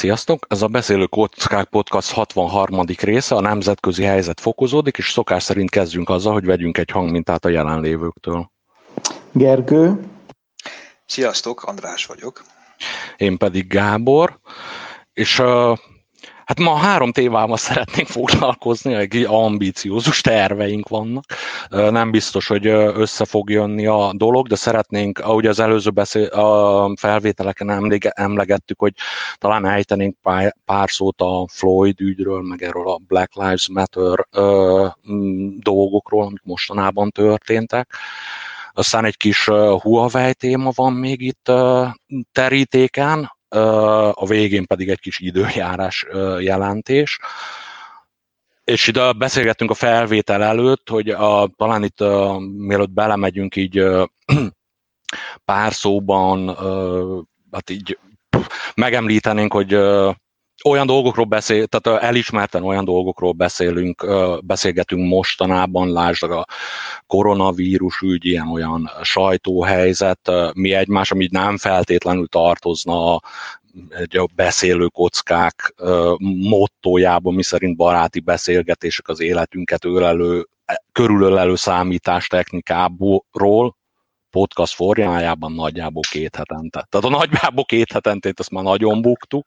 Sziasztok! Ez a Beszélő Kockák Podcast 63. része, a nemzetközi helyzet fokozódik, és szokás szerint kezdjünk azzal, hogy vegyünk egy hangmintát a jelenlévőktől. Gergő. Sziasztok, András vagyok. Én pedig Gábor, és uh, Hát ma három témával szeretnénk foglalkozni, egy ambíciózus terveink vannak. Nem biztos, hogy össze fog jönni a dolog, de szeretnénk, ahogy az előző beszél, a felvételeken emlegettük, hogy talán ejtenénk pár, pár szót a Floyd ügyről, meg erről a Black Lives Matter dolgokról, amik mostanában történtek. Aztán egy kis Huawei téma van még itt terítéken, a végén pedig egy kis időjárás jelentés. És ide beszélgettünk a felvétel előtt, hogy a, talán itt mielőtt belemegyünk így pár szóban, hát így megemlítenénk, hogy olyan dolgokról beszél, tehát elismerten olyan dolgokról beszélünk, beszélgetünk mostanában, lásd a koronavírus ügy, ilyen olyan sajtóhelyzet, mi egymás, ami nem feltétlenül tartozna egy a beszélő kockák mottójában, mi szerint baráti beszélgetések az életünket ölelő, körülölelő számítás technikából, podcast formájában nagyjából két hetente. Tehát a nagyjából két hetentét azt már nagyon buktuk,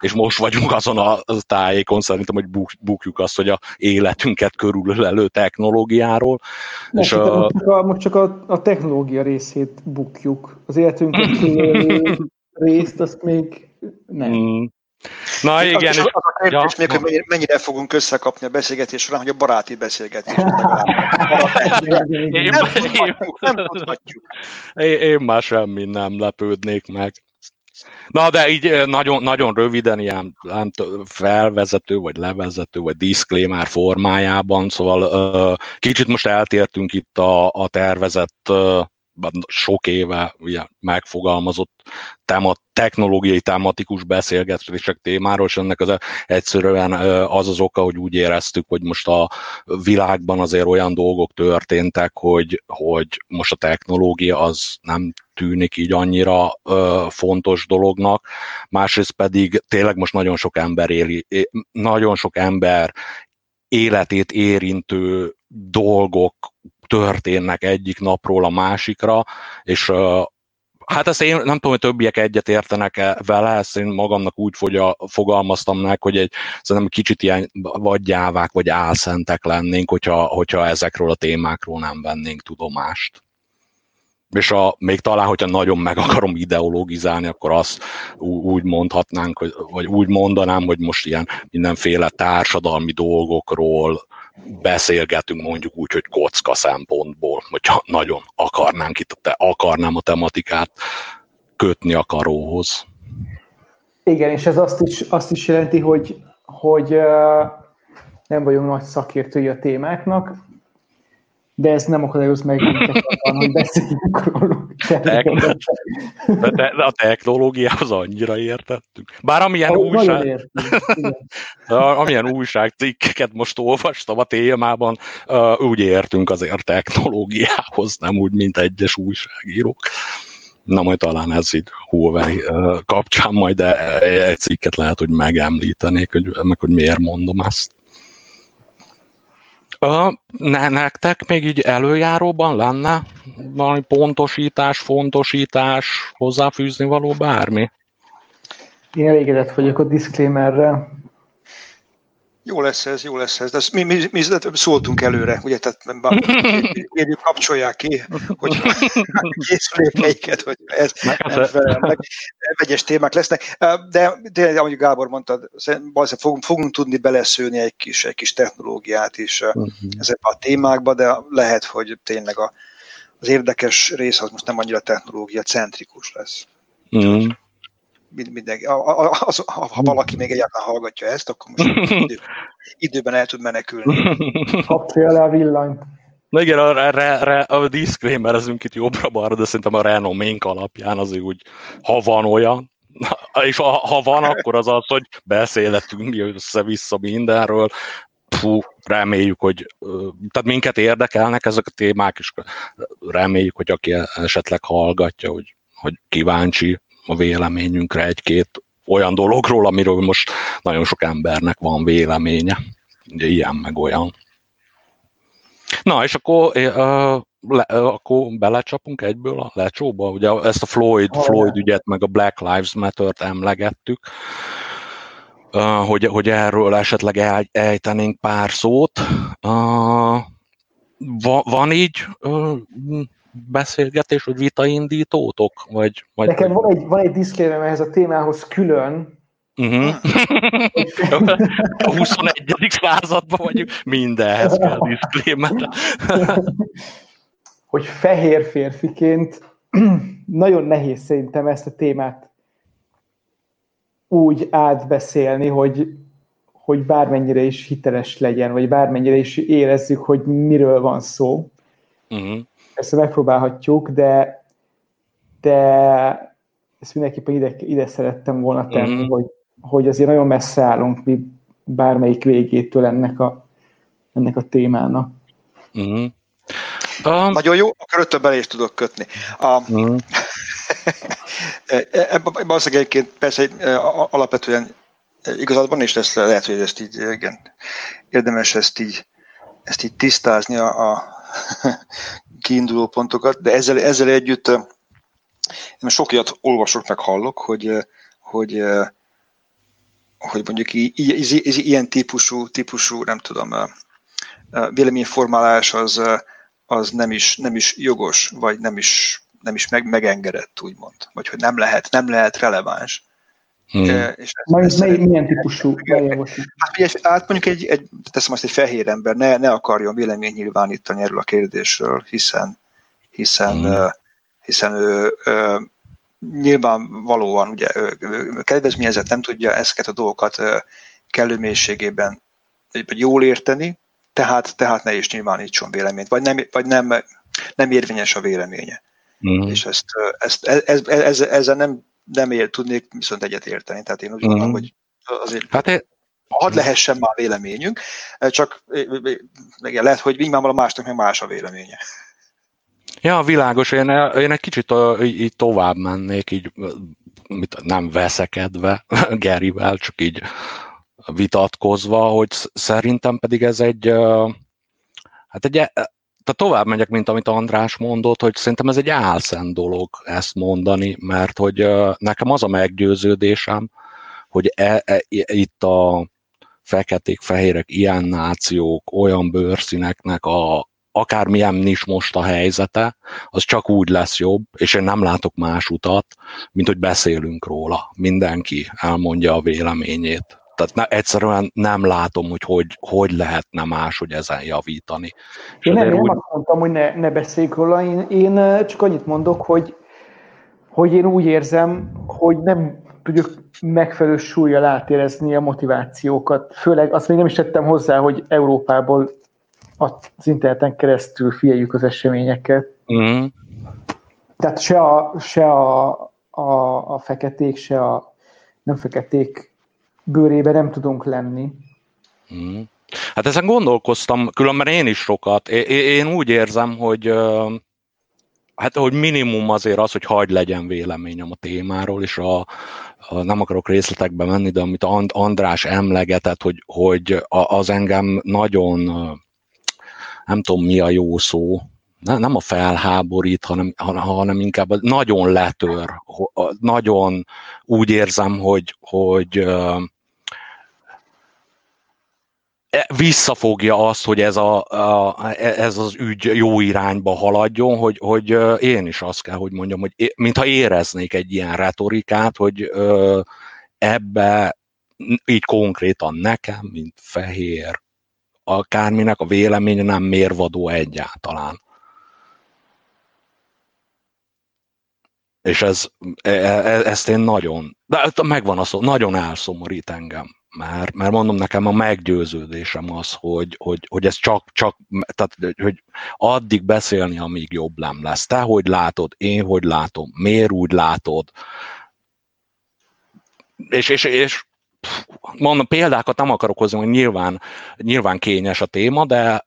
és most vagyunk azon a tájékon szerintem, hogy bukjuk azt, hogy a életünket körülölelő technológiáról. Most, és csak, a, a, most csak a, a technológia részét bukjuk. Az életünket részt azt még nem. Mm. Na igen. Az, az a kérdés ja. még, hogy mennyire fogunk összekapni a beszélgetés során, hogy a baráti beszélgetés. én, nem, tudhatjuk. Én, én már semmi nem lepődnék meg. Na, de így nagyon, nagyon röviden ilyen nem felvezető, vagy levezető, vagy disclaimer formájában, szóval kicsit most eltértünk itt a, a tervezett sok éve ugye, megfogalmazott temat, technológiai tematikus beszélgetések témáról, és ennek az egyszerűen az az oka, hogy úgy éreztük, hogy most a világban azért olyan dolgok történtek, hogy, hogy most a technológia az nem tűnik így annyira ö, fontos dolognak, másrészt pedig tényleg most nagyon sok ember éli, nagyon sok ember életét érintő dolgok történnek egyik napról a másikra, és Hát ezt én nem tudom, hogy többiek egyet értenek -e vele, ezt én magamnak úgy fogalmaztam meg, hogy egy, szerintem kicsit ilyen vagy gyávák, vagy álszentek lennénk, hogyha, hogyha ezekről a témákról nem vennénk tudomást. És a, még talán, hogyha nagyon meg akarom ideologizálni, akkor azt úgy mondhatnánk, hogy, vagy úgy mondanám, hogy most ilyen mindenféle társadalmi dolgokról, beszélgetünk mondjuk úgy, hogy kocka szempontból, hogyha nagyon akarnánk itt, te akarnám a tematikát kötni a karóhoz. Igen, és ez azt is, azt is jelenti, hogy, hogy nem vagyunk nagy szakértői a témáknak, de ez nem akadályoz meg hogy beszéljünk róluk. De, de a technológiához annyira értettük. Bár amilyen oh, újság... amilyen újságcikkeket most olvastam a témában, úgy értünk azért technológiához, nem úgy, mint egyes újságírók. Na majd talán ez így Huawei kapcsán majd egy cikket lehet, hogy megemlítenék, hogy, meg hogy miért mondom ezt. Ne, nektek még így előjáróban lenne valami pontosítás, fontosítás, hozzáfűzni való bármi? Én elégedett vagyok a disclaimerrel. Jó lesz ez, jó lesz ez. De mi, mi, mi szóltunk előre, ugye, tehát kérjük, kapcsolják ki, hogy készülékeiket, hogy ez nem meg, vegyes témák lesznek. De tényleg, ahogy Gábor mondta, fogunk, fogunk tudni beleszőni egy kis, egy kis technológiát is uh-huh. ezekbe a témákba, de lehet, hogy tényleg a, az érdekes rész az most nem annyira technológia centrikus lesz. Uh-huh mindenki, az, ha valaki még egyáltalán hallgatja ezt, akkor most idő, időben el tud menekülni. Kapcsolja le a villanyt. Na igen, a, a, a, a disclaimerezünk itt jobbra-balra, de szerintem a renoménk alapján azért úgy, ha van olyan, és ha, ha van, akkor az az, hogy beszélhetünk össze-vissza mindenről, Fú, reméljük, hogy tehát minket érdekelnek ezek a témák, és reméljük, hogy aki esetleg hallgatja, hogy, hogy kíváncsi a véleményünkre egy-két olyan dologról, amiről most nagyon sok embernek van véleménye. Ugye ilyen meg olyan. Na, és akkor, uh, le, akkor belecsapunk egyből a lecsóba. Ugye ezt a Floyd, Floyd ügyet, meg a Black Lives Matter-t emlegettük, uh, hogy, hogy erről esetleg el, ejtenénk pár szót. Uh, va, van így uh, beszélgetés, vagy vitaindítótok? Vagy, vagy, Nekem van egy, van egy diszklémem ehhez a témához külön, Uh-huh. a 21. században vagyunk, mindenhez kell diszklémer. hogy fehér férfiként nagyon nehéz szerintem ezt a témát úgy átbeszélni, hogy, hogy bármennyire is hiteles legyen, vagy bármennyire is érezzük, hogy miről van szó. Uh-huh. Ezt megpróbálhatjuk, de, de ezt mindenképpen ide, ide szerettem volna tenni, uh-huh. hogy, hogy azért nagyon messze állunk mi bármelyik végétől ennek a, ennek a témának. Uh-huh. Um, Nagyon jó, akkor rögtön bele is tudok kötni. A, uh-huh. ebben az egyébként persze alapvetően igazad van, és lesz lehet, hogy ezt így, igen, érdemes ezt így, ezt így tisztázni a, a kiinduló pontokat, de ezzel, ezzel együtt én sok ilyet olvasok, meg hallok, hogy, hogy, hogy mondjuk ilyen típusú, típusú, nem tudom, véleményformálás az, az nem is, nem is jogos, vagy nem is, nem is meg, megengedett, úgymond. Vagy hogy nem lehet, nem lehet releváns. E, és Majd ez, mely, milyen típusú hát, hát mondjuk egy, egy, teszem azt, egy fehér ember ne, ne akarjon vélemény nyilvánítani erről a kérdésről, hiszen, hiszen, hmm. hiszen ő, ő nyilvánvalóan ugye kedvezményezett nem tudja ezeket a dolgokat kellő mélységében jól érteni, tehát, tehát ne is nyilvánítson véleményt, vagy nem, vagy nem, nem érvényes a véleménye. Mm. És ezt, ezt, ez, ez, ez, ezzel nem, nem ér, tudnék viszont egyet érteni. Tehát én úgy gondolom, mm. hogy azért hát én... hadd lehessen már véleményünk, csak igen, lehet, hogy a másnak meg más a véleménye. Ja, világos. Én, én egy kicsit így tovább mennék, így mit, nem veszekedve Gerivel, csak így vitatkozva, hogy szerintem pedig ez egy, hát egy, tehát tovább megyek, mint amit András mondott, hogy szerintem ez egy álszent dolog ezt mondani, mert hogy nekem az a meggyőződésem, hogy e, e, itt a feketék, fehérek, ilyen nációk, olyan bőrszíneknek a, akármilyen is most a helyzete, az csak úgy lesz jobb, és én nem látok más utat, mint hogy beszélünk róla. Mindenki elmondja a véleményét. Tehát ne, egyszerűen nem látom, hogy, hogy hogy lehetne máshogy ezen javítani. Én nem, úgy... nem azt mondtam, hogy ne, ne beszéljük róla, én, én csak annyit mondok, hogy, hogy én úgy érzem, hogy nem tudjuk megfelelő súlyjal átérezni a motivációkat. Főleg azt még nem is tettem hozzá, hogy Európából az interneten keresztül figyeljük az eseményeket. Mm. Tehát se a, se a, a, a feketék, se a nem feketék bőrébe nem tudunk lenni. Hmm. Hát ezen gondolkoztam, különben én is sokat. Én úgy érzem, hogy hát hogy minimum azért az, hogy hagyd legyen véleményem a témáról, és a, a, nem akarok részletekbe menni, de amit András emlegetett, hogy, hogy az engem nagyon, nem tudom mi a jó szó, nem a felháborít, hanem, hanem inkább nagyon letör, nagyon úgy érzem, hogy, hogy visszafogja azt, hogy ez, a, a, ez az ügy jó irányba haladjon, hogy, hogy én is azt kell, hogy mondjam, hogy mintha éreznék egy ilyen retorikát, hogy ebbe így konkrétan nekem, mint fehér, akárminek a véleménye nem mérvadó egyáltalán. És ez, e, e, ezt én nagyon, de megvan a szó, nagyon elszomorít engem mert, mert mondom nekem a meggyőződésem az, hogy, hogy, hogy ez csak, csak tehát, hogy addig beszélni, amíg jobb nem lesz. Te hogy látod, én hogy látom, miért úgy látod. És, és, és mondom, példákat nem akarok hozni, hogy nyilván, nyilván kényes a téma, de,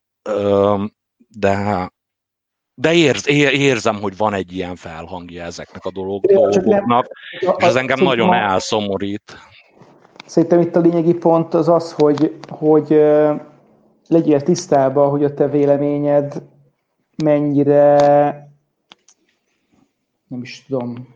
de de érz, érzem, hogy van egy ilyen felhangja ezeknek a dolog, dolgoknak, és ez engem nagyon elszomorít. Szerintem itt a lényegi pont az az, hogy, hogy legyél tisztában, hogy a te véleményed mennyire nem is tudom,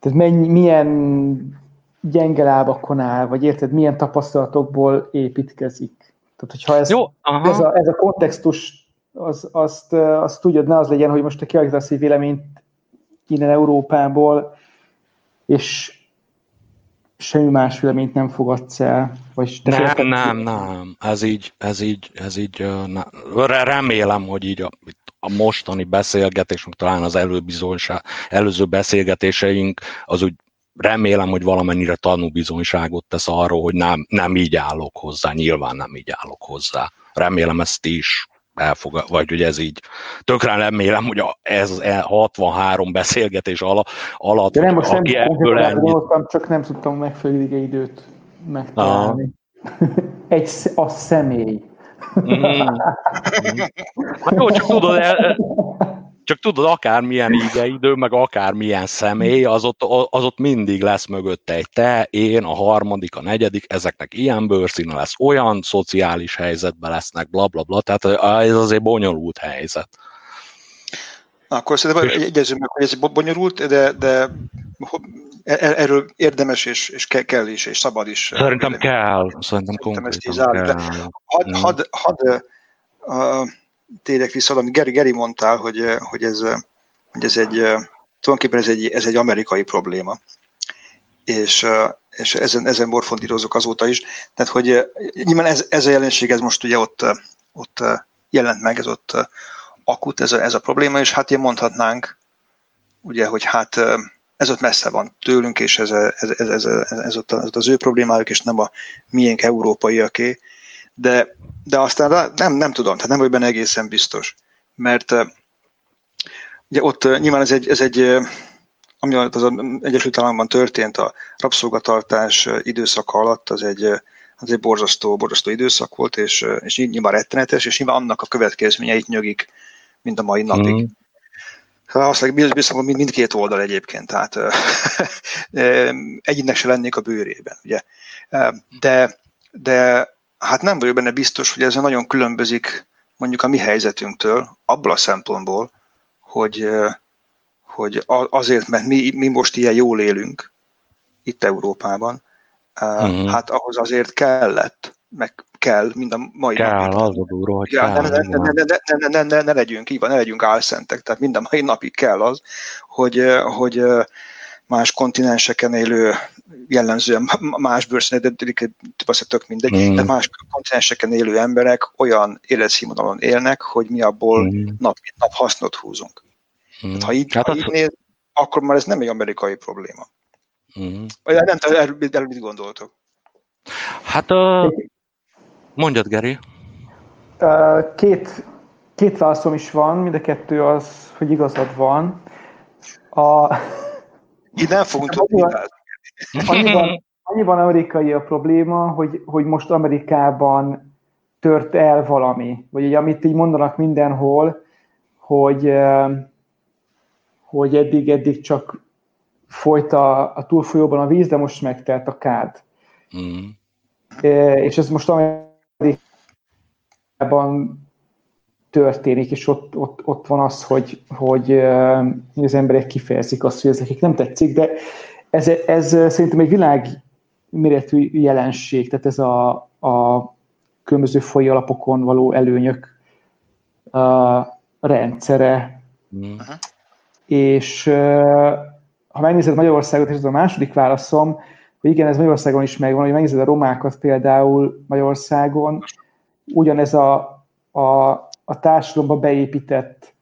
tehát mennyi, milyen gyenge lábakon áll, vagy érted, milyen tapasztalatokból építkezik. Tehát, hogyha ez, Jó, ez, a, ez a kontextus, az, azt, azt tudjad, ne az legyen, hogy most te kialakítasz egy véleményt innen Európából, és semmi más véleményt nem fogadsz el. Vagy nem, nem, nem, nem. Ez így, ez így, ez így, nem. remélem, hogy így a, a mostani beszélgetésünk, talán az előző beszélgetéseink, az úgy remélem, hogy valamennyire tanúbizonyságot tesz arról, hogy nem, nem így állok hozzá, nyilván nem így állok hozzá. Remélem ezt is elfogad, vagy hogy ez így. Tökre remélem, hogy ez 63 beszélgetés alatt, alatt De nem, most nem ebből ennyi... csak nem tudtam megfelelő időt megtalálni. Egy, a személy. Mm. Hát jó, csak tudod, csak tudod, akármilyen idő, meg akármilyen személy, az ott, az ott mindig lesz mögötte egy te, én, a harmadik, a negyedik, ezeknek ilyen bőrszíne lesz, olyan szociális helyzetben lesznek, bla bla bla, tehát ez azért bonyolult helyzet. Akkor szerintem egyezünk meg, hogy ez bonyolult, de, de e-, e-, erről érdemes és, és kell is, és szabad is. Szerintem kell, szerintem konkrétan kell. Hadd mm. had, had, uh, térjek vissza, amit Geri, Geri mondtál, hogy, hogy, ez, hogy ez egy, tulajdonképpen ez egy, ez egy amerikai probléma. És, és ezen, ezen morfondírozok azóta is. Tehát, hogy nyilván ez, ez a jelenség, ez most ugye ott, ott jelent meg, ez ott akut ez a, ez a probléma, és hát ilyen mondhatnánk, ugye, hogy hát ez ott messze van tőlünk, és ez, ez, ez, ez, ez, ez ott az ő problémájuk, és nem a miénk európaiaké, de, de aztán nem, nem tudom, tehát nem vagy benne egészen biztos, mert ugye ott nyilván ez egy, ez egy ami az Egyesült Államokban történt a rabszolgatartás időszaka alatt, az egy, az egy borzasztó, borzasztó időszak volt, és, és nyilván rettenetes, és nyilván annak a következményeit nyögik mind a mai napig. Mm. Azt biztos, hogy mindkét oldal egyébként, tehát egyiknek se lennék a bőrében, ugye. De, de hát nem vagyok benne biztos, hogy ez nagyon különbözik mondjuk a mi helyzetünktől, abból a szempontból, hogy, hogy azért, mert mi, mi most ilyen jól élünk itt Európában, uh-huh. hát ahhoz azért kellett, meg kell, mind a mai kell, napig. az a durva, hogy ja, kell. Ne, ne, ne, ne, ne, ne, ne, ne legyünk, így van, ne legyünk álszentek, tehát mind a mai napig kell az, hogy, hogy más kontinenseken élő jellemzően más bőrszínet, de tök mindegy, mm. de más kontinenseken élő emberek olyan életszínvonalon élnek, hogy mi abból mm. nap nap hasznot húzunk. Mm. ha így, hát ha így néz, akkor már ez nem egy amerikai probléma. Mm. Nem tudom, erről, erről mit gondoltok? Hát uh, mondjad, Geri. Két, két válaszom is van, mind a kettő az, hogy igazad van. A, így nem fogunk tudni annyiban, annyiban amerikai a probléma, hogy, hogy most Amerikában tört el valami, vagy ugye, amit így mondanak mindenhol, hogy, hogy eddig, eddig csak folyt a, a túlfolyóban a víz, de most megtelt a kád. Mm. És ez most Amerikában történik, és ott, ott, ott van az, hogy, hogy az emberek kifejezik azt, hogy ez nekik nem tetszik, de ez, ez szerintem egy világméretű jelenség, tehát ez a, a különböző foly alapokon való előnyök a rendszere. Uh-huh. És ha megnézed Magyarországot, és ez a második válaszom, hogy igen, ez Magyarországon is megvan, hogy megnézed a romákat például Magyarországon, ugyanez a, a a társadalomba beépített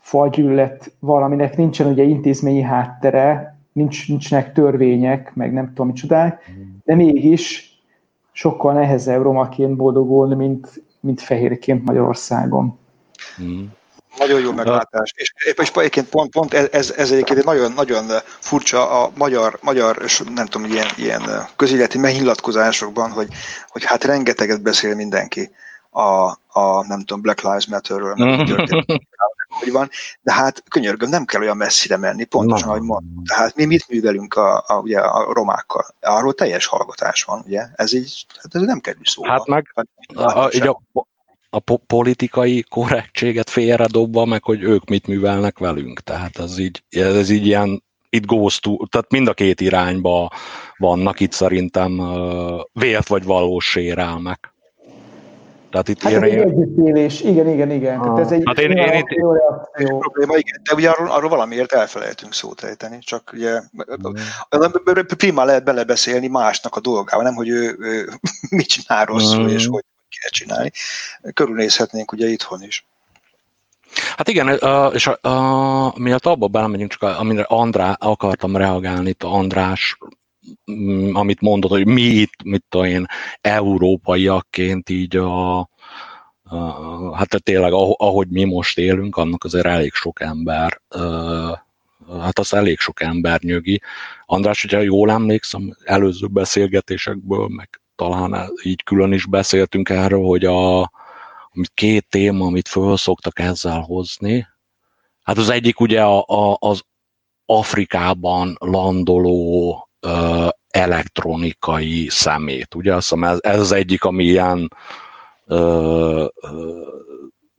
fajgyűlölet valaminek nincsen ugye intézményi háttere, nincs, nincsenek törvények, meg nem tudom micsodák, de mégis sokkal nehezebb romaként boldogulni, mint, mint fehérként Magyarországon. Mm. Nagyon jó meglátás. És, és egyébként pont, pont ez, ez egyébként egy nagyon, nagyon furcsa a magyar, magyar és nem tudom, ilyen, ilyen közéleti megnyilatkozásokban, hogy, hogy hát rengeteget beszél mindenki a, a nem tudom, Black Lives Matter-ről, történik, hogy van, de hát könyörgöm, nem kell olyan messzire menni, pontosan, ahogy mondom. Tehát mi mit művelünk a, a, ugye, a romákkal? Arról teljes hallgatás van, ugye? Ez így, hát ez nem kerül szóba. Hát meg a, a, a, a po- politikai korrektséget félredobva, meg hogy ők mit művelnek velünk. Tehát ez így, ez így ilyen itt goes to, tehát mind a két irányba vannak itt szerintem vélt vagy valós sérelmek. Tehát itt hát én, egy együttélés, igen, igen, igen. Tehát ez egy hát én, én, én, jó reakció. Probléma, igen, de ugye arról, arról valamiért elfelejtünk szót ejteni, csak ugye mm. prima lehet belebeszélni másnak a dolgával, nem hogy ő, ő mit csinál rosszul, mm. és hogy kell csinálni. Körülnézhetnénk ugye itthon is. Hát igen, és a, a, miatt abba belemegyünk, csak amire Andrá akartam reagálni, itt András mm, amit mondod, hogy mi itt, mit tudom én, európaiakként így a, a hát tényleg ahogy mi most élünk, annak azért elég sok ember hát az elég sok ember nyögi. András, hogyha jól emlékszem, előző beszélgetésekből, meg talán így külön is beszéltünk erről, hogy a, két téma, amit föl szoktak ezzel hozni, hát az egyik ugye a, a, az Afrikában landoló elektronikai szemét, ugye azt hiszem ez, ez az egyik, ami ilyen ö, ö,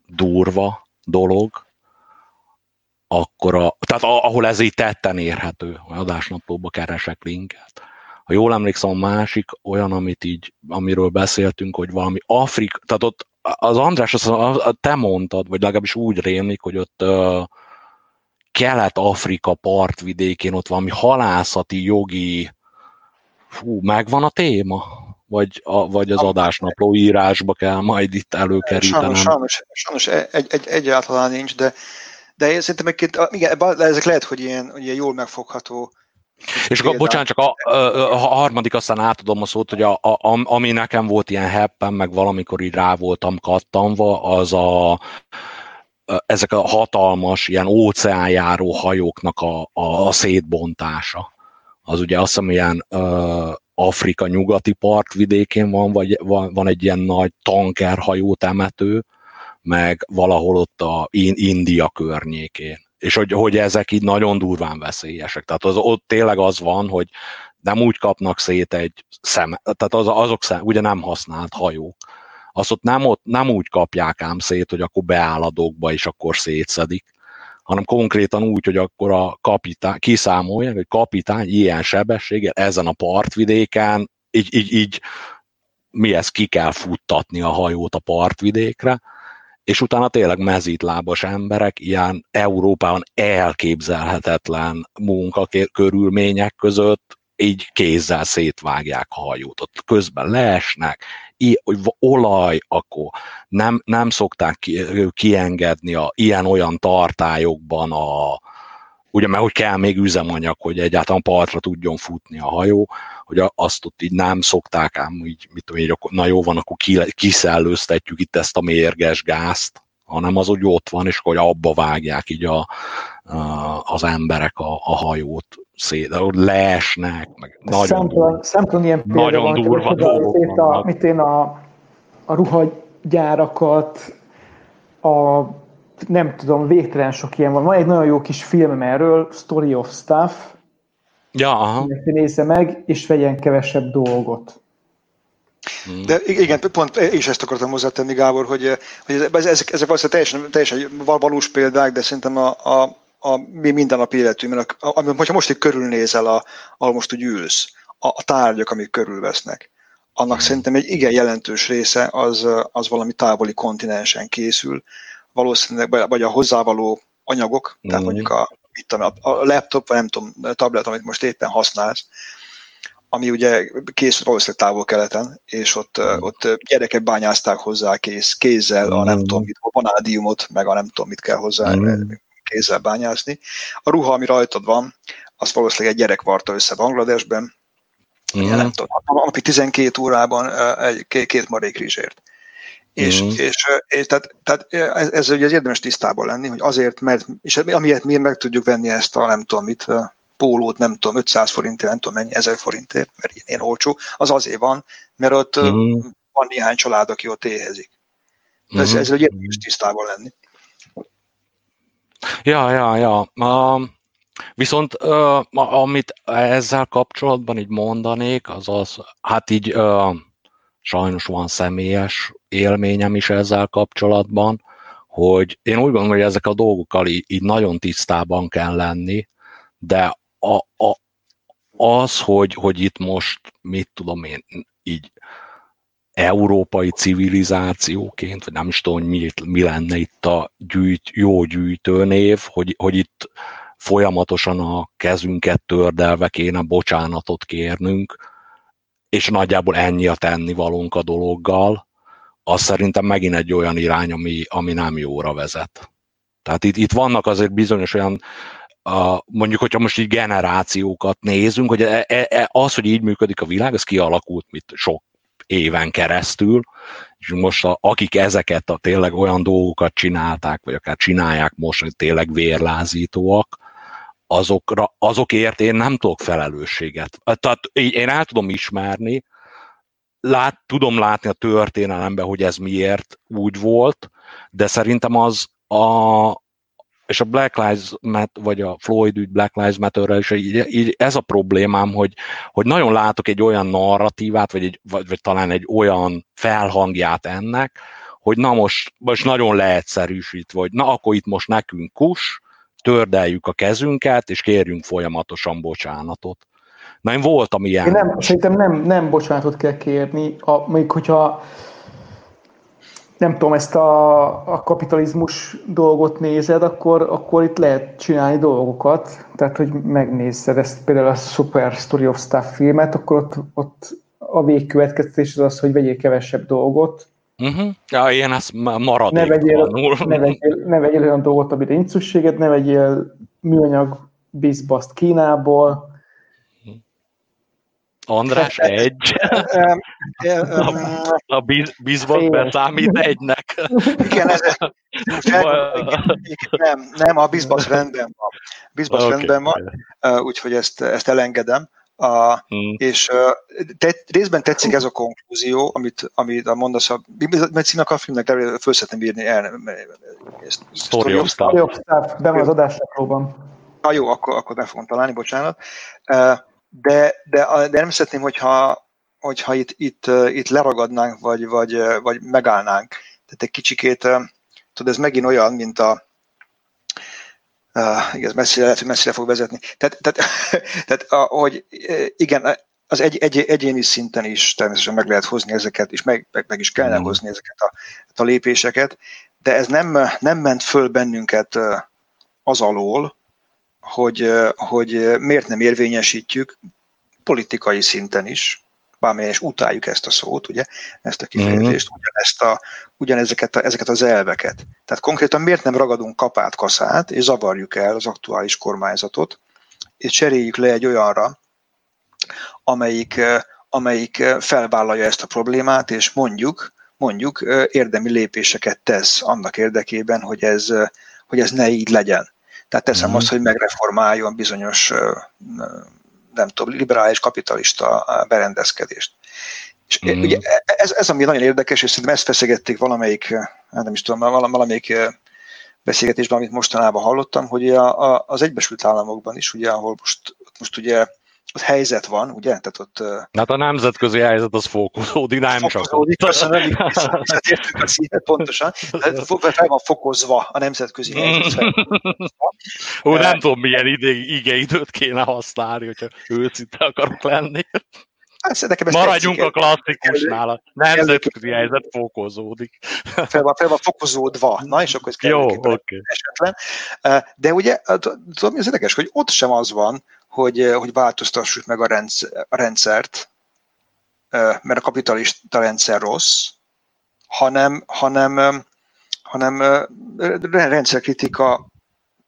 durva dolog, akkor a, tehát ahol ez így tetten érhető, a adásnaplóba keresek linket. Ha jól emlékszem, a másik olyan, amit így, amiről beszéltünk, hogy valami Afrika, tehát ott az András, az, a, te mondtad, vagy legalábbis úgy rémlik, hogy ott uh, Kelet-Afrika partvidékén ott valami halászati, jogi, fú, megvan a téma? Vagy, a, vagy az adásnapló írásba kell majd itt előkerítenem? Sajnos, sajnos, sajnos egy, egy, egyáltalán nincs, de, de én szerintem egyébként, igen, ezek lehet, hogy ilyen, hogy ilyen jól megfogható és akkor, bocsánat, csak a, a, a harmadik, aztán átadom a szót, hogy a, a, ami nekem volt ilyen heppen, meg valamikor így rá voltam kattanva, az a, ezek a hatalmas, ilyen óceánjáró hajóknak a, a, a szétbontása. Az ugye azt hiszem ilyen uh, Afrika nyugati partvidékén van, vagy van, van egy ilyen nagy tankerhajó temető, meg valahol ott a India környékén és hogy, hogy ezek így nagyon durván veszélyesek. Tehát az, ott tényleg az van, hogy nem úgy kapnak szét egy szem, tehát az, azok szem, ugye nem használt hajók. Azt ott nem, ott nem úgy kapják ám szét, hogy akkor beáll a dokba, és akkor szétszedik, hanem konkrétan úgy, hogy akkor a kapitány, kiszámolják, hogy kapitány ilyen sebességgel ezen a partvidéken, így, így, így mi ez, ki kell futtatni a hajót a partvidékre, és utána tényleg mezítlábas emberek ilyen Európában elképzelhetetlen munkakörülmények között így kézzel szétvágják a hajót, ott közben leesnek, hogy olaj, akkor nem, nem szokták kiengedni a ilyen-olyan tartályokban a, ugye mert hogy kell még üzemanyag, hogy egyáltalán partra tudjon futni a hajó, hogy azt ott így nem szokták ám, így, mit tudom, így, na jó van, akkor kiszellőztetjük itt ezt a mérges gázt, hanem az úgy ott van, és hogy abba vágják így a, az emberek a, a hajót szét, leesnek, meg nagyon, szemtelen, szemtelen ilyen nagyon van, durva dolgok a, mit én a, a ruhagyárakat, a nem tudom, végtelen sok ilyen van. Van egy nagyon jó kis film erről, Story of Stuff, Ja, aha. Nézze meg, és vegyen kevesebb dolgot. De igen, pont én is ezt akartam hozzátenni, Gábor, hogy, hogy ezek, ezek valószínűleg teljesen, teljesen valós példák, de szerintem a, a, a mi mindennapi életünk, a, a, hogyha most itt körülnézel, a, ahol most úgy ülsz, a, a tárgyak, amik körülvesznek, annak hmm. szerintem egy igen jelentős része az, az valami távoli kontinensen készül, valószínűleg, vagy a hozzávaló anyagok, tehát hmm. mondjuk a, itt a, a laptop, vagy nem tudom, a tablet, amit most éppen használsz, ami ugye készült valószínűleg távol-keleten, és ott, mm. ott gyerekek bányázták hozzá kész, kézzel a nem mm. tudom mit, a vanádiumot, meg a nem tudom mit kell hozzá mm. Kézzel bányászni. A ruha, ami rajtad van, az valószínűleg egy gyerek varta össze Bangladesben, mm. nem tudom, a napi 12 órában egy, két marék rizsért. És, mm. és, és tehát, tehát ez, ez ugye érdemes tisztában lenni, hogy azért, mert, és amiért mi meg tudjuk venni ezt a nem tudom mit, pólót, nem tudom, 500 forintért, nem tudom mennyi, 1000 forintért, mert ilyen olcsó, az azért van, mert ott mm. van néhány család, aki ott éhezik. De ez, mm-hmm. ezzel érdemes tisztában lenni. Ja, ja, ja. Uh, viszont uh, amit ezzel kapcsolatban így mondanék, az az, hát így uh, sajnos van személyes élményem is ezzel kapcsolatban, hogy én úgy gondolom, hogy ezek a dolgokkal így, így nagyon tisztában kell lenni, de a, a, az, hogy, hogy itt most, mit tudom én, így európai civilizációként, vagy nem is tudom, hogy mi, mi lenne itt a gyűjt, jó gyűjtőnév, hogy, hogy itt folyamatosan a kezünket tördelve kéne bocsánatot kérnünk, és nagyjából ennyi a tennivalónk a dologgal, az szerintem megint egy olyan irány, ami, ami nem jóra vezet. Tehát itt, itt vannak azért bizonyos olyan, a, mondjuk, hogyha most így generációkat nézünk, hogy e, e, e, az, hogy így működik a világ, ez kialakult mit sok éven keresztül, és most a, akik ezeket a tényleg olyan dolgokat csinálták, vagy akár csinálják most, hogy tényleg vérlázítóak, azokra, azokért én nem tudok felelősséget. Tehát én el tudom ismerni, lát, tudom látni a történelemben, hogy ez miért úgy volt, de szerintem az a, és a Black Lives Matter, vagy a Floyd ügy Black Lives Matter-rel is így, így ez a problémám, hogy, hogy nagyon látok egy olyan narratívát, vagy, egy, vagy, vagy talán egy olyan felhangját ennek, hogy na most, most nagyon leegyszerűsít, vagy na akkor itt most nekünk kus, tördeljük a kezünket, és kérjünk folyamatosan bocsánatot. Na én voltam ilyen. Én nem, szerintem nem, nem bocsánatot kell kérni, a, még hogyha nem tudom, ezt a, a kapitalizmus dolgot nézed, akkor, akkor itt lehet csinálni dolgokat, tehát hogy megnézed ezt például a Super Story of Stuff filmet, akkor ott, ott a végkövetkeztetés az az, hogy vegyél kevesebb dolgot. Uh-huh. Ja, ilyen ez maradék. Ne vegyél, ne, vegyél, ne vegyél olyan dolgot, amire nincs szükséged, ne vegyél műanyag bizbaszt Kínából, András, egy. a, a bizbot beszámít egynek. Igen, ez, most nem, nem, a bizbas rendben van. Bizbas okay. rendben van, úgyhogy ezt, ezt elengedem. A, hmm. És te, részben tetszik ez a konklúzió, amit, amit a mondasz, a, mert címek a filmnek, föl szeretném írni el. Story of Stuff. De van az adásnaplóban. Na jó, akkor, akkor be fogom találni, bocsánat. Uh, de, de, de nem szeretném, hogyha, hogyha itt, itt, itt leragadnánk, vagy, vagy, vagy megállnánk. Tehát egy kicsikét, tudod, ez megint olyan, mint a, Uh, igaz, messzire lehet, hogy messzire fog vezetni. Tehát, tehát, tehát hogy igen, az egy, egy, egyéni szinten is természetesen meg lehet hozni ezeket, és meg, meg, meg is kellene mm. hozni ezeket a, a lépéseket, de ez nem, nem ment föl bennünket az alól, hogy, hogy miért nem érvényesítjük politikai szinten is, bármilyen is utáljuk ezt a szót, ugye, ezt a kifejezést, mm-hmm. ugyanezt a, ugyanezeket a, ezeket az elveket. Tehát konkrétan miért nem ragadunk kapát, kaszát, és zavarjuk el az aktuális kormányzatot, és cseréljük le egy olyanra, amelyik, amelyik felvállalja ezt a problémát, és mondjuk, mondjuk érdemi lépéseket tesz annak érdekében, hogy ez, hogy ez ne így legyen. Tehát teszem mm. azt, hogy megreformáljon bizonyos, nem tudom, liberális kapitalista berendezkedést. És mm. ugye ez, ez, ami nagyon érdekes, és szerintem ezt feszegették valamelyik, hát nem is tudom, valamelyik beszélgetésben, amit mostanában hallottam, hogy a, a, az Egyesült Államokban is, ugye, ahol most, most ugye ott helyzet van, ugye? Tehát ott, hát a nemzetközi helyzet az fokozódik, nem fokozódik, csak. Fokozódik, visszatértünk a színet pontosan. Fel van fokozva a nemzetközi helyzet. Ó, nem tudom, milyen igeidőt kéne használni, hogyha őszinte akarok lenni. Hát, nekem Maradjunk tetszik, a klasszikusnál, a nemzetközi helyzet fokozódik. Fel van, fel van fokozódva, na és akkor ez kell Jó, okay. esetlen. De ugye, tudom, az érdekes, hogy ott sem az van, hogy, hogy változtassuk meg a, rendszer, a rendszert, mert a kapitalista rendszer rossz, hanem, hanem, hanem rendszerkritika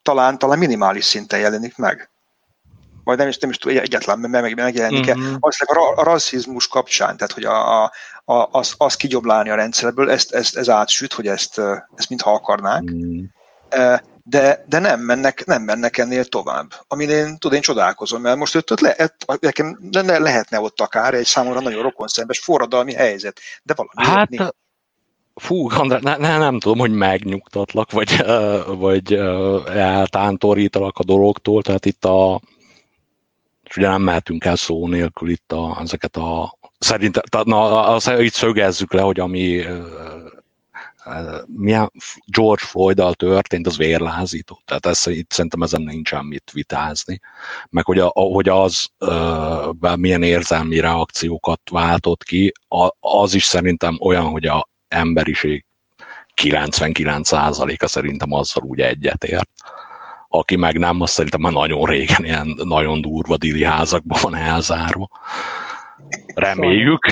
talán, talán minimális szinten jelenik meg. Vagy nem is, nem is tudom, egyetlen meg, megjelenik-e. Mm-hmm. Azt a, a rasszizmus kapcsán, tehát hogy a, a, a, az, az kigyoblálni a rendszerből, ezt, ezt, ez átsüt, hogy ezt, ezt mintha akarnánk. Mm de, de nem, mennek, nem mennek ennél tovább. Amin én, tudod, én csodálkozom, mert most ott, ott lehet, nekem lehetne ott akár egy számomra nagyon rokon szembes forradalmi helyzet, de valami Hát, Fú, András, ne, ne, nem tudom, hogy megnyugtatlak, vagy, vagy eltántorítalak a dologtól, tehát itt a, és ugye nem mehetünk el szó nélkül itt a, ezeket a, szerintem, na, az, itt szögezzük le, hogy ami milyen George Floyd-dal történt, az vérlázító. Tehát ez, itt szerintem ezen nincsen mit vitázni. Meg hogy, a, hogy az uh, milyen érzelmi reakciókat váltott ki, az is szerintem olyan, hogy a emberiség 99%-a szerintem azzal úgy egyetért. Aki meg nem, azt szerintem már nagyon régen ilyen nagyon durva dili házakban van elzárva. Reméljük,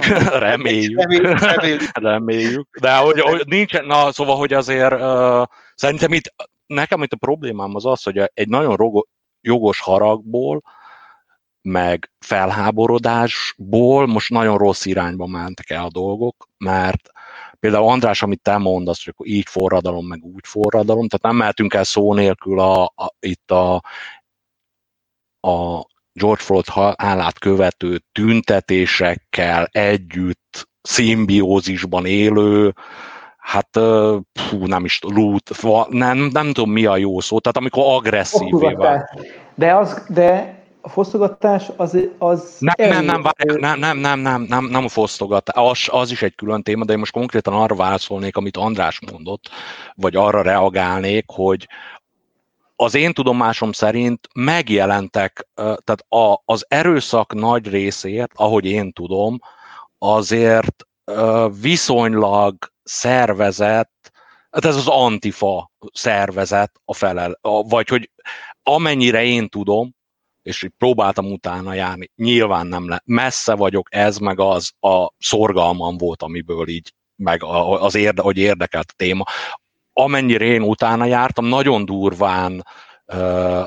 reméljük, reméljük, reméljük. De hogy, hogy nincsen, na szóval, hogy azért uh, szerintem itt, nekem itt a problémám az az, hogy egy nagyon rogo, jogos haragból, meg felháborodásból most nagyon rossz irányba mentek el a dolgok, mert például András, amit te mondasz, hogy akkor így forradalom, meg úgy forradalom, tehát nem mehetünk el szó nélkül a, a, itt a, a George Floyd halálát követő tüntetésekkel együtt szimbiózisban élő, hát fú, nem is loot, nem, nem tudom mi a jó szó, tehát amikor agresszívé vált. De, az, de a fosztogatás az... az nem, nem, nem, várj, nem, nem, nem, nem, nem, nem a fosztogatás, az, az is egy külön téma, de én most konkrétan arra válaszolnék, amit András mondott, vagy arra reagálnék, hogy az én tudomásom szerint megjelentek, tehát a, az erőszak nagy részért, ahogy én tudom, azért viszonylag szervezett, hát ez az antifa szervezet a felel, vagy hogy amennyire én tudom, és így próbáltam utána járni, nyilván nem le, messze vagyok, ez meg az a szorgalmam volt, amiből így, meg az érde, hogy érdekelt a téma amennyire én utána jártam, nagyon durván uh,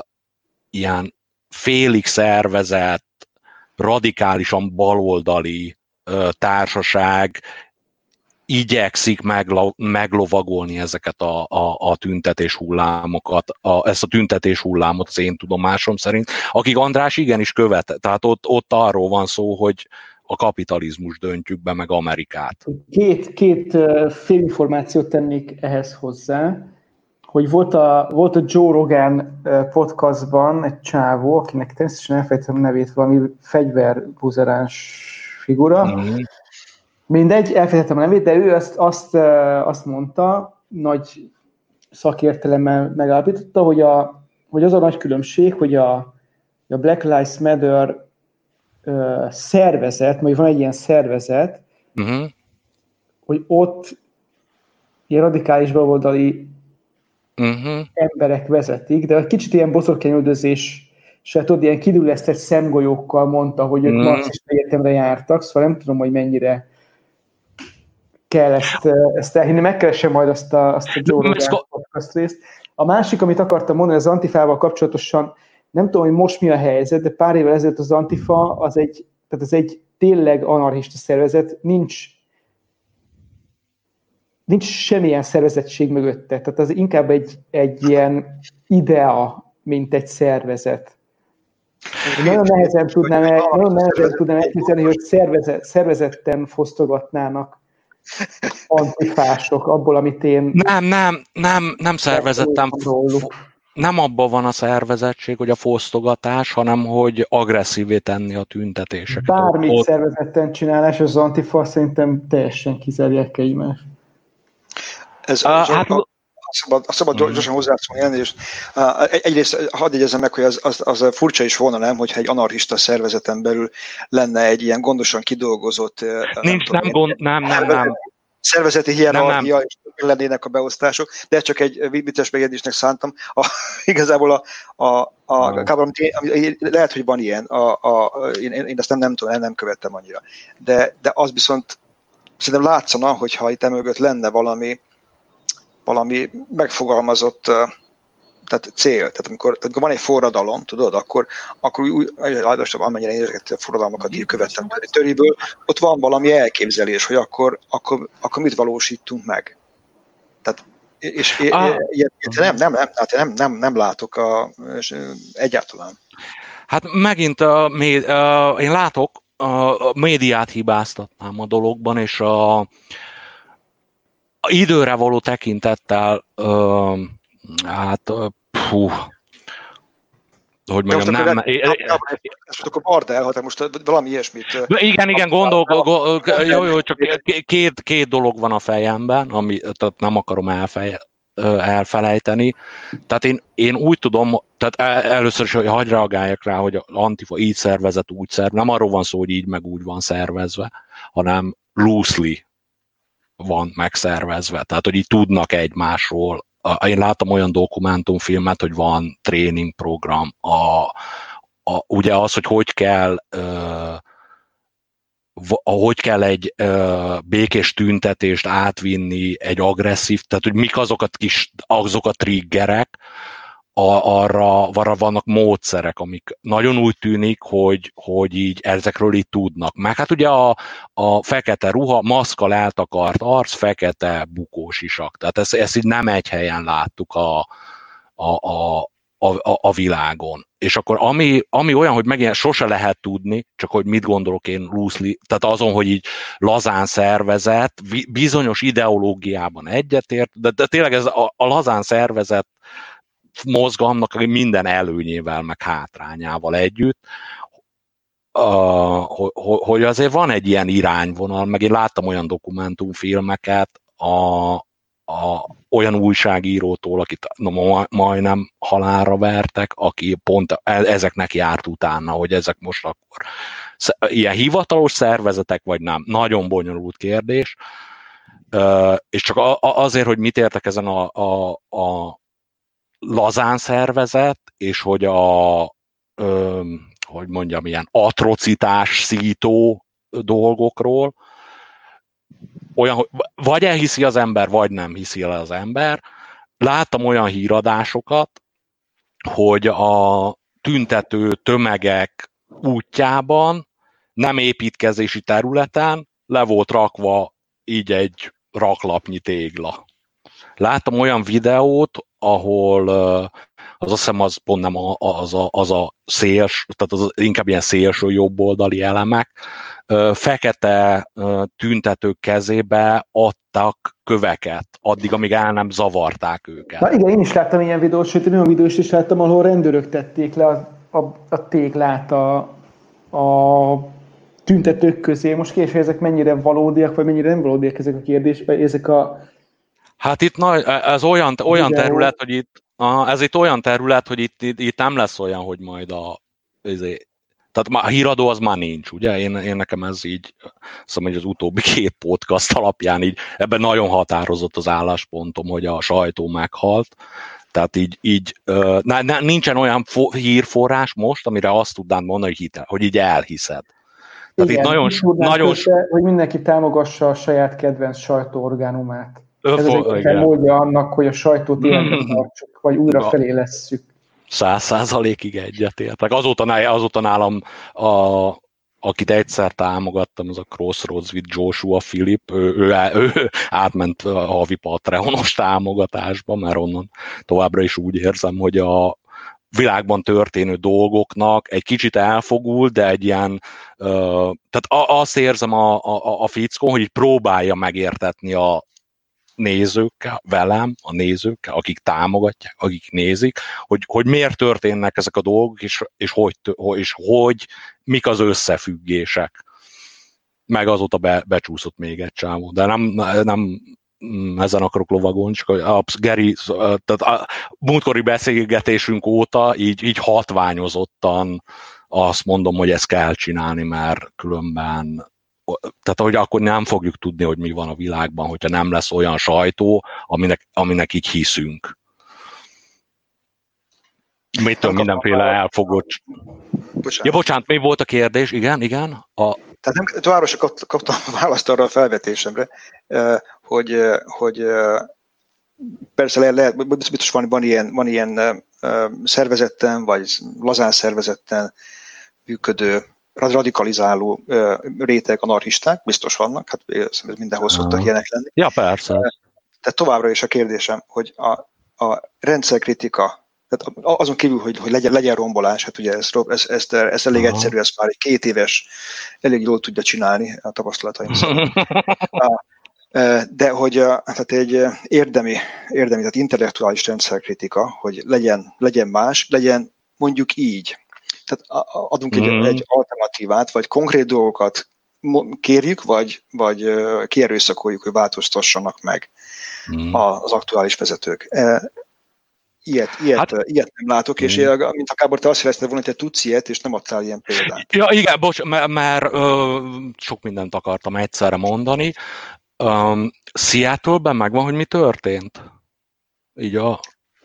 ilyen félig szervezett, radikálisan baloldali uh, társaság igyekszik meglo- meglovagolni ezeket a, a, a tüntetés hullámokat, a, ezt a tüntetés hullámot az én tudomásom szerint, akik András igenis követ, tehát ott, ott arról van szó, hogy, a kapitalizmus döntjük be, meg Amerikát. Két, két félinformációt tennék ehhez hozzá, hogy volt a, volt a Joe Rogan podcastban egy csávó, akinek természetesen elfejtem a nevét, valami fegyverbuzeráns figura. Mm. Mindegy, elfejtettem a nevét, de ő azt, azt, azt mondta, nagy szakértelemmel megállapította, hogy, a, hogy az a nagy különbség, hogy a, a Black Lives Matter szervezet, vagy van egy ilyen szervezet, uh-huh. hogy ott ilyen radikális baloldali uh-huh. emberek vezetik, de egy kicsit ilyen boszorkányüldözés se tudod, ilyen kidüllesztett szemgolyókkal mondta, hogy ők uh-huh. marxista egyetemre jártak, szóval nem tudom, hogy mennyire kell ezt, ezt elhinni, megkeresem majd azt a, azt a Joe Rogan részt. A másik, amit akartam mondani az Antifával kapcsolatosan, nem tudom, hogy most mi a helyzet, de pár évvel ezelőtt az Antifa az egy, tehát az egy tényleg anarchista szervezet, nincs nincs semmilyen szervezettség mögötte, tehát az inkább egy, egy ilyen idea, mint egy szervezet. Nagyon nehezen tudnám, el, nagyon nehezen tudnám elképzelni, hogy szervezet, szervezetten fosztogatnának antifások abból, amit én... Nem, nem, nem, nem szervezettem nem abban van a szervezettség, hogy a fosztogatás, hanem hogy agresszívé tenni a tüntetéseket. Bármit ott... szervezetten csinálás, az antifa szerintem teljesen kizárják egymást. Ez, a, hát, szabad, szabad hmm. gyorsan hozzászólni, és uh, egyrészt hadd jegyezem meg, hogy az, az, az furcsa is volna, nem, hogyha egy anarchista szervezeten belül lenne egy ilyen gondosan kidolgozott... Nincs, nem, nem, gond, nem, nem, nem szervezeti hierarchia, és lennének a beosztások, de csak egy vicces megjegyzésnek szántam. A, igazából a, a, a kábor, lehet, hogy van ilyen, a, a, én, én ezt nem, nem tudom, nem követtem annyira. De, de az viszont szerintem látszana, hogyha itt emögött lenne valami, valami megfogalmazott tehát cél. Tehát amikor, tehát amikor van egy forradalom, tudod, akkor, akkor úgy, általában amennyire én ezeket a forradalmakat így követtem töriből, ott van valami elképzelés, hogy akkor, akkor, akkor mit valósítunk meg. Tehát és ah. ilyet, nem, nem, nem, hát nem, nem, nem látok a, egyáltalán. Hát megint a, a, én látok, a, a médiát hibáztatnám a dologban, és a, időre való tekintettel, ö, hát, hú, hogy mondjam, nem... nem most akkor bardel, ha te most valami ilyesmit... Igen, igen, gondol, jó, jó, csak két, két dolog van a fejemben, ami tehát nem akarom elfej, elfelejteni. Tehát én, én úgy tudom, tehát először is, hogy hagy reagáljak rá, hogy Antifa így szervezett, úgy szerv. Nem arról van szó, hogy így meg úgy van szervezve, hanem loosely van megszervezve. Tehát, hogy így tudnak egymásról. Én láttam olyan dokumentumfilmet, hogy van tréningprogram. A, a, ugye az, hogy hogy kell uh, hogy kell egy uh, békés tüntetést átvinni egy agresszív, tehát hogy mik azok a kis, azok a triggerek, a, arra, arra vannak módszerek, amik nagyon úgy tűnik, hogy, hogy így ezekről így tudnak. Meg hát ugye a, a fekete ruha, maszkal eltakart arc, fekete bukós isak. Tehát ezt, ezt így nem egy helyen láttuk a, a, a, a, a világon. És akkor ami, ami olyan, hogy megint sose lehet tudni, csak hogy mit gondolok én loosely, tehát azon, hogy így lazán szervezett, bizonyos ideológiában egyetért, de, de tényleg ez a, a lazán szervezett mozgalomnak minden előnyével, meg hátrányával együtt, hogy azért van egy ilyen irányvonal, meg én láttam olyan dokumentumfilmeket a, a, olyan újságírótól, akit no, majdnem halálra vertek, aki pont e, ezeknek járt utána, hogy ezek most akkor ilyen hivatalos szervezetek, vagy nem. Nagyon bonyolult kérdés. És csak azért, hogy mit értek ezen a, a, a lazán szervezet, és hogy a, ö, hogy mondjam, ilyen atrocitás szító dolgokról, olyan, vagy elhiszi az ember, vagy nem hiszi el az ember. Láttam olyan híradásokat, hogy a tüntető tömegek útjában, nem építkezési területen le volt rakva így egy raklapnyi tégla. Láttam olyan videót, ahol az azt hiszem az pont nem az a, az a széls, tehát az inkább ilyen szélső jobboldali elemek, fekete tüntetők kezébe adtak köveket, addig, amíg el nem zavarták őket. Na igen, én is láttam ilyen videót, sőt, én olyan videót is láttam, ahol rendőrök tették le a, a, a téglát a, a tüntetők közé. Most később ezek mennyire valódiak, vagy mennyire nem valódiak ezek a kérdések, ezek a Hát itt nagy, e, ez olyan, olyan terület, hogy itt, ez itt olyan terület, hogy itt, itt, itt nem lesz olyan, hogy majd a, ezért, tehát a híradó az már nincs, ugye? Én, én nekem ez így, szóval hogy az utóbbi két podcast alapján így, ebben nagyon határozott az álláspontom, hogy a sajtó meghalt. Tehát így, így ne, ne, nincsen olyan fo- hírforrás most, amire azt tudnám mondani, hogy, hitel, hogy így elhiszed. Tehát Igen, itt nagyon, nagyon... Köze, hogy mindenki támogassa a saját kedvenc sajtóorgánumát. Ez egy módja annak, hogy a sajtót életben tartsuk, vagy újra felé lesszük. Száz százalékig egyetértek. Azóta, azóta nálam a, akit egyszer támogattam, az a Crossroads with Joshua Philip, ő, ő, ő átment a havi Patreonos támogatásba, mert onnan továbbra is úgy érzem, hogy a világban történő dolgoknak egy kicsit elfogul, de egy ilyen, uh, tehát azt érzem a, a, a fickó, hogy próbálja megértetni a, nézőkkel, velem, a nézőkkel, akik támogatják, akik nézik, hogy, hogy miért történnek ezek a dolgok, és, és, hogy, és hogy, mik az összefüggések. Meg azóta be, becsúszott még egy csávó, de nem, nem ezen akarok lovagolni, csak a Geri, tehát a múltkori beszélgetésünk óta így, így hatványozottan azt mondom, hogy ezt kell csinálni, mert különben tehát hogy akkor nem fogjuk tudni, hogy mi van a világban, hogyha nem lesz olyan sajtó, aminek, aminek így hiszünk. Mitől mindenféle elfogott... Bocsánat. Ja, bocsánat, mi volt a kérdés? Igen, igen. A... Tehát nem, továbbra sem kaptam választ arra a felvetésemre, hogy, hogy persze lehet, lehet biztos van, van ilyen, van ilyen szervezetten, vagy lazán szervezetten működő radikalizáló réteg anarchisták, biztos vannak, hát ez mindenhol szoktak ilyenek lenni. Ja, persze. Tehát továbbra is a kérdésem, hogy a, a rendszerkritika, tehát azon kívül, hogy, hogy legyen, legyen rombolás, hát ugye ezt, ezt, ezt, ezt elég Aha. egyszerű, ezt már egy két éves elég jól tudja csinálni a tapasztalataim szerint. De hogy tehát egy érdemi, érdemi, tehát intellektuális rendszerkritika, hogy legyen, legyen más, legyen mondjuk így. Tehát adunk egy, mm. egy alternatívát, vagy konkrét dolgokat kérjük, vagy, vagy kierőszakoljuk, hogy változtassanak meg mm. az aktuális vezetők. Ilyet, ilyet, hát, ilyet nem látok, és mm. mint a Kábor, te azt jelezted volna, hogy te tudsz ilyet, és nem adtál ilyen példát. Ja, igen, bocs, mert, mert ö, sok mindent akartam egyszerre mondani. Um, Seattle-ben megvan, hogy mi történt? Így a,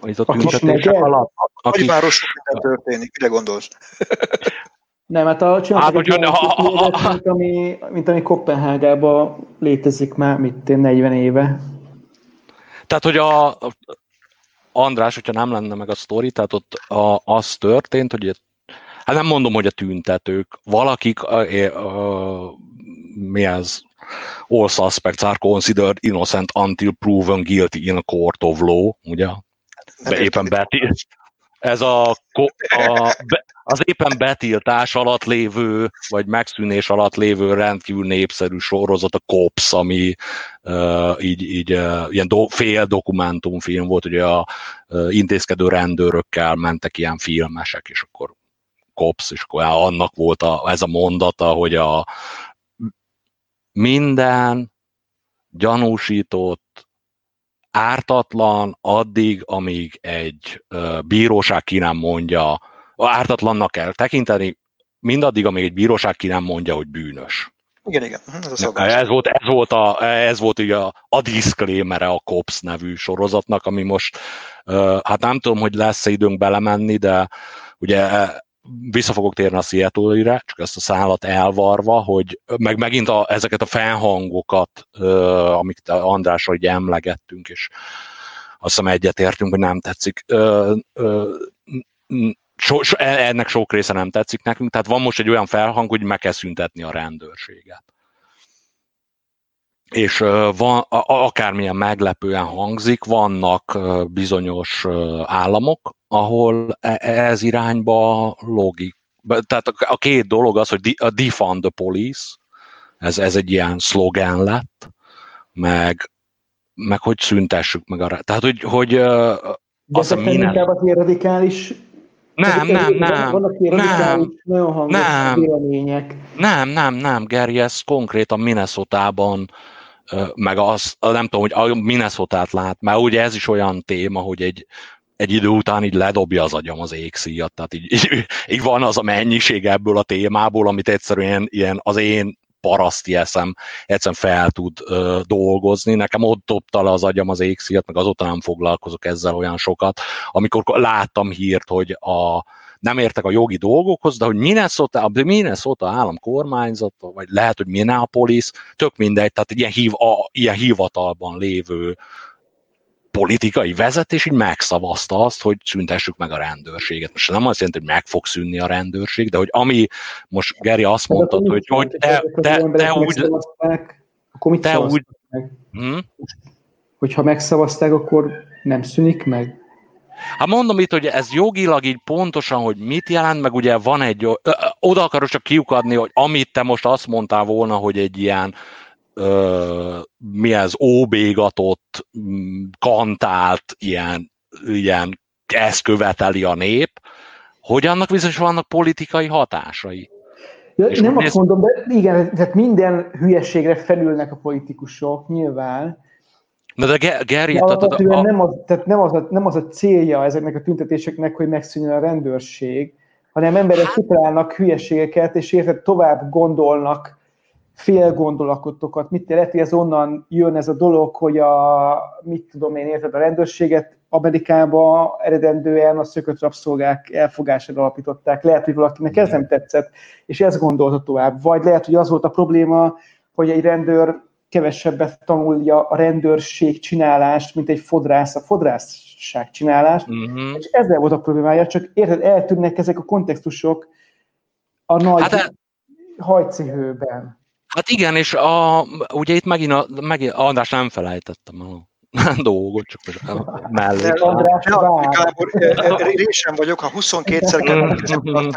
így a tüntetések alatt. A kis... már sok minden történik, mire gondolsz? Nem, hát a csináltak hát, egy ha, ha, ha, mint, ami, mint ami Kopenhágában létezik már, mint 40 éve. Tehát, hogy a, András, hogyha nem lenne meg a sztori, tehát ott a, az történt, hogy hát nem mondom, hogy a tüntetők, valakik, a, a, a, mi ez, all suspects are considered innocent until proven guilty in a court of law, ugye? Be, éppen betilt. Ez a, a, az éppen betiltás alatt lévő, vagy megszűnés alatt lévő rendkívül népszerű sorozat, a Cops, ami uh, így, így uh, ilyen do, fél dokumentumfilm volt, ugye a uh, intézkedő rendőrökkel mentek ilyen filmesek, és akkor Cops, és akkor annak volt a, ez a mondata, hogy a minden gyanúsított ártatlan addig, amíg egy bíróság ki nem mondja, ártatlannak kell tekinteni, mindaddig, amíg egy bíróság ki nem mondja, hogy bűnös. Igen, igen. Ez, a ez, volt, ez volt, a, ez volt ugye a, a disclaimere a COPS nevű sorozatnak, ami most, hát nem tudom, hogy lesz-e időnk belemenni, de ugye vissza fogok térni a seattle csak ezt a szállat elvarva, hogy meg megint a, ezeket a felhangokat, uh, amiket Andrásra ugye emlegettünk, és azt hiszem egyetértünk, hogy nem tetszik. Uh, uh, so, so, e, ennek sok része nem tetszik nekünk, tehát van most egy olyan felhang, hogy meg kell szüntetni a rendőrséget. És van, akármilyen meglepően hangzik, vannak bizonyos államok, ahol e, ez irányba logik. Tehát a két dolog az, hogy a defund the police, ez, ez egy ilyen szlogán lett, meg, meg hogy szüntessük meg a... Tehát, hogy, hogy De az a minden... inkább az radikális nem, nem, nem, nem, nagyon nem, vélemények. Nem, nem, nem, Geri, ez konkrétan Minnesota-ban, meg az, nem tudom, hogy a Minnesota-t lát, mert ugye ez is olyan téma, hogy egy, egy idő után így ledobja az agyam az égszíjat, tehát így, így, így van az a mennyiség ebből a témából, amit egyszerűen ilyen az én paraszti eszem egyszerűen fel tud ö, dolgozni. Nekem ott dobta le az agyam az égszíjat, meg azóta nem foglalkozok ezzel olyan sokat. Amikor láttam hírt, hogy a, nem értek a jogi dolgokhoz, de hogy Minnesota, a Minnesota állam kormányzat, vagy lehet, hogy Minneapolis, tök mindegy, tehát egy ilyen, hív, a, ilyen hivatalban lévő politikai vezetés így megszavazta azt, hogy szüntessük meg a rendőrséget. Most nem azt jelenti, hogy meg fog szűnni a rendőrség, de hogy ami most Geri azt mondta, hogy, hogy te, te, te úgy... Akkor mit te úgy... Meg? Hm? Hogyha megszavazták, akkor nem szűnik meg? Hát mondom itt, hogy ez jogilag így pontosan, hogy mit jelent, meg ugye van egy, oda akarok csak kiukadni, hogy amit te most azt mondtál volna, hogy egy ilyen ö, mi ez, óbégatott, mm, kantált, ilyen, ilyen ezt követeli a nép, hogy annak bizonyos vannak politikai hatásai. Ja, és nem azt mondom, de igen, tehát minden hülyeségre felülnek a politikusok, nyilván. Na de Geri, tehát, a... nem, az, tehát nem, az a, nem az a célja ezeknek a tüntetéseknek, hogy megszűnjön a rendőrség, hanem emberek hát... kitalálnak hülyeségeket, és érted tovább gondolnak fél gondolakotokat, mit lehet, hogy ez onnan jön ez a dolog, hogy a, mit tudom én, érted, a rendőrséget Amerikába eredendően a szökött rabszolgák elfogására alapították. Lehet, hogy valakinek ez nem tetszett, és ez gondolta tovább. Vagy lehet, hogy az volt a probléma, hogy egy rendőr kevesebbet tanulja a rendőrség csinálást, mint egy fodrász a fodrászság csinálást, uh-huh. és ezzel volt a problémája, csak érted, eltűnnek ezek a kontextusok a nagy hát, hajcihőben. Hát igen, és a, ugye itt megint, a, megint András nem felejtettem el. dolgot, csak mellé. Gábor, résem vagyok, ha 22-szer kell,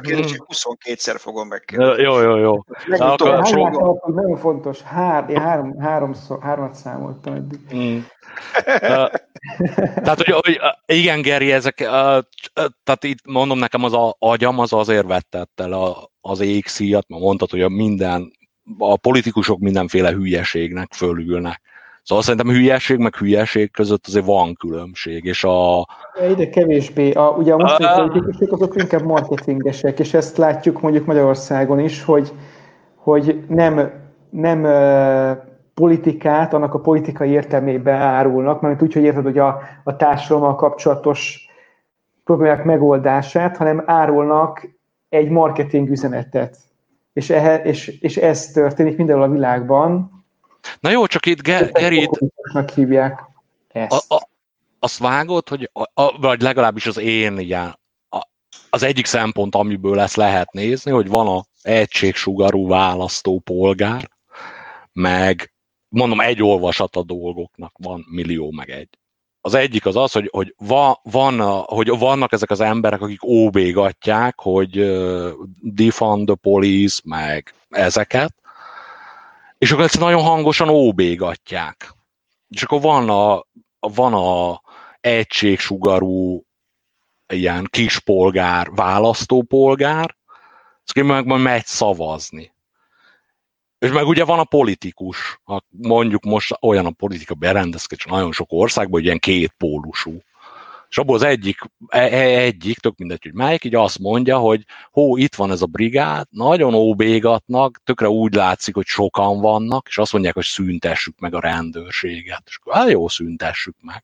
és 22-szer fogom megkérdezni. Jó, jó, jó. Nagyon fontos, hár, én három, háromszor, hármat számoltam eddig. Mm. tehát, hogy, hogy, igen, Geri, ezek, tehát itt mondom nekem az a, agyam az azért vettett el a, az égszíjat, mert mondtad, hogy a minden, a politikusok mindenféle hülyeségnek fölülnek. Szóval szerintem hülyeség meg hülyeség között azért van különbség, és a... Ide kevésbé. A, ugye a mostani politikusok azok inkább marketingesek, és ezt látjuk mondjuk Magyarországon is, hogy, hogy nem, nem politikát annak a politikai értelmében árulnak, mert úgy, hogy érted, hogy a, a társadalommal kapcsolatos problémák megoldását, hanem árulnak egy marketing üzenetet. És, ehe, és, és ez történik mindenhol a világban. Na jó, csak itt Geri... hívják ezt. A, a, azt vágod, hogy a, a, vagy legalábbis az én ilyen, a, az egyik szempont, amiből ezt lehet nézni, hogy van a egységsugarú választópolgár, meg mondom, egy olvasat a dolgoknak, van millió meg egy. Az egyik az az, hogy, hogy, va, van, hogy vannak ezek az emberek, akik óbégatják, hogy uh, defund the police, meg ezeket, és akkor ezt nagyon hangosan óbégatják. És akkor van a, van a egységsugarú ilyen kispolgár, választópolgár, az meg majd megy szavazni. És meg ugye van a politikus, mondjuk most olyan a politika berendezkedés nagyon sok országban, hogy ilyen kétpólusú. És abból az egyik, e, e, egyik, tök mindegy, hogy melyik, így azt mondja, hogy hó, itt van ez a brigád, nagyon óbégatnak, tökre úgy látszik, hogy sokan vannak, és azt mondják, hogy szüntessük meg a rendőrséget. És akkor, hát jó, szüntessük meg.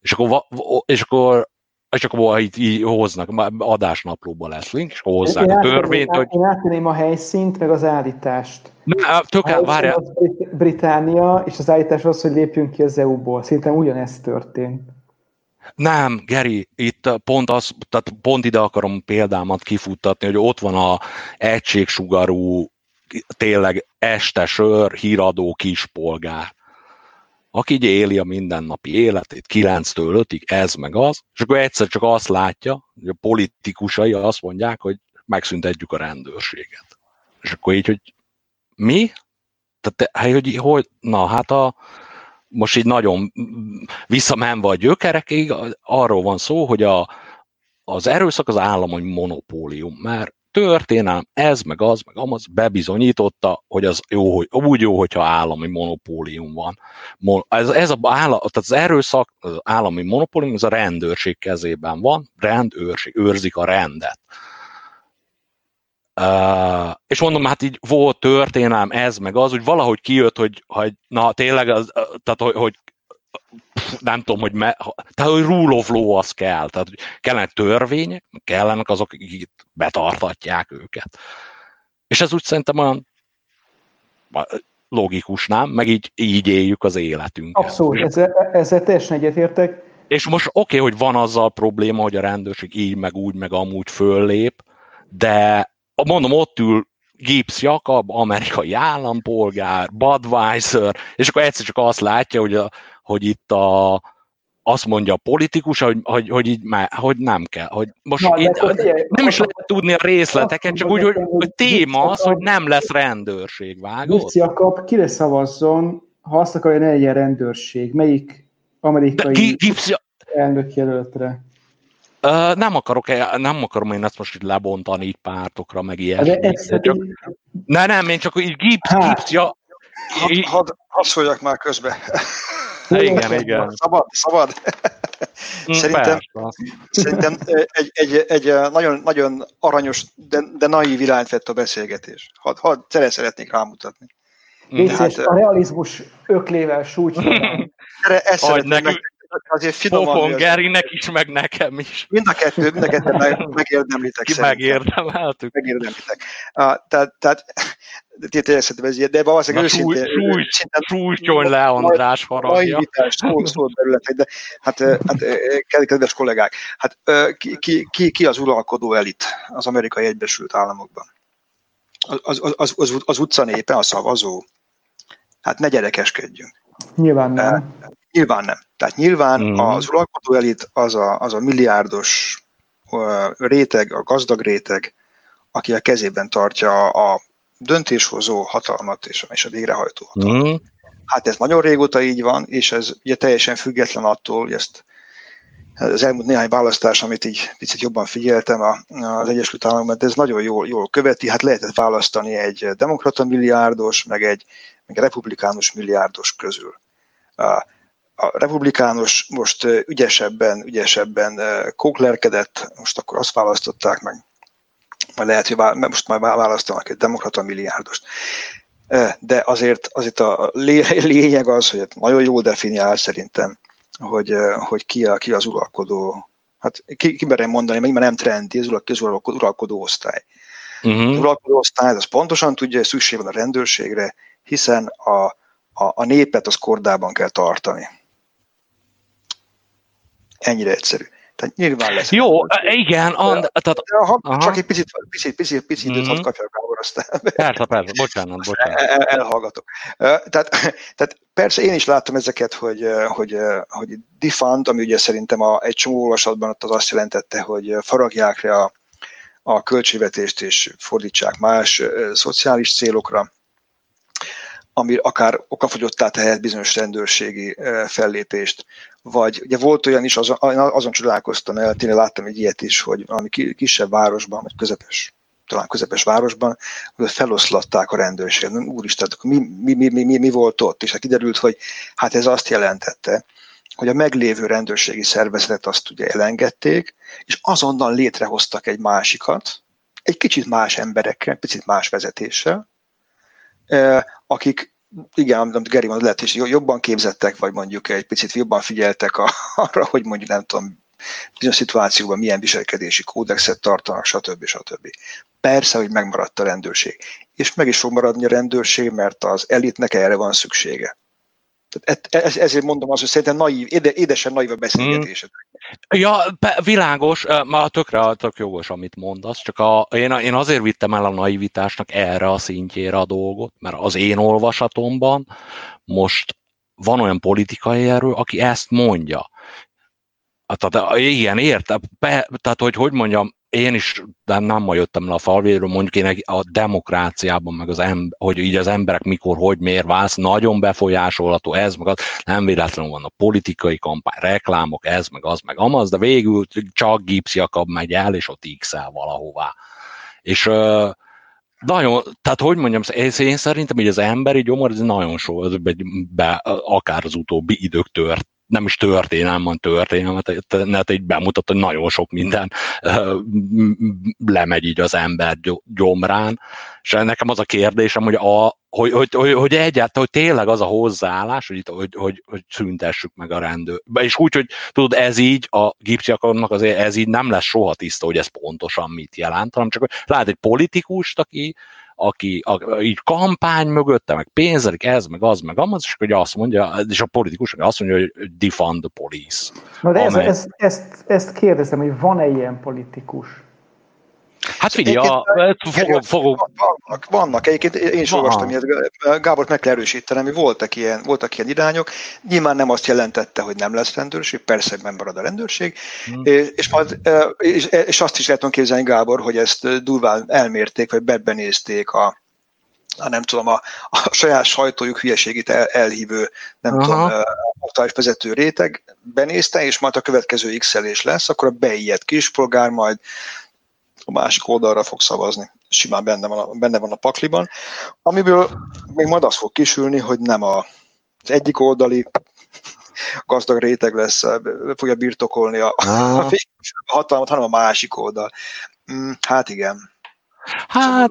És akkor, és akkor és akkor így, így hoznak, adásnaplóban lesz link, és hozzák én a törvényt, átveném, hogy... Én átveném a helyszínt, meg az állítást. Na, tök el, várjál. Brit- Británia, és az állítás az, hogy lépjünk ki az EU-ból. Szerintem ugyanezt történt. Nem, Geri, itt pont, az, tehát pont ide akarom példámat kifuttatni, hogy ott van a egységsugarú, tényleg estesör, híradó kispolgár aki így éli a mindennapi életét, 9-től 5-ig, ez meg az, és akkor egyszer csak azt látja, hogy a politikusai azt mondják, hogy megszüntetjük a rendőrséget. És akkor így, hogy mi? Tehát, hát, hogy, hogy, na hát a, most így nagyon visszamenve a gyökerekig, arról van szó, hogy a, az erőszak az állam, hogy monopólium, mert történelem, ez, meg az, meg amaz bebizonyította, hogy az jó, hogy úgy jó, hogyha állami monopólium van. Ez, ez a tehát az erőszak, az állami monopólium, ez a rendőrség kezében van, rendőrség, őrzik a rendet. Uh, és mondom, hát így volt történelem, ez, meg az, hogy valahogy kijött, hogy, hogy na tényleg, az, tehát hogy, hogy nem tudom, hogy, me, tehát, hogy rule of law az kell, tehát hogy kellenek törvények, kellenek azok, akik betartatják őket. És ez úgy szerintem olyan logikus, nem? Meg így, így éljük az életünket. Abszolút, ezzel, ezzel teljesen egyetértek. És most oké, okay, hogy van azzal probléma, hogy a rendőrség így, meg úgy, meg amúgy föllép, de mondom, ott ül Gibbs Jakab, amerikai állampolgár, Budweiser, és akkor egyszer csak azt látja, hogy a, hogy itt a, azt mondja a politikus, hogy, hogy, hogy, így már, hogy nem kell. Hogy most Na, így, ugye, nem is lehet tudni a részleteket, csak úgy, hogy, hogy téma az, hogy nem lesz rendőrség, vágod? Vici Jakab, kire szavazzon, ha azt akarja, ne legyen rendőrség? Melyik amerikai elnök jelöltre? Uh, nem akarok, nem akarom én ezt most így lebontani így pártokra, meg ilyesmi. Csak... Ne, nem, én csak így Gibbs, hát. Gibbs, ja, Hadd had, had szóljak már közbe. Igen, igen. Szabad, szabad. Mm, szerintem, szerintem egy, egy, egy nagyon, nagyon aranyos, de, de naív irányt vett a beszélgetés. Hadd had, szeretnék rámutatni. Részes, hát, a realizmus öklével sújtja. Ezt szeretném azért finoman. Pofon Gerinek is, meg nekem is. Mind a kettő, mind a kettő meg, megérdemlitek Ki megérdemeltük. Megérdemlitek. Uh, tehát, tehát tényleg ez ilyen, de valószínűleg őszintén... Súly, súlytyon le András haragja. Szó, szó területek, de hát, hát kedves kollégák, hát ki, ki, ki, ki az uralkodó elit az amerikai Egyesült Államokban? Az, az, az, az, az utca népe, a szavazó? Hát ne gyerekeskedjünk. Nyilván nem Nyilván nem. Tehát nyilván mm. az uralkodó elit az a, az a milliárdos réteg, a gazdag réteg, aki a kezében tartja a döntéshozó hatalmat és, és a végrehajtó hatalmat. Mm. Hát ez nagyon régóta így van, és ez ugye teljesen független attól, hogy ezt az elmúlt néhány választás, amit így picit jobban figyeltem az Egyesült Államokban, ez nagyon jól, jól követi. Hát lehetett választani egy demokrata milliárdos, meg egy, meg egy republikánus milliárdos közül. A republikánus most ügyesebben, ügyesebben kóklerkedett, most akkor azt választották meg, majd lehet, hogy most már választanak egy demokrata milliárdost. De azért, azért a lényeg az, hogy nagyon jól definiál szerintem, hogy, hogy ki, a, ki az uralkodó, hát ki, ki merem mondani, mert nem trendi, az uralkodó, uralkodó osztály. Uh-huh. Az uralkodó osztály az pontosan tudja, hogy szükség van a rendőrségre, hiszen a, a, a népet az kordában kell tartani. Ennyire egyszerű. Tehát nyilván lesz. Jó, igen. And, de, tehát, ha, csak egy picit, picit, picit, picit időt mm-hmm. hadd kapjak Gábor, aztán. Persze, persze, bocsánat, bocsánat. El, elhallgatok. Tehát, tehát persze én is láttam ezeket, hogy, hogy, hogy defund, ami ugye szerintem a, egy csomó olvasatban az azt jelentette, hogy faragják le a, a költségvetést és fordítsák más szociális célokra ami akár okafogyottá tehet bizonyos rendőrségi fellépést, vagy ugye volt olyan is, azon, azon csodálkoztam el, tényleg láttam egy ilyet is, hogy valami kisebb városban, vagy közepes, talán közepes városban, hogy feloszlatták a rendőrséget. Úristen, mi, mi, mi, mi, mi, mi volt ott? És hát kiderült, hogy hát ez azt jelentette, hogy a meglévő rendőrségi szervezetet azt ugye elengedték, és azonnal létrehoztak egy másikat, egy kicsit más emberekkel, picit más vezetéssel, akik igen, amit Geri mond, lehet, hogy jobban képzettek, vagy mondjuk egy picit jobban figyeltek a, arra, hogy mondjuk nem tudom, bizonyos szituációban milyen viselkedési kódexet tartanak, stb. stb. Persze, hogy megmaradt a rendőrség. És meg is fog maradni a rendőrség, mert az elitnek erre van szüksége. Tehát ez, ezért mondom azt, hogy szerintem naív, éde, édesen naív a beszélgetésed. Hmm. Ja, világos, ma tökre, tök jogos, amit mondasz, csak a, én, én azért vittem el a naivitásnak erre a szintjére a dolgot, mert az én olvasatomban most van olyan politikai erő, aki ezt mondja. Tehát igen, értem, tehát hogy hogy mondjam, én is de nem ma jöttem le a falvéről, mondjuk én a demokráciában, meg az ember, hogy így az emberek mikor, hogy miért válsz, nagyon befolyásolható ez, meg az, nem véletlenül van a politikai kampány, reklámok, ez, meg az, meg amaz, de végül csak Gips Jakab megy el, és ott x valahová. És uh, nagyon, tehát hogy mondjam, én szerintem hogy az emberi gyomor, ez nagyon sok, be, akár az utóbbi idők tört, nem is történelem, történelmet, net így bemutat, hogy nagyon sok minden lemegy így az ember gyomrán, és nekem az a kérdésem, hogy, a, hogy, hogy, hogy, hogy egyáltalán, hogy tényleg az a hozzáállás, hogy, hogy, hogy, hogy szüntessük meg a rendőr. És úgy, hogy tudod, ez így, a gipsziakonnak azért ez így nem lesz soha tiszta, hogy ez pontosan mit jelent, hanem csak hogy lát egy politikust, aki, aki a, így kampány mögötte, meg pénzelik, ez, meg az, meg amaz, és hogy azt mondja, és a politikus azt mondja, hogy defund the police. Na de amely... ez, ez, ezt, ezt kérdezem, hogy van-e ilyen politikus? Hát figyelj, a, fogok, fogok. Vannak, vannak, egyébként én is olvastam ilyet, Gábor meg kell erősíteni, hogy voltak ilyen, voltak ilyen irányok, nyilván nem azt jelentette, hogy nem lesz rendőrség, persze nem marad a rendőrség, hmm. és, majd, és, és azt is lehet képzelni, Gábor, hogy ezt durván elmérték, vagy bebenézték a, a nem tudom, a, a saját sajtójuk hülyeségét el, elhívő, nem Aha. tudom, aktuális vezető réteg benézte, és majd a következő x lesz, akkor a beijedt kispolgár majd a másik oldalra fog szavazni. Simán benne van a, benne van a pakliban, amiből még majd az fog kisülni, hogy nem a, az egyik oldali gazdag réteg lesz, fogja birtokolni a, a hatalmat, hanem a másik oldal. Mm, hát igen. Hát,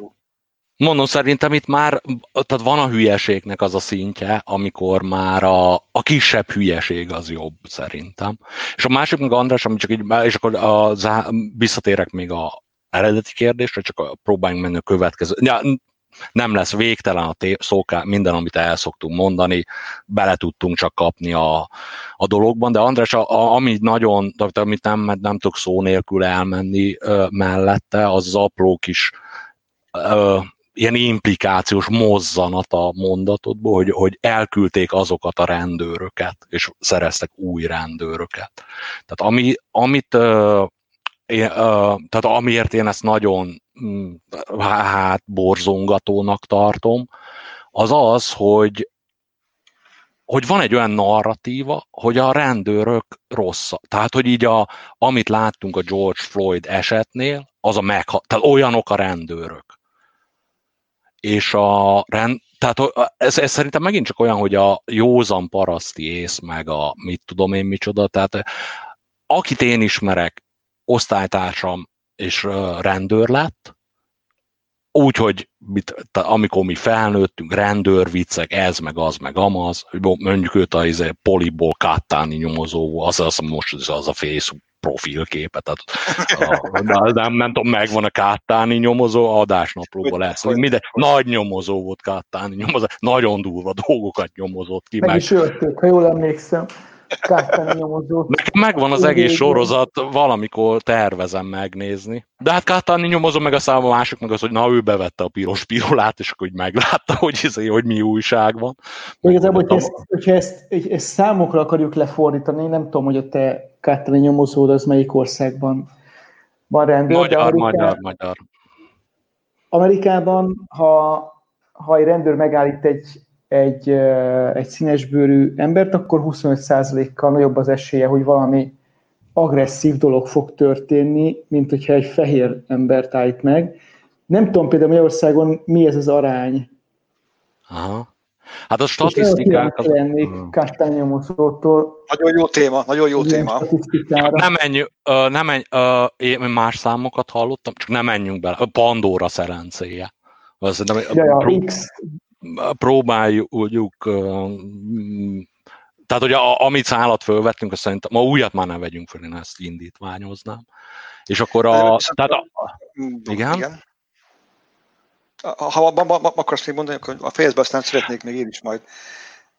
mondom, szerintem itt már, tehát van a hülyeségnek az a szintje, amikor már a, a kisebb hülyeség az jobb, szerintem. És a másik meg András, ami csak így, és akkor a, visszatérek még a, eredeti kérdésre, csak próbáljunk menni a következő. Ja, nem lesz végtelen a té- szóká, minden, amit el szoktunk mondani, bele tudtunk csak kapni a, a dologban, de András, a, a, ami nagyon, amit nem, nem tudok szó nélkül elmenni ö, mellette, az az apró kis ö, ilyen implikációs mozzanat a mondatodból, hogy, hogy elküldték azokat a rendőröket, és szereztek új rendőröket. Tehát ami, amit uh, én, uh, tehát amiért én ezt nagyon mm, hát borzongatónak tartom, az az, hogy hogy van egy olyan narratíva, hogy a rendőrök rossz. Tehát, hogy így a, amit láttunk a George Floyd esetnél, az a megha- tehát olyanok a rendőrök. És a rend, tehát ez, ez szerintem megint csak olyan, hogy a józan paraszti ész, meg a mit tudom én micsoda, tehát akit én ismerek, osztálytársam és rendőr lett, Úgyhogy amikor mi felnőttünk, rendőrviccek, ez, meg az, meg amaz, mondjuk őt a izé, poliból káttáni nyomozó, az, az most az, az a Facebook profilképe, tehát a, nem, nem tudom, megvan a káttáni nyomozó, adásnaplóban lesz. Minden, nagy nyomozó volt káttáni nyomozó, nagyon durva dolgokat nyomozott ki. Meg, meg is öltök, ha jól emlékszem. Nyomozó. Nekem megvan az egész sorozat, valamikor tervezem megnézni. De hát Kártáni nyomozó meg a száma másik meg az, hogy na ő bevette a piros pirulát, és akkor úgy meglátta, hogy, ez, hogy mi újság van. Igazából, hogy ezt, hogyha ezt, ezt számokra akarjuk lefordítani, nem tudom, hogy a te Kártáni nyomozód az melyik országban van rendőr. Magyar, Amerikán, magyar, magyar. Amerikában, ha, ha egy rendőr megállít egy egy, egy színesbőrű embert, akkor 25%-kal nagyobb az esélye, hogy valami agresszív dolog fog történni, mint hogyha egy fehér embert állít meg. Nem tudom például Magyarországon mi ez az arány. Aha. Hát a statisztikák... Az... lennék hmm. Nagyon jó téma, nagyon jó téma. Nem menjünk, uh, nem menj, uh, én más számokat hallottam, csak nem menjünk bele. Pandora szerencéje. Az, nem, ja, ja, X próbáljuk tehát, hogy a, amit szállat fölvettünk, azt szerintem ma újat már nem vegyünk föl, én ezt indítványoznám. És akkor a... Tehát a, igen? igen. Ha akarsz még mondani, akkor a fejezbe aztán szeretnék még én is majd.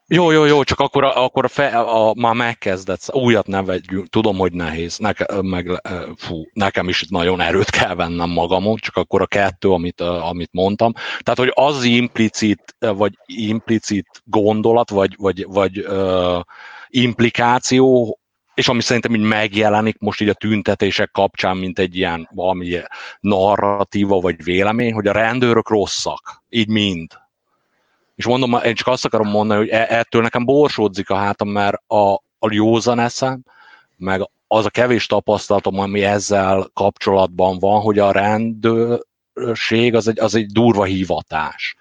Jó, jó, jó, csak akkor, akkor a fe, a, már megkezdett, újat ne vegyünk, tudom, hogy nehéz, neke, meg, fú, nekem is nagyon erőt kell vennem magamon, csak akkor a kettő, amit, amit mondtam. Tehát, hogy az implicit, vagy implicit gondolat, vagy, vagy, vagy uh, implikáció, és ami szerintem így megjelenik most így a tüntetések kapcsán, mint egy ilyen valami narratíva vagy vélemény, hogy a rendőrök rosszak, így mind és mondom, én csak azt akarom mondani, hogy e- ettől nekem borsódzik a hátam, mert a, a józan eszem, meg az a kevés tapasztalatom, ami ezzel kapcsolatban van, hogy a rendőrség az egy, az egy durva hivatás.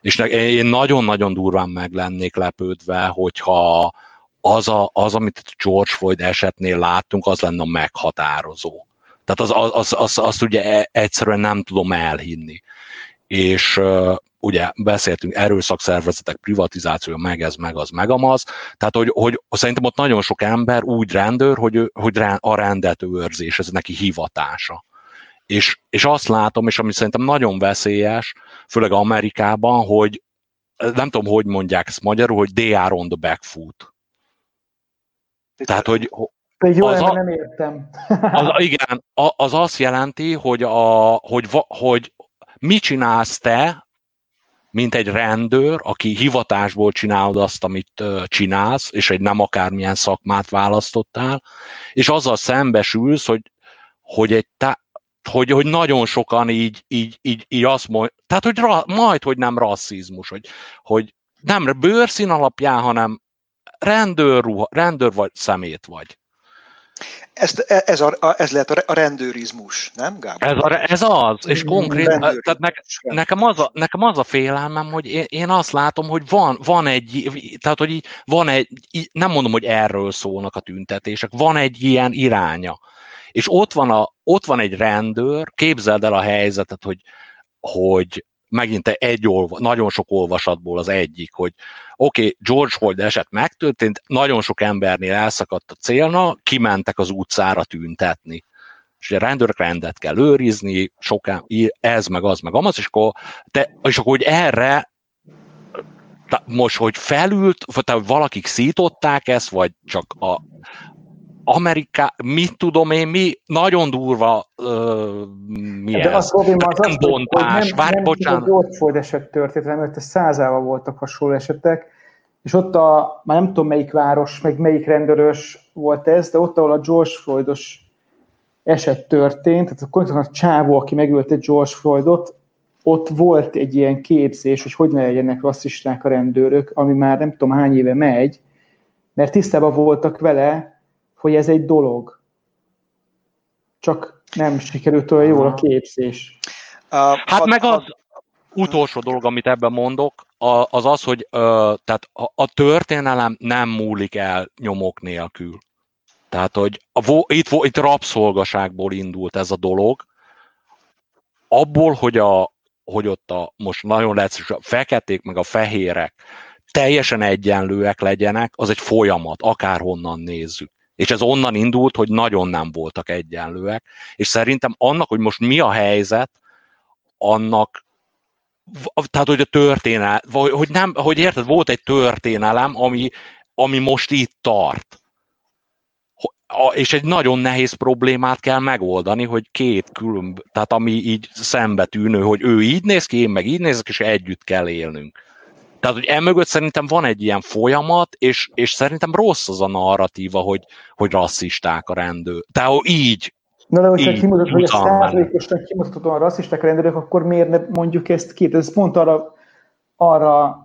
És én nagyon-nagyon durván meg lennék lepődve, hogyha az, a, az, amit George Floyd esetnél láttunk, az lenne meghatározó. Tehát az, az, az, az, azt ugye e- egyszerűen nem tudom elhinni. És ugye beszéltünk erőszakszervezetek privatizációja, meg ez, meg az, meg amaz, tehát hogy, hogy szerintem ott nagyon sok ember úgy rendőr, hogy, hogy a rendet őrzés, ez neki hivatása. És, és azt látom, és ami szerintem nagyon veszélyes, főleg Amerikában, hogy nem tudom, hogy mondják ezt magyarul, hogy they are on the back foot. Tehát, hogy, jó, az a, nem értem. az, igen, az azt jelenti, hogy, a, hogy, hogy mit csinálsz te mint egy rendőr, aki hivatásból csinálod azt, amit csinálsz, és egy nem akármilyen szakmát választottál, és azzal szembesülsz, hogy, hogy egy tá- hogy, hogy nagyon sokan így, így, így, így azt mondja, tehát hogy ra, majd, hogy nem rasszizmus, hogy, hogy nem bőrszín alapján, hanem rendőr, ruha, rendőr vagy szemét vagy. Ez, ez, a, ez lehet a rendőrizmus, nem, Gábor? Ez, a, ez az, és konkrét, tehát ne, nekem, az a, nekem az a félelmem, hogy én, én azt látom, hogy van, van egy, tehát hogy így, van egy, nem mondom, hogy erről szólnak a tüntetések, van egy ilyen iránya. És ott van, a, ott van egy rendőr, képzeld el a helyzetet, hogy, hogy megint egy olva, nagyon sok olvasatból az egyik, hogy oké, okay, George Floyd eset megtörtént, nagyon sok embernél elszakadt a célna, kimentek az utcára tüntetni. És a rendőrök rendet kell őrizni, sokan, ez meg az meg amaz, és akkor, te, és akkor hogy erre most, hogy felült, vagy valakik szították ezt, vagy csak a, Ameriká, mit tudom én, mi, nagyon durva, uh, mi De ez? az probléma az, az bontás, hogy nem, várj, nem bocsánat. a eset történt, hanem a százával voltak hasonló esetek, és ott a, már nem tudom melyik város, meg melyik rendőrös volt ez, de ott, ahol a George Floydos eset történt, tehát konkrétan a csávó, aki megölte George Floydot, ott volt egy ilyen képzés, hogy hogy ne legyenek rasszisták a rendőrök, ami már nem tudom hány éve megy, mert tisztában voltak vele, hogy ez egy dolog. Csak nem sikerült olyan jól a képzés. Uh, Hát meg az utolsó dolog, amit ebben mondok, az az, hogy tehát a, történelem nem múlik el nyomok nélkül. Tehát, hogy a, itt, itt rabszolgaságból indult ez a dolog, abból, hogy, a, hogy ott a, most nagyon lehetszés, a feketék meg a fehérek teljesen egyenlőek legyenek, az egy folyamat, akárhonnan nézzük. És ez onnan indult, hogy nagyon nem voltak egyenlőek, és szerintem annak, hogy most mi a helyzet, annak tehát, hogy a történelem, vagy hogy nem, hogy érted, volt egy történelem, ami, ami most itt tart. És egy nagyon nehéz problémát kell megoldani, hogy két külön, tehát ami így szembetűnő, hogy ő így néz ki, én meg így nézek, és együtt kell élnünk. Tehát, hogy emögött szerintem van egy ilyen folyamat, és, és szerintem rossz az a narratíva, hogy, hogy rasszisták a rendőr. Tehát így, Na de hogyha kimutatod, hogy százalékosan kimutathatóan rasszisták a rendőrök, akkor miért ne mondjuk ezt ki? Ez pont arra, arra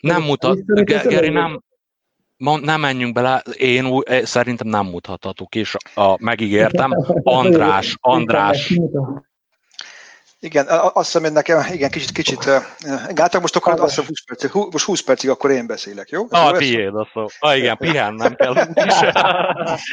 Nem mutat, Geri, nem, ma- nem menjünk bele, én úgy, eh, szerintem nem mutathatok, és a, megígértem, András, András, Igen, azt hiszem, hogy nekem, igen, kicsit, kicsit, általában most akkor azt hiszem 20 percig, most 20 percig akkor én beszélek, jó? Ez jó a lesz? tiéd a szó. Ah, igen, pihennem kell. úgyis.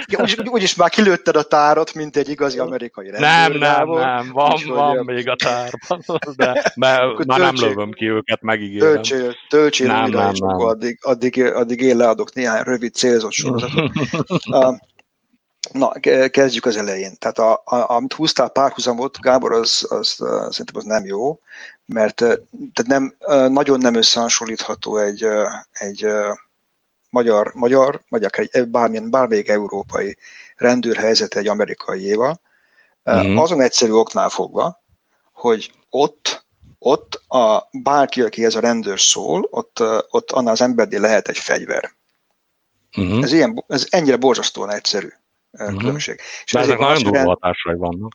Igen, úgyis, már kilőtted a tárat, mint egy igazi amerikai rendőr. nem, nem, nem, van, Úgyhogy, van ö, még a tárban, de mert már nem lövöm ki őket, megígérem. Töltsél, töltsél Nem, újra, nem, és nem. addig, addig, addig én leadok néhány rövid célzott sorozatot. Na, ke- kezdjük az elején. Tehát a, a, amit húztál párhuzamot, Gábor, az, az uh, szerintem az nem jó, mert tehát nem, nagyon nem összehasonlítható egy, egy magyar, magyar, vagy akár egy bármilyen, bármelyik európai rendőrhelyzet egy amerikaiéval. Mhm. Azon egyszerű oknál fogva, hogy ott, ott a, bárki, aki ez a rendőr szól, ott, ott annál az embernél lehet egy fegyver. Mhm. Ez, ilyen, ez ennyire borzasztóan egyszerű uh, Mhm. különbség. És De ezek nagyon durva hatásai vannak.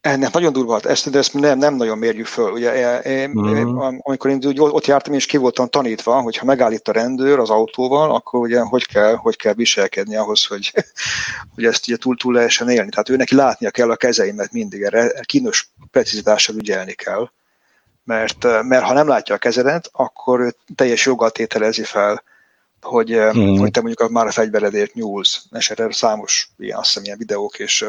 ennek nagyon durva, hát ezt, de ezt nem, nem nagyon mérjük föl. Ugye, én, én, amikor én úgy ott jártam, és ki voltam tanítva, hogy ha megállít a rendőr az autóval, akkor ugye hogy kell, hogy kell viselkedni ahhoz, hogy, hogy ezt ugye túl, túl lehessen élni. Tehát ő neki látnia kell a kezeimet mindig, erre kínos precizitással ügyelni kell. Mert, mert ha nem látja a kezedet, akkor ő teljes joggal tételezi fel, hogy, hmm. hogy te mondjuk már a fegyveredért nyúlsz. És erre számos ilyen, azt hiszem, ilyen videók és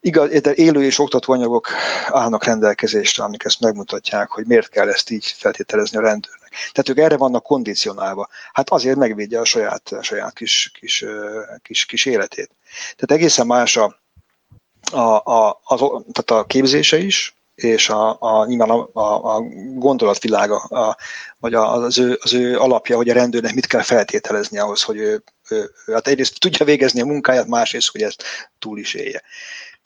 igaz, de élő és oktató anyagok állnak rendelkezésre, amik ezt megmutatják, hogy miért kell ezt így feltételezni a rendőrnek. Tehát ők erre vannak kondicionálva. Hát azért megvédje a saját, a saját kis, kis, kis, kis életét. Tehát egészen más a, a, a, az, tehát a képzése is, és a, a, nyilván a, a, a gondolatvilága, a, vagy az, ő, az ő alapja, hogy a rendőrnek mit kell feltételezni ahhoz, hogy ő, ő, ő hát egyrészt tudja végezni a munkáját, másrészt, hogy ezt túl is élje.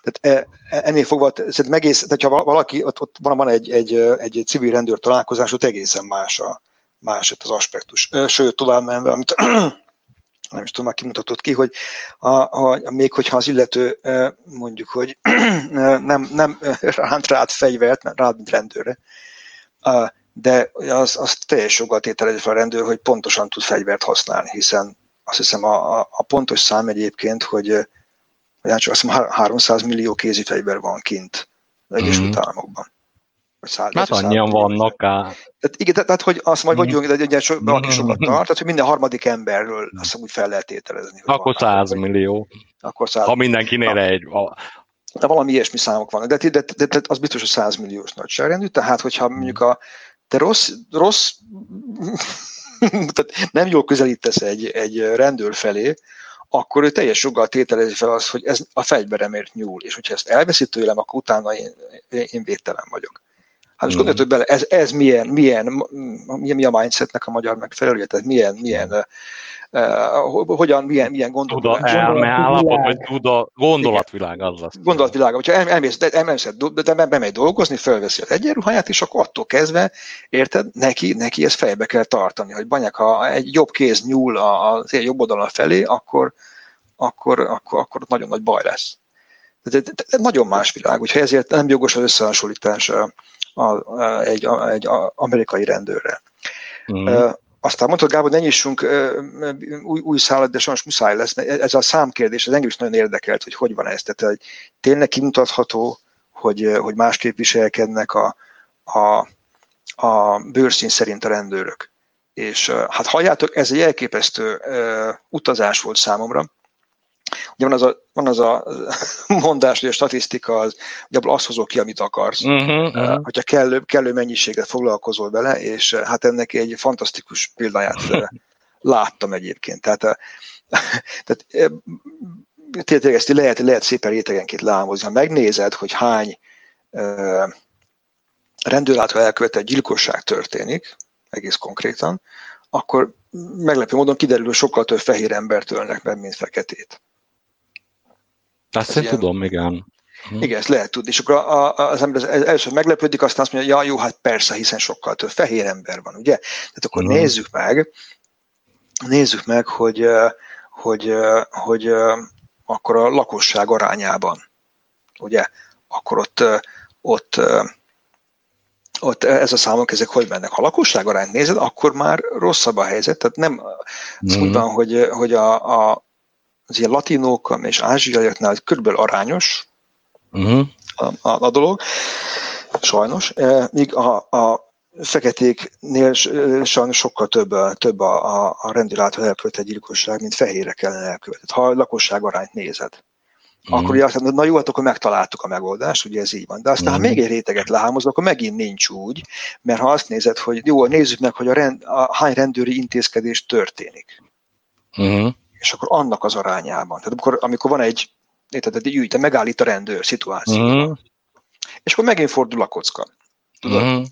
Tehát e- e- ennél fogva, szerintem egész, tehát ha valaki, ott, ott van, van egy, egy, egy civil rendőr találkozás, ott egészen más, a, más az aspektus. Sőt, tovább menve, amit nem is tudom, már kimutatott ki, hogy a, a, még hogyha az illető mondjuk, hogy nem, nem ránt rád fegyvert, rád, mint rendőrre, ö, de az, az teljes joggal tételezi fel a rendőr, hogy pontosan tud fegyvert használni, hiszen azt hiszem a, a, a pontos szám egyébként, hogy vagy csak azt hiszem há- 300 millió kézi fegyver van kint az Egyesült Mhm. Államokban. Száz- Hát annyian vannak á. Tehát, igen, tehát, hogy azt majd Mhm. mondjuk, de ugye so, valaki sokat tart, tehát hogy minden harmadik emberről azt hiszem úgy fel lehet tételezni. Akkor van nála, 100 vagy- millió. Akkor 100 Ha mindenkinél Na. egy. A, de valami ilyesmi számok vannak. De, de, de, de, de az biztos, hogy 100 milliós nagyságrendű, tehát hogyha mondjuk a te rossz, rossz tehát nem jól közelítesz egy, egy rendőr felé, akkor ő teljes joggal tételezi fel azt, hogy ez a fegyveremért nyúl, és hogyha ezt elveszi tőlem, akkor utána én, én védtelen vagyok. Hát most gondolj, hogy bele, ez, ez milyen, milyen, milyen, mi a mindsetnek a magyar megfelelője, tehát milyen, milyen uh, hogyan, milyen, milyen gondolat. Tuda elmeállapot, vagy tuda, gondolatvilág az lesz. Gondolatvilág. Hogyha elmész, de, elmész, de bemegy dolgozni, felveszi az egyenruháját, és akkor attól kezdve, érted, neki, neki ezt fejbe kell tartani, hogy banyák, ha egy jobb kéz nyúl az jobb oldalon felé, akkor, akkor, akkor, akkor nagyon nagy baj lesz. De, de, de nagyon más világ, úgyhogy ezért nem jogos az összehasonlítás a, egy, a, egy amerikai rendőrre. Mm. Uh, aztán mondtad, Gábor, ne nyissunk új, új szállat, de sajnos muszáj lesz, mert ez a számkérdés, ez engem is nagyon érdekelt, hogy hogy van ez. Tehát hogy tényleg kimutatható, hogy, hogy másképp viselkednek a, a, a bőrszín szerint a rendőrök. És hát halljátok, ez egy elképesztő uh, utazás volt számomra, Ugye van az a, van az a mondás, hogy a statisztika az, hogy abból azt hozol ki, amit akarsz. Uh-huh, uh-huh. Hogyha kellő, kellő mennyiséget foglalkozol vele, és eh, hát ennek egy fantasztikus példáját eh, láttam egyébként. Tehát, tehát tényleg ezt lehet, lehet szépen rétegenként lámozni. Ha megnézed, hogy hány uh, rendőrlátva elkövetett gyilkosság történik, egész konkrétan, akkor meglepő módon kiderül, hogy sokkal több fehér embert ölnek meg, mint feketét. Azt én tudom, igen. Hm. Igen, ezt lehet tudni. És akkor a, a, az ember először meglepődik, aztán azt mondja, ja, jó, hát persze, hiszen sokkal több fehér ember van, ugye? Tehát akkor uh-huh. nézzük meg, nézzük meg, hogy, hogy, hogy, hogy akkor a lakosság arányában, ugye, akkor ott, ott, ott ez a számok, ezek hogy mennek. Ha a lakosság arányt nézed, akkor már rosszabb a helyzet. Tehát nem az uh-huh. úgy van, hogy, hogy a, a, az ilyen latinók és ázsiaiaknál körülbelül arányos uh-huh. a, a, a dolog, sajnos, e, míg a, a feketéknél sajnos sokkal több, több a, a, a rendőr által elkövetett gyilkosság, mint fehérre kellene elkövetett. Ha a lakosság arányt nézed. Mm. Akkor ugye azt mondod, na jó, hát akkor megtaláltuk a megoldást, ugye ez így van. De aztán, mm. ha még egy réteget lehámozol, akkor megint nincs úgy, mert ha azt nézed, hogy jó, nézzük meg, hogy a, rend, a hány rendőri intézkedés történik. Mm és akkor annak az arányában. Tehát amikor, amikor van egy, érted, egy ügy, megállít a rendőr szituáció, uh-huh. és akkor megint fordul a kocka. Tudod? Uh-huh.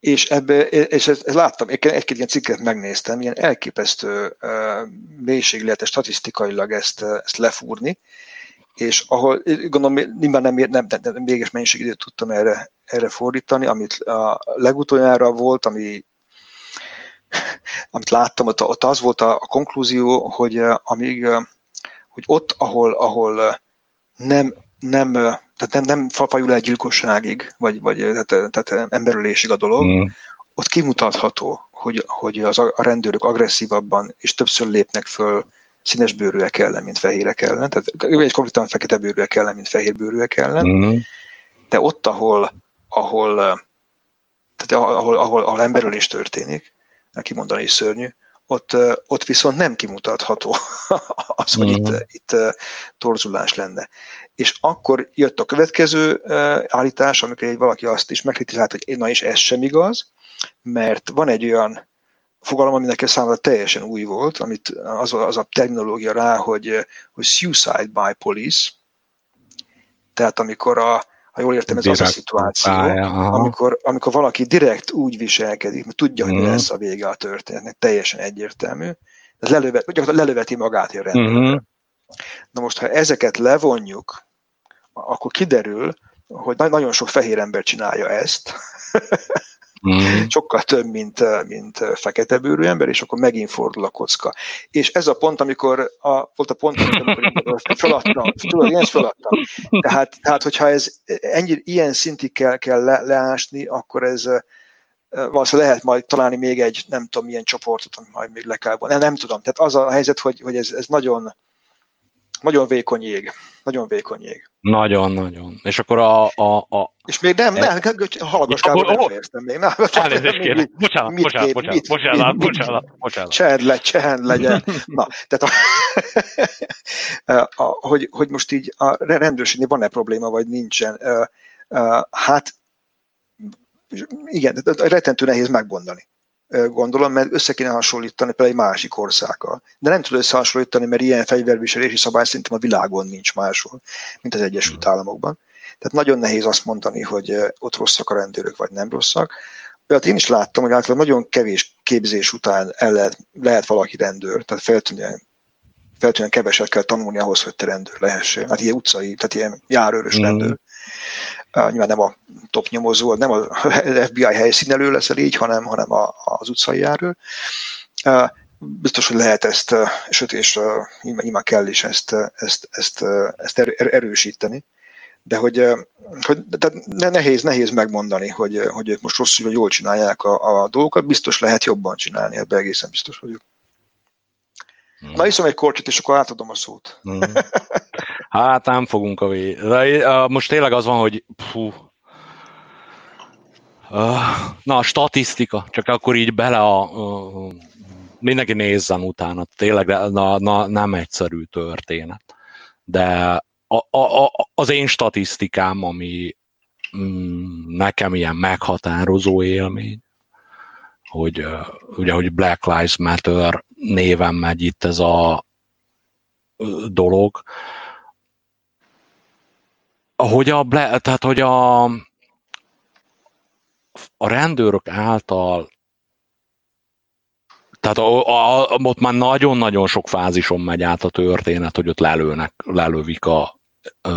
És ebbe, és ezt, ezt láttam, egy-két ilyen cikket megnéztem, ilyen elképesztő uh, mélységű lehet statisztikailag ezt, ezt lefúrni, és ahol gondolom, nyilván nem, nem, nem, nem mégis mennyiség időt tudtam erre, erre fordítani, amit a legutoljára volt, ami amit láttam, ott, ott az volt a, a konklúzió, hogy amíg, hogy ott, ahol, ahol nem, nem, tehát nem, nem fajul el gyilkosságig, vagy, vagy tehát, tehát emberölésig a dolog, mm. ott kimutatható, hogy, hogy az a, rendőrök agresszívabban és többször lépnek föl színes bőrűek ellen, mint fehérek ellen, tehát egy konkrétan fekete bőrűek ellen, mint fehér bőrűek ellen, mm. de ott, ahol, ahol, tehát ahol, ahol, ahol emberölés történik, neki mondani is szörnyű, ott, ott viszont nem kimutatható az, hogy itt, itt torzulás lenne. És akkor jött a következő állítás, amikor egy valaki azt is megkritizált, hogy na és ez sem igaz, mert van egy olyan fogalom, ami nekem számomra teljesen új volt, amit az, az a terminológia rá, hogy, hogy suicide by police, tehát amikor a, ha jól értem, ez direkt az a szituáció, amikor, amikor valaki direkt úgy viselkedik, mert tudja, hogy mm. mi lesz a vége a történetnek, teljesen egyértelmű, ez lelövet, lelöveti magát a rendőr. Mm-hmm. Na most, ha ezeket levonjuk, akkor kiderül, hogy nagyon sok fehér ember csinálja ezt, Mm. Sokkal több, mint, mint fekete bőrű ember, és akkor megint fordul a kocka. És ez a pont, amikor a, volt a pont, amikor feladtam, tudod, én ezt feladtam. Tehát, tehát, hogyha ez ennyi, ilyen szintig kell, kell le, leásni, akkor ez valószínűleg lehet majd találni még egy, nem tudom, milyen csoportot, amit majd még le kell nem, nem tudom. Tehát az a helyzet, hogy, hogy ez, ez nagyon, nagyon vékony jég. Nagyon vékony jég. Nagyon, nagyon. És akkor a... a, a és még nem, nem, hallgass Károly, nem fejeztem még. Nem, elnézést kérek. Bocsánat, mit, bocsánat, bocsánat, mit, bocsánat, mit, bocsánat, bocsánat. Csend le, csend legyen. Na, tehát a, a, hogy, hogy most így a rendőrségnél van-e probléma, vagy nincsen. Hát igen, rettentő nehéz megmondani gondolom, mert össze kéne hasonlítani például egy másik országgal. De nem tud összehasonlítani, mert ilyen fegyverviselési szabály szerintem a világon nincs máshol, mint az Egyesült Államokban. Tehát nagyon nehéz azt mondani, hogy ott rosszak a rendőrök, vagy nem rosszak. Olyat én is láttam, hogy általában nagyon kevés képzés után el lehet, lehet valaki rendőr, tehát feltűnően, feltűnően keveset kell tanulni ahhoz, hogy te rendőr lehessél. Hát ilyen utcai, tehát ilyen járőrös mm. rendőr. Nyilván nem a top nyomozó, nem a FBI helyszínelő leszel így, hanem, hanem a, az utcai járőr. Biztos, hogy lehet ezt, sőt, és ima kell is ezt, ezt, ezt, ezt erősíteni. De hogy, hogy tehát nehéz, nehéz megmondani, hogy, hogy most rosszul vagy jól csinálják a, a dolgokat, biztos lehet jobban csinálni, ebben egészen biztos vagyok. Hmm. Na, iszom egy korcsit, és akkor átadom a szót. Hmm. Hát nem fogunk a vég. Most tényleg az van, hogy fú, na, a statisztika, csak akkor így bele a, mindenki nézzen utána, tényleg na, na, nem egyszerű történet. De a, a, a, az én statisztikám, ami mm, nekem ilyen meghatározó élmény, hogy ugye, hogy Black Lives Matter néven megy itt ez a dolog, hogy a, tehát, hogy a, a rendőrök által tehát a, a, a, ott már nagyon-nagyon sok fázison megy át a történet, hogy ott lelőnek, lelövik a... Ö,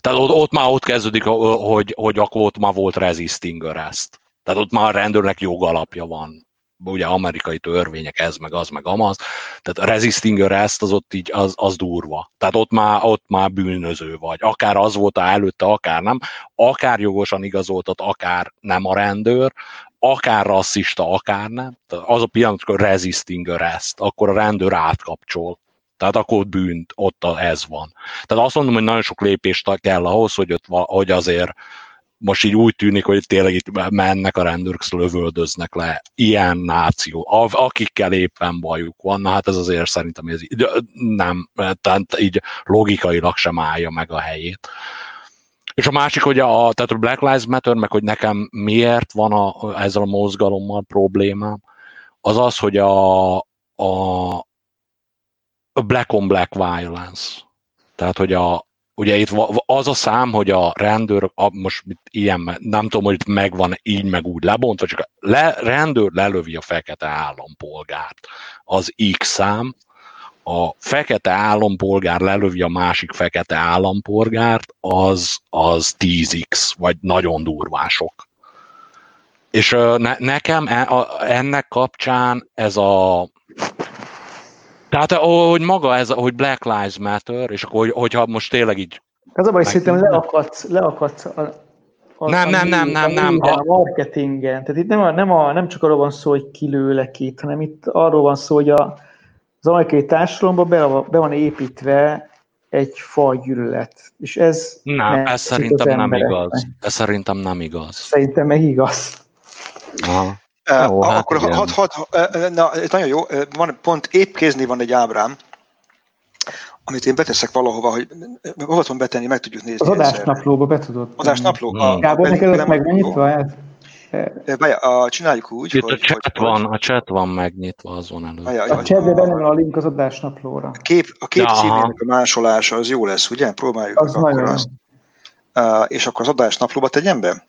tehát ott, ott már ott kezdődik, hogy, hogy akkor ott már volt resisting arrest. Tehát ott már a rendőrnek jogalapja van. Ugye amerikai törvények, ez meg az meg amaz. Tehát a resisting arrest az ott így, az, az durva. Tehát ott már, ott már bűnöző vagy. Akár az volt előtte, akár nem. Akár jogosan igazoltat, akár nem a rendőr akár rasszista, akár nem. Tehát az a pillanat, amikor resisting arrest, akkor a rendőr átkapcsol. Tehát akkor bűnt, ott ez van. Tehát azt mondom, hogy nagyon sok lépést kell ahhoz, hogy, ott, hogy azért most így úgy tűnik, hogy tényleg itt mennek a rendőrök, lövöldöznek le ilyen náció, akikkel éppen bajuk van, na hát ez azért szerintem ez nem, tehát így logikailag sem állja meg a helyét. És a másik, hogy a, tehát a Black Lives Matter, meg hogy nekem miért van a, ezzel a mozgalommal problémám, az az, hogy a, a, a black on black violence. Tehát, hogy a, ugye itt az a szám, hogy a rendőr, a, most ilyen, nem tudom, hogy itt megvan így meg úgy lebontva, csak a le, rendőr lelövi a fekete állampolgárt. Az X szám, a fekete állampolgár lelövi a másik fekete állampolgárt, az, az 10x, vagy nagyon durvások. És ne, nekem e, ennek kapcsán ez a tehát, hogy maga ez, hogy Black Lives Matter, és akkor, hogy, hogyha most tényleg így... Ez a baj, szerintem leakadsz, leakadsz a, a, nem, nem, nem, nem, nem. A, a marketingen. Tehát itt nem, a, nem, a, nem csak arról van szó, hogy kilőlek itt, hanem itt arról van szó, hogy a, az amerikai társadalomban be, be van építve egy fajgyűlölet. És ez nem, nem ez szerintem nem igaz. Ez szerintem nem igaz. Szerintem meg igaz. Aha. Jó, hát akkor hat, hat, hat, na, ez nagyon jó, van, pont épp kézni van egy ábrám, amit én beteszek valahova, hogy hova tudom betenni, meg tudjuk nézni. Az adásnaplóba be tudod. Adásnapló. Gábor, neked meg megnyitva ez? a, csináljuk úgy, Itt hogy... A chat, hogy, van, a chat van megnyitva azon előtt. Várja, a chatben benne van a link az adásnaplóra. A kép, a kép címének a másolása az jó lesz, ugye? Próbáljuk az akkor nagyon azt. Uh, és akkor az adásnaplóba tegyen be?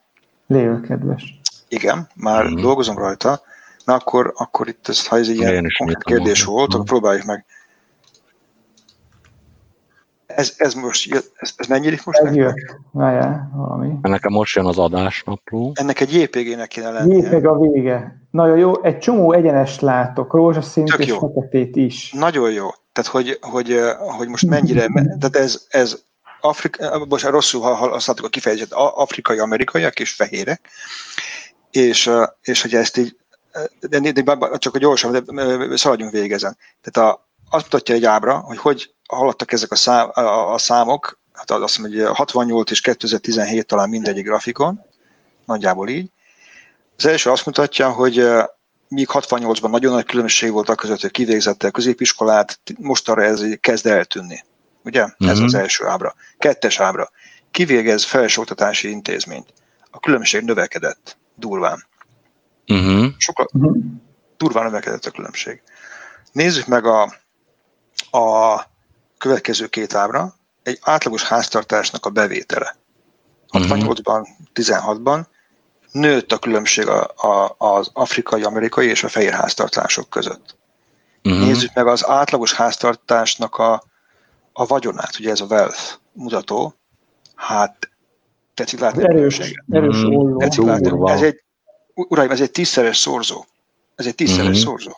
Lévő kedves. Igen, már mm-hmm. dolgozom rajta. Na akkor, akkor itt, ez, ha ez egy ilyen konkrét kérdés volt, akkor próbáljuk meg ez, ez most, ez, ez mennyi most? Ez jött. Várjál, valami. Nekem most jön az adásnapló. Ennek egy JPG-nek kéne lennie. JPG a vége. Nagyon jó, egy csomó egyenest látok, rózsaszínt és feketét is. Nagyon jó. Tehát, hogy, hogy, hogy most mennyire, tehát ez, ez Afrika, most rosszul használtuk a kifejezést, afrikai, amerikaiak és fehérek, és, és hogy ezt így, de, de, de csak a gyorsan, de szaladjunk végezen. Tehát a, azt mutatja egy ábra, hogy hogy haladtak ezek a, szám, a, a számok, hát azt mondom, hogy 68 és 2017 talán mindegyik grafikon, nagyjából így. Az első azt mutatja, hogy míg 68-ban nagyon nagy különbség volt a között, hogy kivégzette a középiskolát, mostanra ez kezd eltűnni. Ugye? Mm-hmm. Ez az mhm. első ábra. Kettes ábra. Kivégez felsőoktatási intézményt. A különbség növekedett durván. Mm-hmm. Sokkal durván növekedett a különbség. Nézzük meg a, a következő két ábra egy átlagos háztartásnak a bevétele. 68-ban, 16-ban, nőtt a különbség a, a, az afrikai, amerikai és a fehér háztartások között. Uh-huh. Nézzük meg az átlagos háztartásnak a, a vagyonát, ugye ez a wealth mutató, hát tetszik látni. Erős, erős olló. Tetszik látni. Ez egy, uraim, ez egy tízszeres szorzó. Ez egy tízszeres uh-huh. szorzó.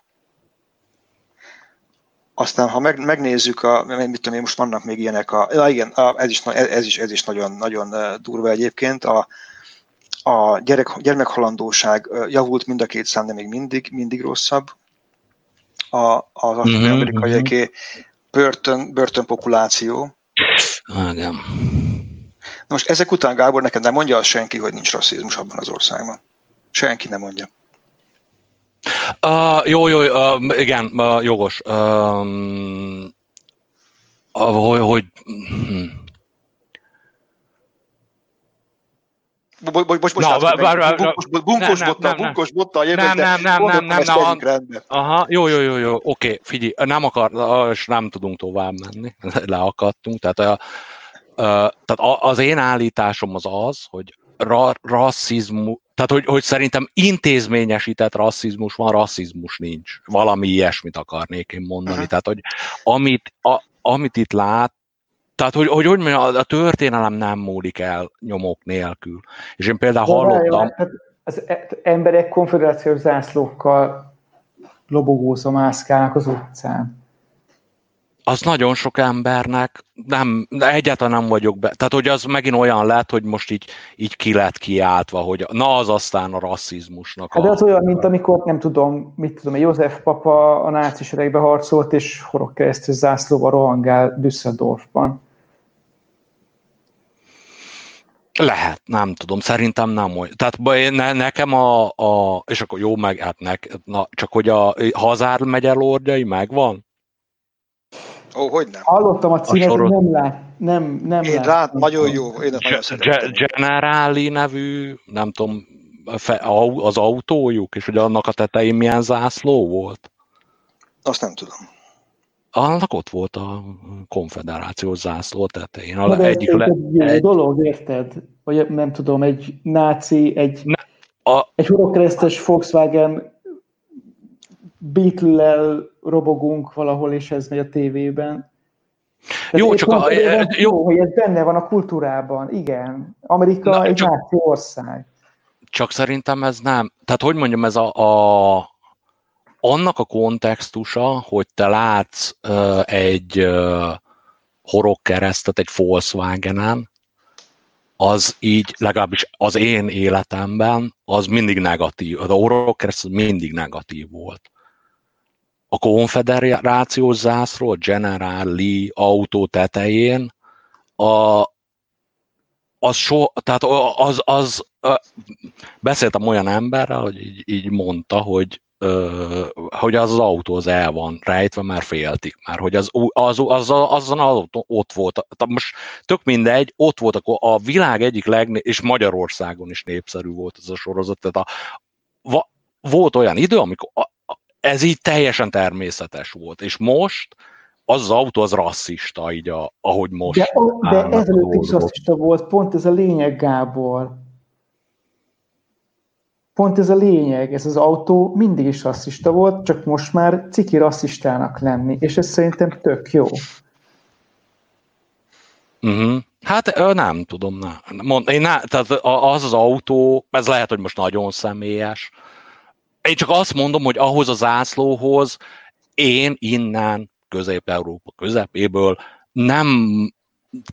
Aztán, ha meg, megnézzük, a, mit tudom én, most vannak még ilyenek, a, ja igen, a, ez, is, ez, is, ez is nagyon, nagyon durva egyébként, a, a gyerek, gyermekhalandóság javult mind a két szám, de még mindig, mindig rosszabb. A, az mm-hmm. amerikai börtön, börtönpopuláció. Igen. Most ezek után, Gábor, neked nem mondja azt senki, hogy nincs rasszizmus abban az országban. Senki nem mondja. Uh, jó, jó, uh, igen, uh, jogos. Uh, hogy, hogy hm. Most, bunkos botta, bunkos botta, nem, nem, nem, nem, nem, nem, aha, jó, jó, jó, jó, oké, figyelj, nem akar, és nem tudunk tovább menni, leakadtunk, tehát, a, tehát az én állításom az az, hogy ra, rasszizmus, tehát hogy, hogy szerintem intézményesített rasszizmus van, rasszizmus nincs. Valami ilyesmit akarnék én mondani. Uh-huh. Tehát, hogy amit, a, amit itt lát, tehát, hogy, hogy, hogy mondjam, a történelem nem múlik el nyomok nélkül. És én például De hallottam... Jó, hát az emberek konfederációs zászlókkal lobogózva mászkálnak az utcán az nagyon sok embernek nem, egyáltalán nem vagyok be. Tehát, hogy az megint olyan lett, hogy most így, így ki lett kiáltva, hogy na az aztán a rasszizmusnak. Hát a... az olyan, mint amikor, nem tudom, mit tudom, József papa a náci seregbe harcolt, és horog keresztül zászlóba rohangál Düsseldorfban. Lehet, nem tudom, szerintem nem olyan. Tehát ne, nekem a, a, és akkor jó meg, hát nek, na, csak hogy a Hazár megye lordjai megvan? Ó, hogy nem? Hallottam a címet, a nem lát. Nem, nem én rá, nagyon jó, én nagyon Generali nevű, nem tudom, az autójuk, és hogy annak a tetején milyen zászló volt? Azt nem tudom. Annak ott volt a konfederációs zászló tetején. A de egyik le, egy, egy dolog, érted? Vagy nem tudom, egy náci, egy, ne, a, egy horokresztes Volkswagen Beatle-lel robogunk valahol, és ez megy a tévében. Tehát jó, csak a, jó. jó, hogy ez benne van a kultúrában, igen. Amerika Na, egy csak, náci ország. Csak szerintem ez nem, tehát hogy mondjam, ez a, a annak a kontextusa, hogy te látsz uh, egy uh, horogkeresztet egy Volkswagenen, az így, legalábbis az én életemben, az mindig negatív. A horogkereszt mindig negatív volt a konfederációs zászló, a General Lee autó tetején, a, az so, tehát az, az, az beszéltem olyan emberrel, hogy így, így mondta, hogy hogy az az autó az el van rejtve, már féltik, már hogy az, az, az, azon az autó ott volt, tehát most tök mindegy, ott volt akkor a világ egyik legné, és Magyarországon is népszerű volt ez a sorozat, tehát a, va, volt olyan idő, amikor ez így teljesen természetes volt. És most az az autó az rasszista, így a, ahogy most. De, de ezelőtt is rasszista volt, pont ez a lényeg, Gábor. Pont ez a lényeg, ez az autó mindig is rasszista volt, csak most már ciki rasszistának lenni, és ez szerintem tök jó. Uh-huh. Hát nem tudom, nem. Mond, én ne, tehát az az autó, ez lehet, hogy most nagyon személyes, én csak azt mondom, hogy ahhoz a zászlóhoz én innen Közép-Európa közepéből nem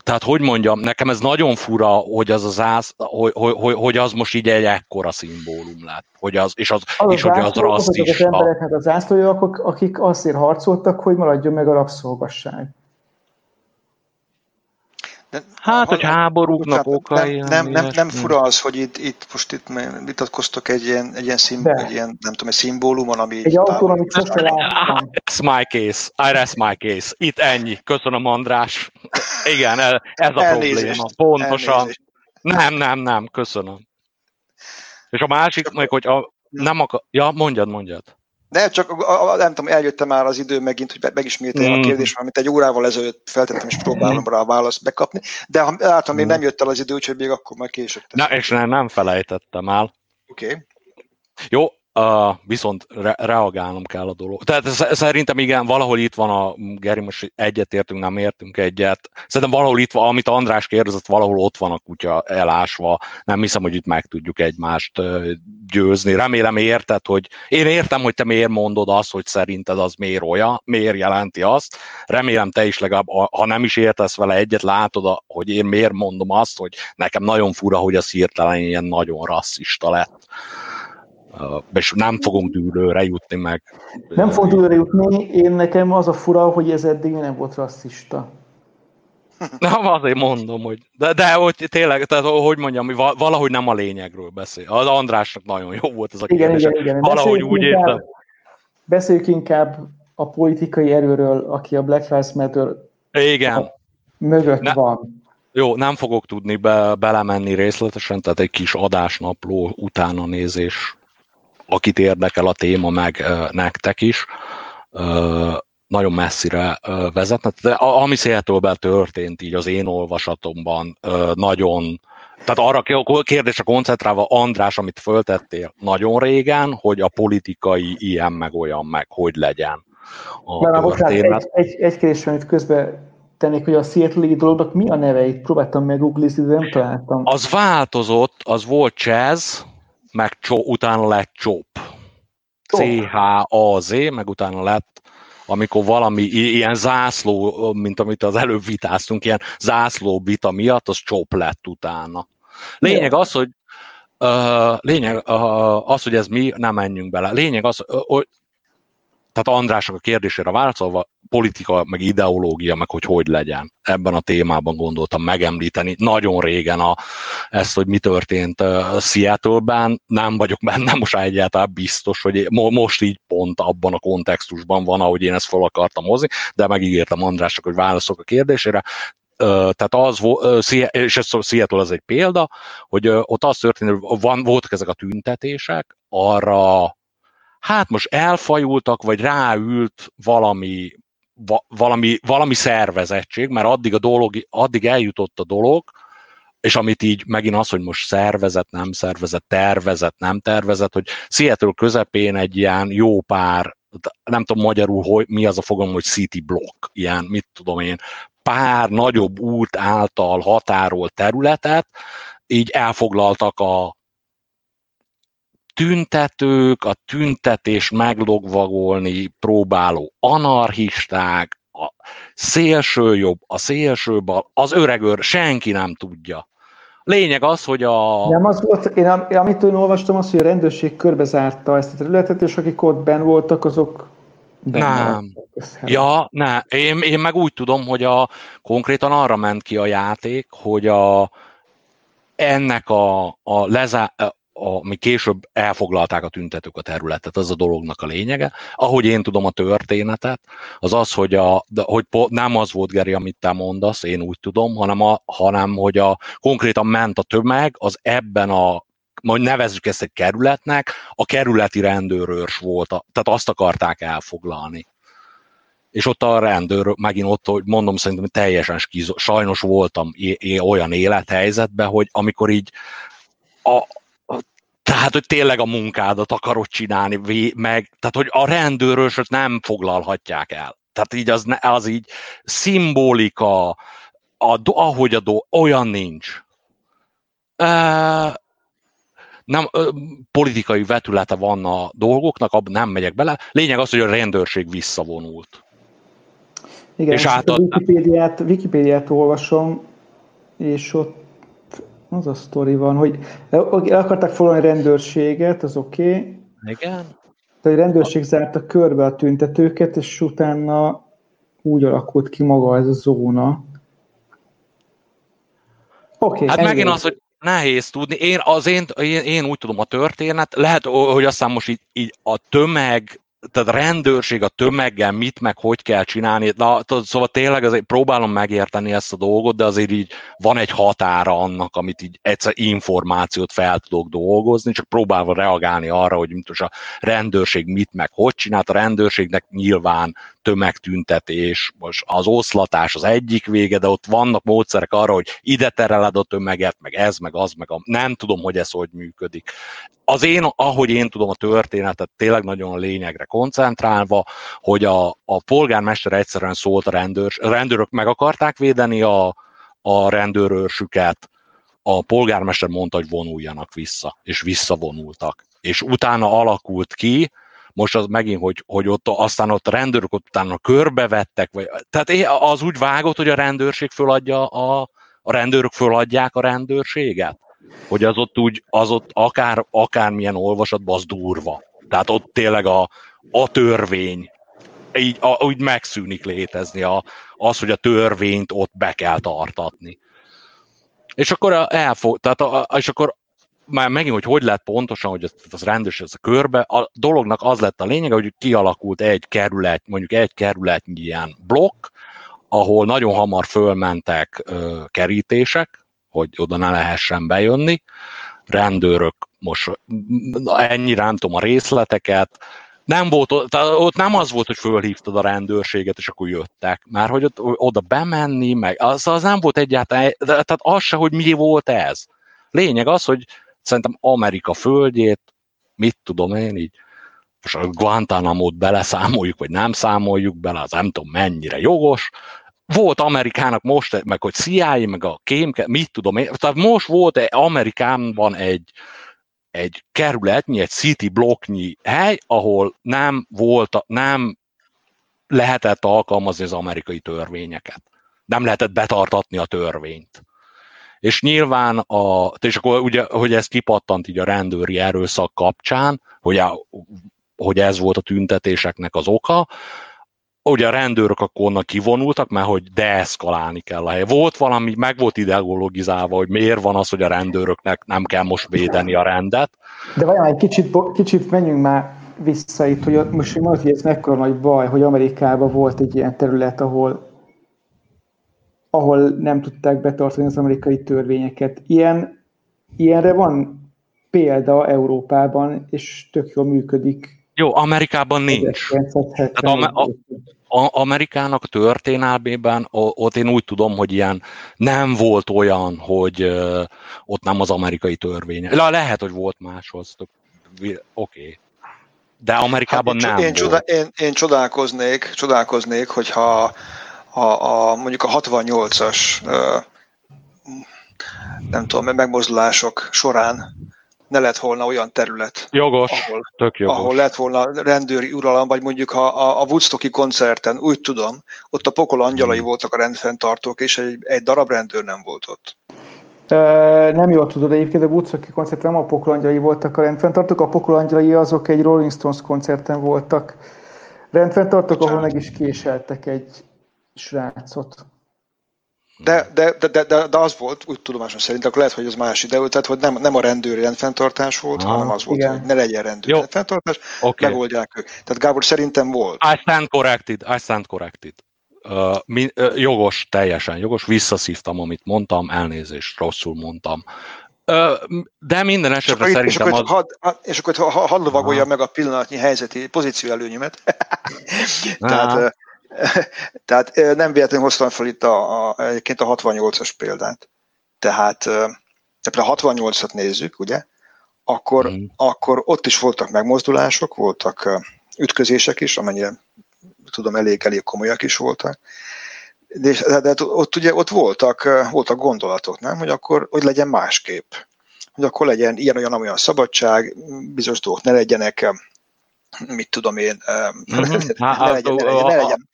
tehát hogy mondjam, nekem ez nagyon fura, hogy az az ász, hogy, hogy, hogy az most így egy ekkora szimbólum lett, hogy az, és, az, az és az hogy az rasszista. Az embereknek az zászlójuk, akik azért harcoltak, hogy maradjon meg a rabszolgasság. De, hát, hogy háborúknak okai. Nem, nem, nem, nem fura az, hogy itt, itt most itt vitatkoztok egy ilyen, egy ilyen, szimb, egy ilyen nem tudom, egy szimbólumon, ami... Egy autón, amit sose láttam. That's my case. I rest my case. Itt ennyi. Köszönöm, András. Igen, ez a Elnézést. probléma. Pontosan. Elnézést. Nem, nem, nem. Köszönöm. És a másik, meg, hogy a, nem akar... Ja, mondjad, mondjad. De csak a, a, nem tudom, eljöttem már az idő megint, hogy megismételjem mm. a kérdést, amit egy órával ezelőtt feltettem, és próbálom rá a választ bekapni, de ha látom, még mm. nem jött el az idő, úgyhogy még akkor majd később. Na, és nem, nem felejtettem el. Oké. Okay. Jó, Uh, viszont re- reagálnom kell a dolog. Tehát szerintem igen, valahol itt van a, Geri, most egyetértünk, nem értünk egyet. Szerintem valahol itt van, amit András kérdezett, valahol ott van a kutya elásva. Nem hiszem, hogy itt meg tudjuk egymást győzni. Remélem érted, hogy én értem, hogy te miért mondod azt, hogy szerinted az miért olyan, miért jelenti azt. Remélem te is legalább, ha nem is értesz vele egyet, látod, hogy én miért mondom azt, hogy nekem nagyon fura, hogy az hirtelen ilyen nagyon rasszista lett és nem fogunk dűlőre jutni meg. Nem fogunk dűlőre jutni, én nekem az a fura, hogy ez eddig nem volt rasszista. Nem, azért mondom, hogy de, de hogy tényleg, tehát hogy mondjam, valahogy nem a lényegről beszél. Az Andrásnak nagyon jó volt ez a kérdés. Igen, igen, igen. Valahogy úgy inkább, értem. Beszéljük inkább a politikai erőről, aki a Black Lives Matter igen. mögött ne, van. Jó, nem fogok tudni be, belemenni részletesen, tehát egy kis adásnapló utána nézés akit érdekel a téma, meg nektek is, nagyon messzire vezetne. De ami seattle történt így az én olvasatomban, nagyon, tehát arra a kérdésre koncentrálva, András, amit föltettél nagyon régen, hogy a politikai ilyen meg olyan meg, hogy legyen a Na, bocsánat, egy, egy, egy kérdés, amit közben tennék, hogy a Seattle dolognak mi a neve? Itt próbáltam meg googlizni, de nem találtam. Az változott, az volt Chaz, meg csó, utána lett Chop. C-H-A-Z, meg utána lett amikor valami ilyen zászló, mint amit az előbb vitáztunk, ilyen zászló bita miatt, az csop lett utána. Lényeg az, hogy uh, lényeg uh, az, hogy ez mi, nem menjünk bele. Lényeg az, uh, tehát Andrásnak a kérdésére válaszolva, politika, meg ideológia, meg hogy hogy legyen. Ebben a témában gondoltam megemlíteni. Nagyon régen a, ezt, hogy mi történt uh, Seattle-ben, nem vagyok benne most egyáltalán biztos, hogy mo- most így pont abban a kontextusban van, ahogy én ezt fel akartam hozni, de megígértem Andrásnak, hogy válaszok a kérdésére. Tehát az volt, uh, és ez Seattle az egy példa, hogy uh, ott az történt, hogy van, voltak ezek a tüntetések, arra hát most elfajultak, vagy ráült valami, va, valami, valami szervezettség, mert addig, a dolog, addig eljutott a dolog, és amit így megint az, hogy most szervezet, nem szervezet, tervezet, nem tervezet, hogy Seattle közepén egy ilyen jó pár, nem tudom magyarul, hogy mi az a fogalom, hogy city block, ilyen, mit tudom én, pár nagyobb út által határolt területet, így elfoglaltak a, tüntetők, a tüntetés meglogvagolni próbáló anarchisták, a szélső jobb, a szélső bal, az öregőr, senki nem tudja. Lényeg az, hogy a... Nem az volt, én amit én olvastam, az, hogy a rendőrség körbezárta ezt a területet, és akik ott ben voltak, azok nem. Ja, ne. Én, én meg úgy tudom, hogy a, konkrétan arra ment ki a játék, hogy a, ennek a, a, lezá, ami később elfoglalták a tüntetők a területet, az a dolognak a lényege. Ahogy én tudom a történetet, az az, hogy, a, hogy nem az volt, Geri, amit te mondasz, én úgy tudom, hanem, a, hanem hogy a, konkrétan ment a tömeg, az ebben a majd nevezzük ezt egy kerületnek, a kerületi rendőrőrs volt, tehát azt akarták elfoglalni. És ott a rendőr, megint ott, hogy mondom, szerintem teljesen skizo, sajnos voltam é- é- olyan élethelyzetben, hogy amikor így a, tehát, hogy tényleg a munkádat akarod csinálni, meg, tehát, hogy a rendőrösöt nem foglalhatják el. Tehát így az, az így szimbolika, a, ahogy a do, olyan nincs. E, nem, politikai vetülete van a dolgoknak, abban nem megyek bele. Lényeg az, hogy a rendőrség visszavonult. Igen, és, és átad... a Wikipédiát, Wikipédiát olvasom, és ott az a sztori van, hogy el akarták foglalni rendőrséget, az oké. Okay. Igen. De a rendőrség zárta körbe a tüntetőket, és utána úgy alakult ki maga ez a zóna. Oké. Okay, hát ennyi. megint az, hogy nehéz tudni. Én, az én, én, én úgy tudom a történet, lehet, hogy aztán most így, így a tömeg tehát rendőrség a tömeggel mit meg hogy kell csinálni. Na, szóval tényleg azért próbálom megérteni ezt a dolgot, de azért így van egy határa annak, amit így egyszer információt fel tudok dolgozni, csak próbálva reagálni arra, hogy most a rendőrség mit meg hogy csinált. A rendőrségnek nyilván tömegtüntetés, most az oszlatás az egyik vége, de ott vannak módszerek arra, hogy ide tereled a tömeget, meg ez, meg az, meg a... nem tudom, hogy ez hogy működik az én, ahogy én tudom a történetet, tényleg nagyon a lényegre koncentrálva, hogy a, a polgármester egyszerűen szólt a rendőr, a rendőrök meg akarták védeni a, a rendőrőrsüket, a polgármester mondta, hogy vonuljanak vissza, és visszavonultak. És utána alakult ki, most az megint, hogy, hogy ott aztán ott a rendőrök ott utána körbevettek, vagy, tehát az úgy vágott, hogy a rendőrség föladja a, a rendőrök föladják a rendőrséget hogy az ott úgy, az ott akár, akármilyen olvasatban az durva. Tehát ott tényleg a, a törvény így a, úgy megszűnik létezni, a, az, hogy a törvényt ott be kell tartatni. És akkor elfog, tehát a, és akkor már megint, hogy hogy lett pontosan, hogy az, az rendőrség ez a körbe, a dolognak az lett a lényege, hogy kialakult egy kerület, mondjuk egy kerületnyi ilyen blokk, ahol nagyon hamar fölmentek ö, kerítések, hogy oda ne lehessen bejönni. Rendőrök most ennyire nem tudom a részleteket, nem volt, ott nem az volt, hogy fölhívtad a rendőrséget, és akkor jöttek. Már hogy ott, oda bemenni, meg az, az nem volt egyáltalán, tehát az se, hogy mi volt ez. Lényeg az, hogy szerintem Amerika földjét, mit tudom én így, most a Guantanamo-t beleszámoljuk, vagy nem számoljuk bele, az nem tudom mennyire jogos, volt Amerikának most, meg hogy CIA, meg a kémke, mit tudom én, tehát most volt Amerikánban egy, egy kerületnyi, egy city blokknyi hely, ahol nem volt, nem lehetett alkalmazni az amerikai törvényeket. Nem lehetett betartatni a törvényt. És nyilván, a, és akkor ugye, hogy ez kipattant így a rendőri erőszak kapcsán, hogy, a, hogy ez volt a tüntetéseknek az oka, ugye a rendőrök akkor onnan kivonultak, mert hogy deeszkalálni kell a hely. Volt valami, meg volt ideologizálva, hogy miért van az, hogy a rendőröknek nem kell most védeni a rendet. De vajon egy kicsit, kicsit menjünk már vissza itt, hogy most mondod, hogy ez mekkora nagy baj, hogy Amerikában volt egy ilyen terület, ahol ahol nem tudták betartani az amerikai törvényeket. Ilyen, ilyenre van példa Európában, és tök jól működik. Jó, Amerikában nincs. Tehát a, Amerikának a történelmében ott én úgy tudom, hogy ilyen nem volt olyan, hogy ott nem az amerikai törvény. Le, lehet, hogy volt máshoz. Oké. Okay. De Amerikában hát nem én, csoda, én, én csodálkoznék, csodálkoznék, hogyha a, a, mondjuk a 68-as nem tudom, megmozdulások során ne lett volna olyan terület, jogos, ahol, tök jogos. ahol lett volna rendőri uralom, vagy mondjuk ha a, a Woodstocki koncerten, úgy tudom, ott a pokol angyalai hmm. voltak a rendfenntartók, és egy, egy darab rendőr nem volt ott. Uh, nem jól tudod, egyébként a Woodstocki koncerten nem a pokol angyalai voltak a rendfenntartók, a pokol angyalai azok egy Rolling Stones koncerten voltak rendfenntartók, ahol meg is késeltek egy srácot. De, de, de, de, de, az volt, úgy tudomásom szerint, akkor lehet, hogy az más idő, tehát hogy nem, nem a rendőri rendfenntartás volt, ah, hanem az volt, igen. hogy ne legyen rendőri Jó. rendfenntartás, okay. megoldják ők. Tehát Gábor szerintem volt. I stand corrected, I stand corrected. Uh, mi, uh, jogos, teljesen jogos, visszaszívtam, amit mondtam, elnézést, rosszul mondtam. Uh, de minden esetre és szerintem és akkor, az... Had, és akkor hadd lovagolja meg a pillanatnyi helyzeti pozíció előnyömet. Tehát Tehát nem véletlenül hoztam fel itt a, a, egyébként a 68-as példát. Tehát a 68-at nézzük, ugye, akkor, mm. akkor ott is voltak megmozdulások, voltak ütközések is, amennyire tudom, elég, elég komolyak is voltak. De, de, de ott ugye ott voltak, voltak gondolatok, nem? Hogy akkor hogy legyen másképp. Hogy akkor legyen ilyen olyan olyan szabadság, bizonyos dolgok ne legyenek mit tudom én, ne, legyen, ne, legyen, ne, legyen,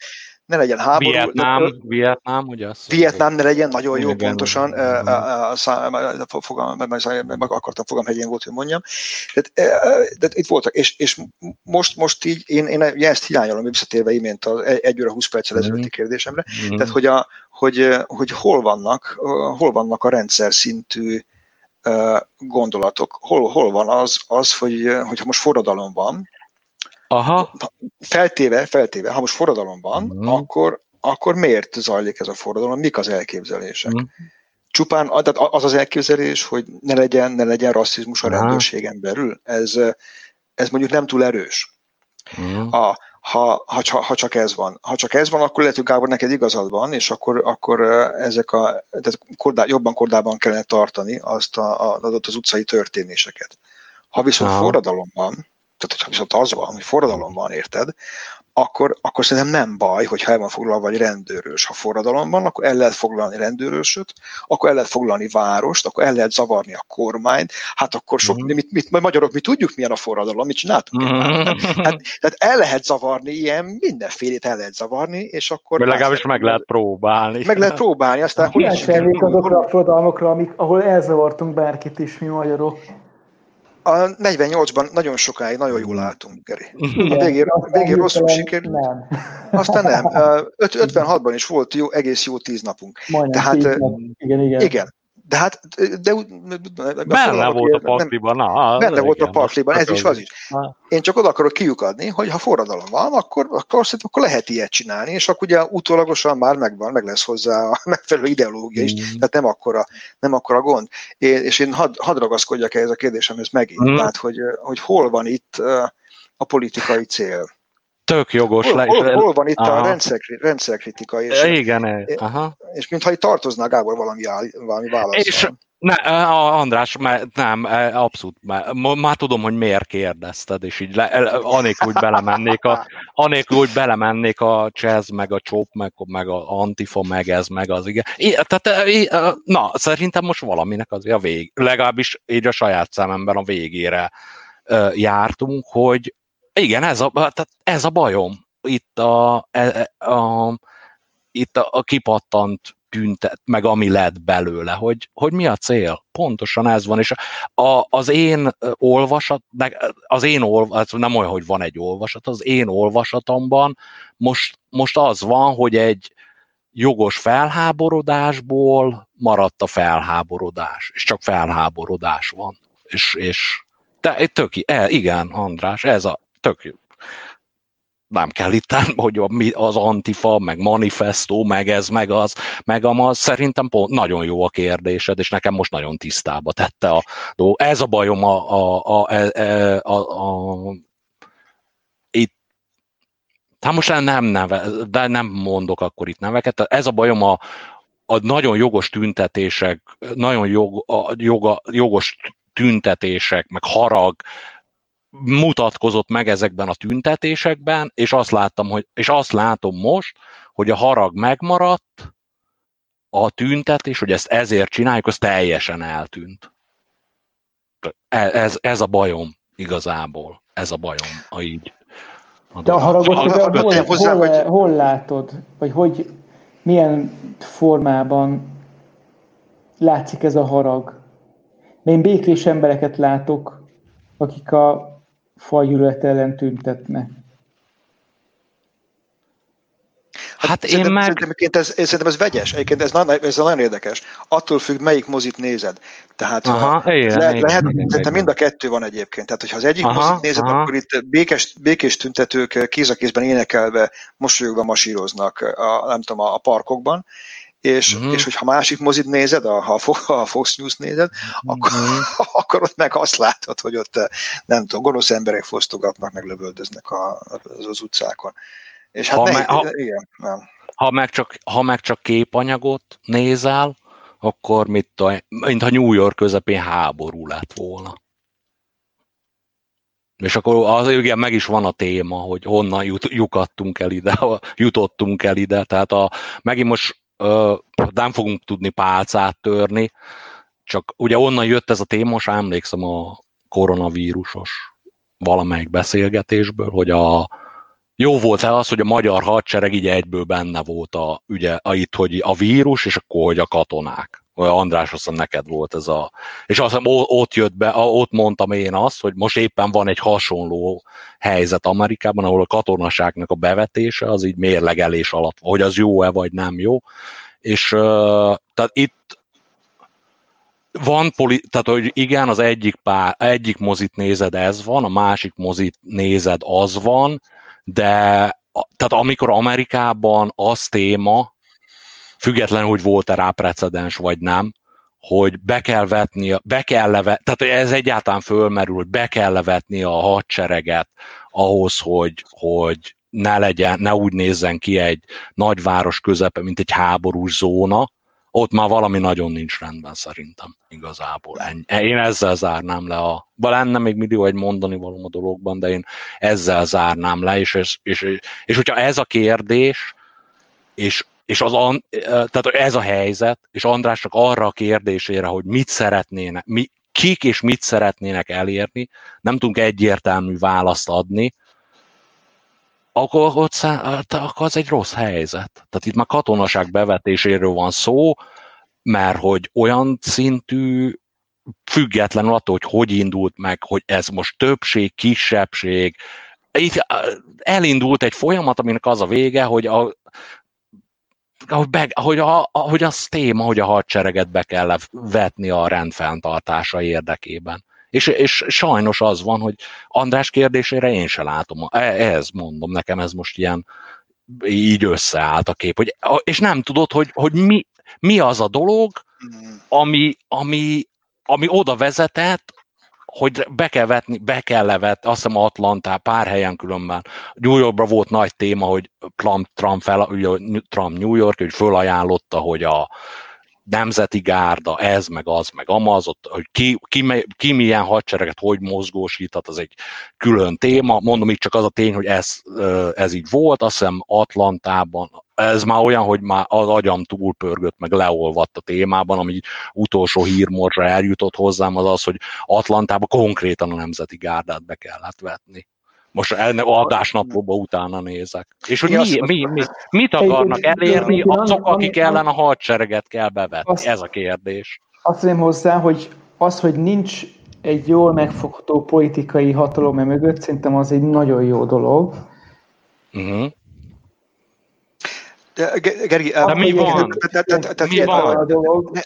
ne legyen háború. Vietnám, de, Vietnám ugye? Azt Vietnám ne legyen, nagyon jó, igen, pontosan, meg akartam fogam hegyén volt, hogy mondjam. Tehát, de itt voltak, és, és most, most így, én, én ezt hiányolom, visszatérve imént az 1 óra 20 perccel ezelőtti mm-hmm. kérdésemre, mm-hmm. tehát hogy, a, hogy, hogy hol, vannak, hol vannak a rendszer szintű gondolatok, hol, hol van az, az hogy, hogyha most forradalom van, Aha. Feltéve, feltéve, ha most forradalom van, mm. akkor, akkor miért zajlik ez a forradalom, mik az elképzelések? Mm. Csupán az az elképzelés, hogy ne legyen, ne legyen rasszizmus a rendőrségen belül, ez, ez mondjuk nem túl erős. Mm. A, ha, ha, ha, csak ez van. Ha csak ez van, akkor lehet, hogy Gábor, neked igazad van, és akkor, akkor ezek a, tehát kordá, jobban kordában kellene tartani azt a, a, az utcai történéseket. Ha viszont Aha. forradalom van, tehát ha viszont az van, hogy forradalom van, érted, akkor, akkor szerintem nem baj, hogy el van foglalva egy rendőrös. Ha forradalom van, akkor el lehet foglalni rendőrösöt, akkor el lehet foglalni várost, akkor el lehet zavarni a kormányt, hát akkor sok, mm. mit, mit, majd magyarok mi tudjuk, milyen a forradalom, mit csináltunk. Mm. Hát, tehát el lehet zavarni, ilyen mindenfélét el lehet zavarni, és akkor... De legalábbis meg lehet próbálni. Meg lehet próbálni, aztán... Kíváncsi azokra a forradalmakra, amik, ahol elzavartunk bárkit is, mi magyarok. A 48-ban nagyon sokáig nagyon jól álltunk, Geri. A végén, végén rosszul sikerült. Nem. Aztán nem. 56-ban is volt jó, egész jó tíz napunk. Majdnem Tehát, tíz nap. Igen, igen. igen. De hát, de, benne volt a pakliban. Na, benne volt a pakliban, ez is, az is. Én csak oda akarok kiukadni, hogy ha forradalom van, akkor, akkor, akkor lehet ilyet csinálni, és akkor ugye utólagosan már megvan, meg lesz hozzá a megfelelő ideológia is, mm. tehát nem akkora, nem akkora gond. Én, és én hadd had ragaszkodjak ehhez a kérdésemhez megint, mm. tehát hogy, hogy hol van itt a politikai cél tök jogos. Hol, hol, hol van itt aha. a rendszer, rendszerkritika? És, Igen, és, aha. és mintha itt tartozna Gábor valami, valami válasz. És, ne, András, nem, abszolút, már, már tudom, hogy miért kérdezted, és így le, anélkül, hogy belemennék a, anélkül, hogy belemennék a jazz, meg a csop, meg, meg a antifa, meg ez, meg az, igen. I, tehát, na, szerintem most valaminek azért a vég, legalábbis így a saját szememben a végére jártunk, hogy, igen, ez a, tehát ez a bajom. Itt a, a, e, a, itt a, a kipattant tüntet, meg ami lett belőle, hogy, hogy mi a cél. Pontosan ez van, és a, az én olvasat, az én olvasat, hát nem olyan, hogy van egy olvasat, az én olvasatomban most, most az van, hogy egy jogos felháborodásból maradt a felháborodás, és csak felháborodás van. És, és de töki, e, igen, András, ez a, tök jó. Nem kell itt, hogy az antifa, meg manifestó, meg ez, meg az, meg az, szerintem pont nagyon jó a kérdésed, és nekem most nagyon tisztába tette a dolog. Ez a bajom a, a, a, a, e, a, a, a itt Hát most nem neve, de nem mondok akkor itt neveket. Ez a bajom a, a nagyon jogos tüntetések, nagyon jog, a joga, jogos tüntetések, meg harag, mutatkozott meg ezekben a tüntetésekben, és azt láttam, hogy, és azt látom most, hogy a harag megmaradt, a tüntetés, hogy ezt ezért csináljuk, az teljesen eltűnt. Ez, ez a bajom igazából. Ez a bajom, a így. A De a haragot a, a, hol, hozzá, hol, hogy... hol látod? Vagy hogy milyen formában látszik ez a harag? Én békés embereket látok, akik a fajgyűlölet ellen tüntetne. Hát, hát én meg... Szerintem ez, szerintem ez vegyes, egyébként ez, nagyon, ez nagyon érdekes. Attól függ, melyik mozit nézed. Tehát aha, igen, le, igen, lehet, igen, szerintem mind a kettő van egyébként. Tehát, hogyha az egyik aha, mozit nézed, aha. akkor itt békés, békés tüntetők kéz a kézben énekelve, mosolyogva masíroznak a, nem tudom, a parkokban, és, uh-huh. és hogyha másik mozit nézed, a, ha a Fox News nézed, akkor, uh-huh. akkor ott meg azt látod, hogy ott nem tudom, gonosz emberek fosztogatnak, meg lövöldöznek a, az, az utcákon. És hát ha, nehéz, me, ha, igen, nem. Ha, meg csak, ha meg csak képanyagot nézel, akkor mit tudom, mintha New York közepén háború lett volna. És akkor az, igen, meg is van a téma, hogy honnan jut, lyukadtunk el ide, jutottunk el ide, tehát a, megint most nem fogunk tudni pálcát törni, csak ugye onnan jött ez a téma, most emlékszem a koronavírusos valamelyik beszélgetésből, hogy a, jó volt-e az, hogy a magyar hadsereg így egyből benne volt a, ugye, a, itt, hogy a vírus, és akkor, hogy a katonák. András, azt neked volt ez a... És azt hiszem, ott jött be, ott mondtam én azt, hogy most éppen van egy hasonló helyzet Amerikában, ahol a katonaságnak a bevetése az így mérlegelés alatt, hogy az jó-e vagy nem jó. És tehát itt van, poli, tehát hogy igen, az egyik, pár, egyik mozit nézed, ez van, a másik mozit nézed, az van, de tehát amikor Amerikában az téma, független, hogy volt-e rá precedens vagy nem, hogy be kell vetni, be kell levet, tehát ez egyáltalán fölmerül, hogy be kell levetni a hadsereget ahhoz, hogy, hogy ne legyen, ne úgy nézzen ki egy nagyváros közepe, mint egy háborús zóna, ott már valami nagyon nincs rendben szerintem igazából. Én ezzel zárnám le a... Lenne még millió egy mondani való a dologban, de én ezzel zárnám le, és, és, és, és hogyha ez a kérdés, és, és az, tehát ez a helyzet, és András csak arra a kérdésére, hogy mit szeretnének, mi, kik és mit szeretnének elérni, nem tudunk egyértelmű választ adni, akkor, ott, akkor az egy rossz helyzet. Tehát itt már katonaság bevetéséről van szó, mert hogy olyan szintű függetlenül attól, hogy hogy indult meg, hogy ez most többség, kisebbség, itt elindult egy folyamat, aminek az a vége, hogy a, ahogy, be, ahogy, a, ahogy az téma, hogy a hadsereget be kell vetni a rendfenntartása érdekében. És, és sajnos az van, hogy András kérdésére én se látom. E, ez mondom, nekem ez most ilyen így összeállt a kép. Hogy, és nem tudod, hogy, hogy mi, mi az a dolog, ami, ami, ami oda vezetett, hogy be kell vetni, be kell levetni, azt hiszem Atlantá, pár helyen különben. New Yorkban volt nagy téma, hogy Trump, fel, Trump New York, hogy fölajánlotta, hogy a, nemzeti gárda, ez, meg az, meg amaz, ott, hogy ki, ki, ki milyen hadsereget hogy mozgósíthat, az egy külön téma. Mondom, itt csak az a tény, hogy ez, ez így volt, azt hiszem Atlantában, ez már olyan, hogy már az agyam túlpörgött, meg leolvadt a témában, ami utolsó hírmorzsa eljutott hozzám, az az, hogy Atlantában konkrétan a nemzeti gárdát be kellett vetni. Most adásnaplóba utána nézek. És hogy mi, mi, mi, mit akarnak elérni azok, akik ellen a hadsereget kell bevetni? Ez a kérdés. Azt hiszem hozzá, hogy az, hogy nincs egy jól megfogható politikai hatalom e mögött, szerintem az egy nagyon jó dolog. Uh-huh. De, Geri, mi van?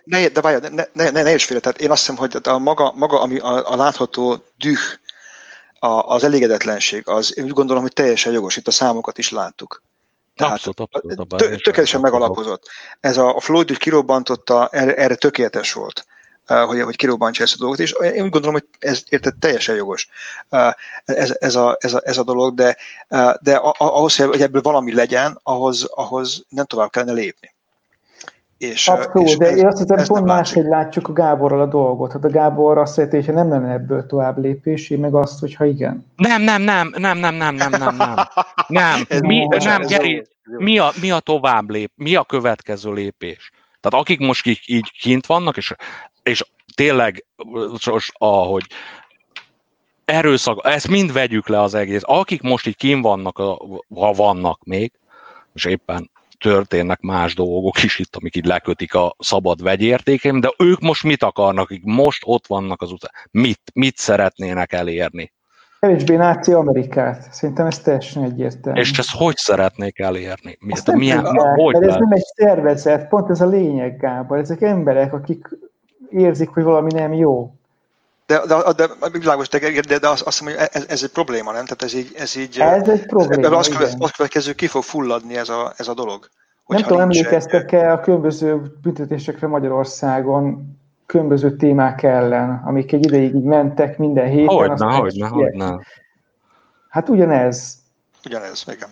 Ne, de várj, ne, ne, ne, ne is félre, tehát én azt hiszem, hogy a maga, maga ami a, a látható düh a, az elégedetlenség, az én úgy gondolom, hogy teljesen jogos, itt a számokat is láttuk. Tehát abszolút, abszolút, tö, tökéletesen megalapozott. Ez a, a Floyd, kirobbantotta, erre, erre tökéletes volt hogy, hogy kirobbantsa ezt a dolgot, és én úgy gondolom, hogy ez érted teljesen jogos ez, ez, a, ez, a, ez a dolog, de, de ahhoz, hogy ebből valami legyen, ahhoz, ahhoz nem tovább kellene lépni. És, Abszolút, és de ez, én azt hiszem pont máshogy látjuk a Gáborral a dolgot. Hát a Gábor azt mondja, hogy nem lenne ebből tovább lépés, én meg azt, hogy ha igen. Nem, nem, nem, nem, nem, nem, nem, nem, nem. Nem, mi, nem, Geri, mi a, mi a tovább lép, mi a következő lépés? Tehát akik most így, így kint vannak, és, és tényleg, ahogy erőszak, ezt mind vegyük le az egész. Akik most így kint vannak, ha vannak még, és éppen történnek más dolgok is itt, amik így lekötik a szabad vegyértékeim, de ők most mit akarnak, akik most ott vannak az utcán? Mit, mit szeretnének elérni? Kevésbé náci Amerikát. Szerintem ez teljesen egyértelmű. És ezt hogy szeretnék elérni? Mi, nem milyen, tudom, hogy ez nem egy szervezet, pont ez a lényeg, Gábor. Ezek emberek, akik érzik, hogy valami nem jó. De, de, de, világos, de, de, de azt, azt mondom, hogy ez, ez egy probléma, nem? Tehát ez így... Ez, így, ez egy probléma, az, követ, az következő, ki fog fulladni ez a, ez a dolog. Nem tudom, emlékeztek-e a különböző büntetésekre Magyarországon különböző témák ellen, amik egy ideig így mentek minden héten. Hogyne, hogyne, hogyne. Hát ugyanez. Ugyanez, igen.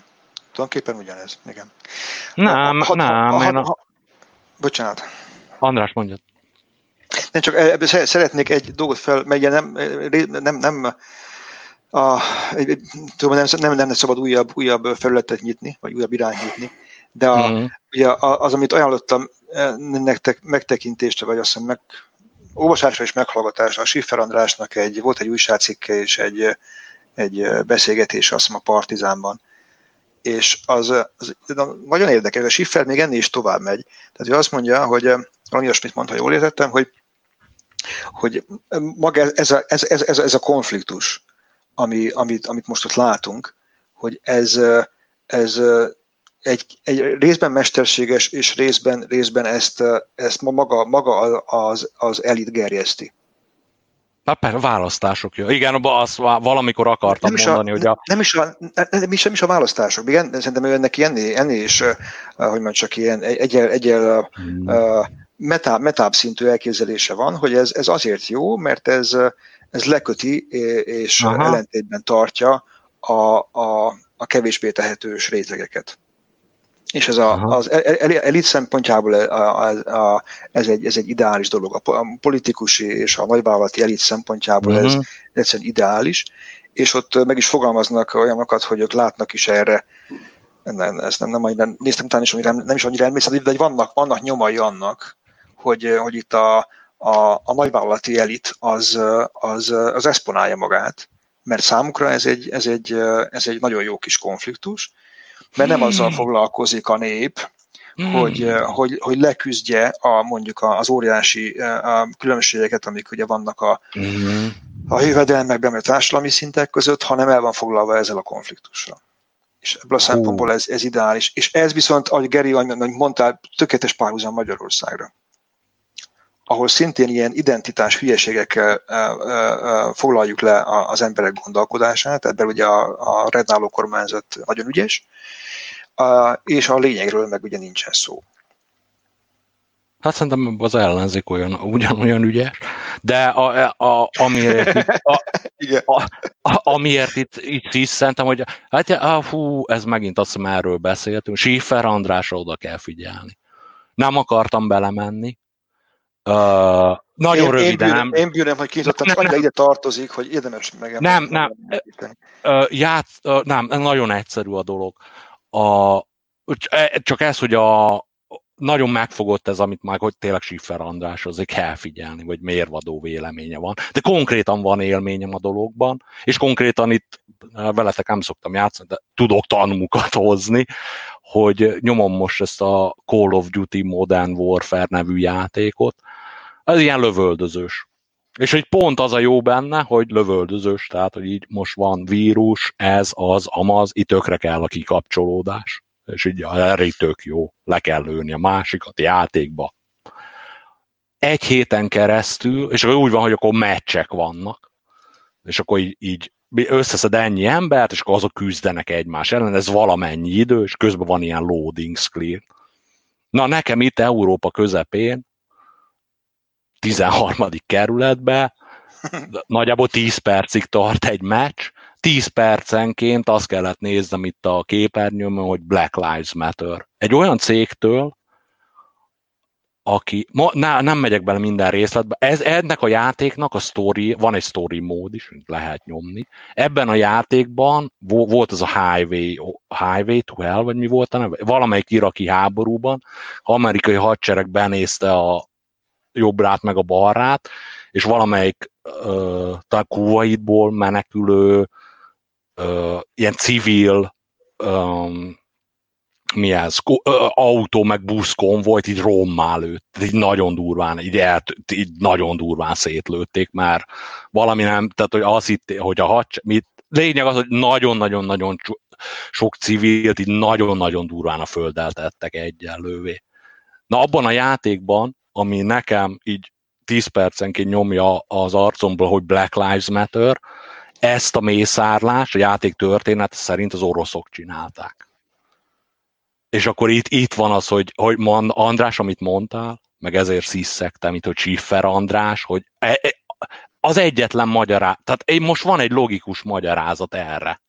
Tulajdonképpen ugyanez, igen. Nem, ha, nem. Ha, ha, ha, bocsánat. András, mondjad. Nem csak ebből szeretnék egy dolgot fel, mert nem, nem, nem a, tudom, nem, nem, nem szabad újabb, újabb felületet nyitni, vagy újabb irányt nyitni, de a, mm. ugye az, amit ajánlottam nektek megtekintésre, vagy azt hiszem meg, olvasásra és meghallgatásra, a Schiffer Andrásnak egy, volt egy újságcikke és egy, egy beszélgetés, azt hiszem a Partizánban, és az, az nagyon érdekes, a Schiffer még ennél is tovább megy. Tehát ő azt mondja, hogy valami olyasmit mond, ha jól értettem, hogy hogy maga ez a, ez, ez, ez, ez a konfliktus, ami, amit, amit most ott látunk, hogy ez, ez egy, egy részben mesterséges, és részben, részben ezt, ezt maga, maga az, az elit gerjeszti. Na persze, választások jó. Igen, azt valamikor akartam nem mondani, a, hogy a... Nem is a, nem, is, nem is a választások, igen, szerintem ő ennél, ennél is, hogy mondjam, csak ilyen egyel, egyel hmm. uh, metább, metább szintű elképzelése van, hogy ez, ez azért jó, mert ez, ez leköti és Aha. ellentétben tartja a, a, a kevésbé tehetős rétegeket. És ez a, az elit szempontjából a, a, a, ez, egy, ez egy ideális dolog. A politikusi és a nagyvállalati elit szempontjából uh-huh. ez mhm. egyszerűen ideális, és ott meg is fogalmaznak olyanokat, hogy ők látnak is erre, nem, ezt nem, nem, nem néztem utána is, nem, nem is annyira emlékszem, de vannak, vannak nyomai annak, hogy, hogy itt a, a, a nagyvállalati elit az, az, az exponálja magát, mert számukra ez egy, ez, egy, ez egy nagyon jó kis konfliktus, mert nem azzal hmm. foglalkozik a nép, hmm. hogy, hogy, hogy leküzdje a, mondjuk az óriási a különbségeket, amik ugye vannak a, hmm. a jövedelmekben, a társadalmi szintek között, hanem el van foglalva ezzel a konfliktussal. És ebből a szempontból ez, ez ideális. És ez viszont, ahogy Geri mondta, tökéletes párhuzam Magyarországra ahol szintén ilyen identitás hülyeségekkel foglaljuk le az emberek gondolkodását, ebben ugye a, a rednáló kormányzat nagyon ügyes, és a lényegről meg ugye nincsen szó. Hát szerintem az ellenzék olyan, ugyanolyan ügyes, de a, a, amiért, itt, a, a, a, amiért itt, itt is szerintem, hogy hát á, hú, ez megint azt erről beszéltünk, Schiffer Andrásra oda kell figyelni. Nem akartam belemenni, Uh, nagyon én, röviden. Én, bűnöm, hogy kinyitottam, csak annyira ide tartozik, hogy érdemes meg. Nem, nem. Uh, játsz, uh, nem, nagyon egyszerű a dolog. A, csak ez, hogy a, nagyon megfogott ez, amit már, hogy tényleg Schiffer András, azért kell figyelni, hogy mérvadó véleménye van. De konkrétan van élményem a dologban, és konkrétan itt veletek nem szoktam játszani, de tudok tanúkat hozni, hogy nyomom most ezt a Call of Duty Modern Warfare nevű játékot, ez ilyen lövöldözős. És hogy pont az a jó benne, hogy lövöldözős, tehát hogy így most van vírus, ez, az, amaz, itt tökre kell a kikapcsolódás. És így erre tök jó, le kell lőni a másikat játékba. Egy héten keresztül, és akkor úgy van, hogy akkor meccsek vannak, és akkor így, így összeszed ennyi embert, és akkor azok küzdenek egymás ellen, ez valamennyi idő, és közben van ilyen loading screen. Na nekem itt Európa közepén 13. kerületbe, nagyjából 10 percig tart egy meccs, 10 percenként azt kellett néznem itt a képernyőmön, hogy Black Lives Matter. Egy olyan cégtől, aki, ma, na, nem megyek bele minden részletbe, ez, ennek a játéknak a story, van egy story mód is, lehet nyomni. Ebben a játékban volt az a Highway, Highway to Hell, vagy mi volt a neve? Valamelyik iraki háborúban, amerikai hadsereg benézte a, jobbrát meg a balrát, és valamelyik uh, menekülő uh, ilyen civil um, mi ez, autó meg busz volt, így rommá lőtt, így nagyon durván, így, el, így nagyon durván szétlőtték, már valami nem, tehát hogy az itt, hogy a hadse, mit, lényeg az, hogy nagyon-nagyon-nagyon sok civilt így nagyon-nagyon durván a földdel tettek egyenlővé. Na abban a játékban ami nekem így 10 percenként nyomja az arcomból, hogy Black Lives Matter, ezt a mészárlást a játék történet szerint az oroszok csinálták. És akkor itt, itt van az, hogy, hogy mond, András, amit mondtál, meg ezért sziszegtem itt, hogy Schiffer András, hogy e, e, az egyetlen magyarázat, tehát most van egy logikus magyarázat erre.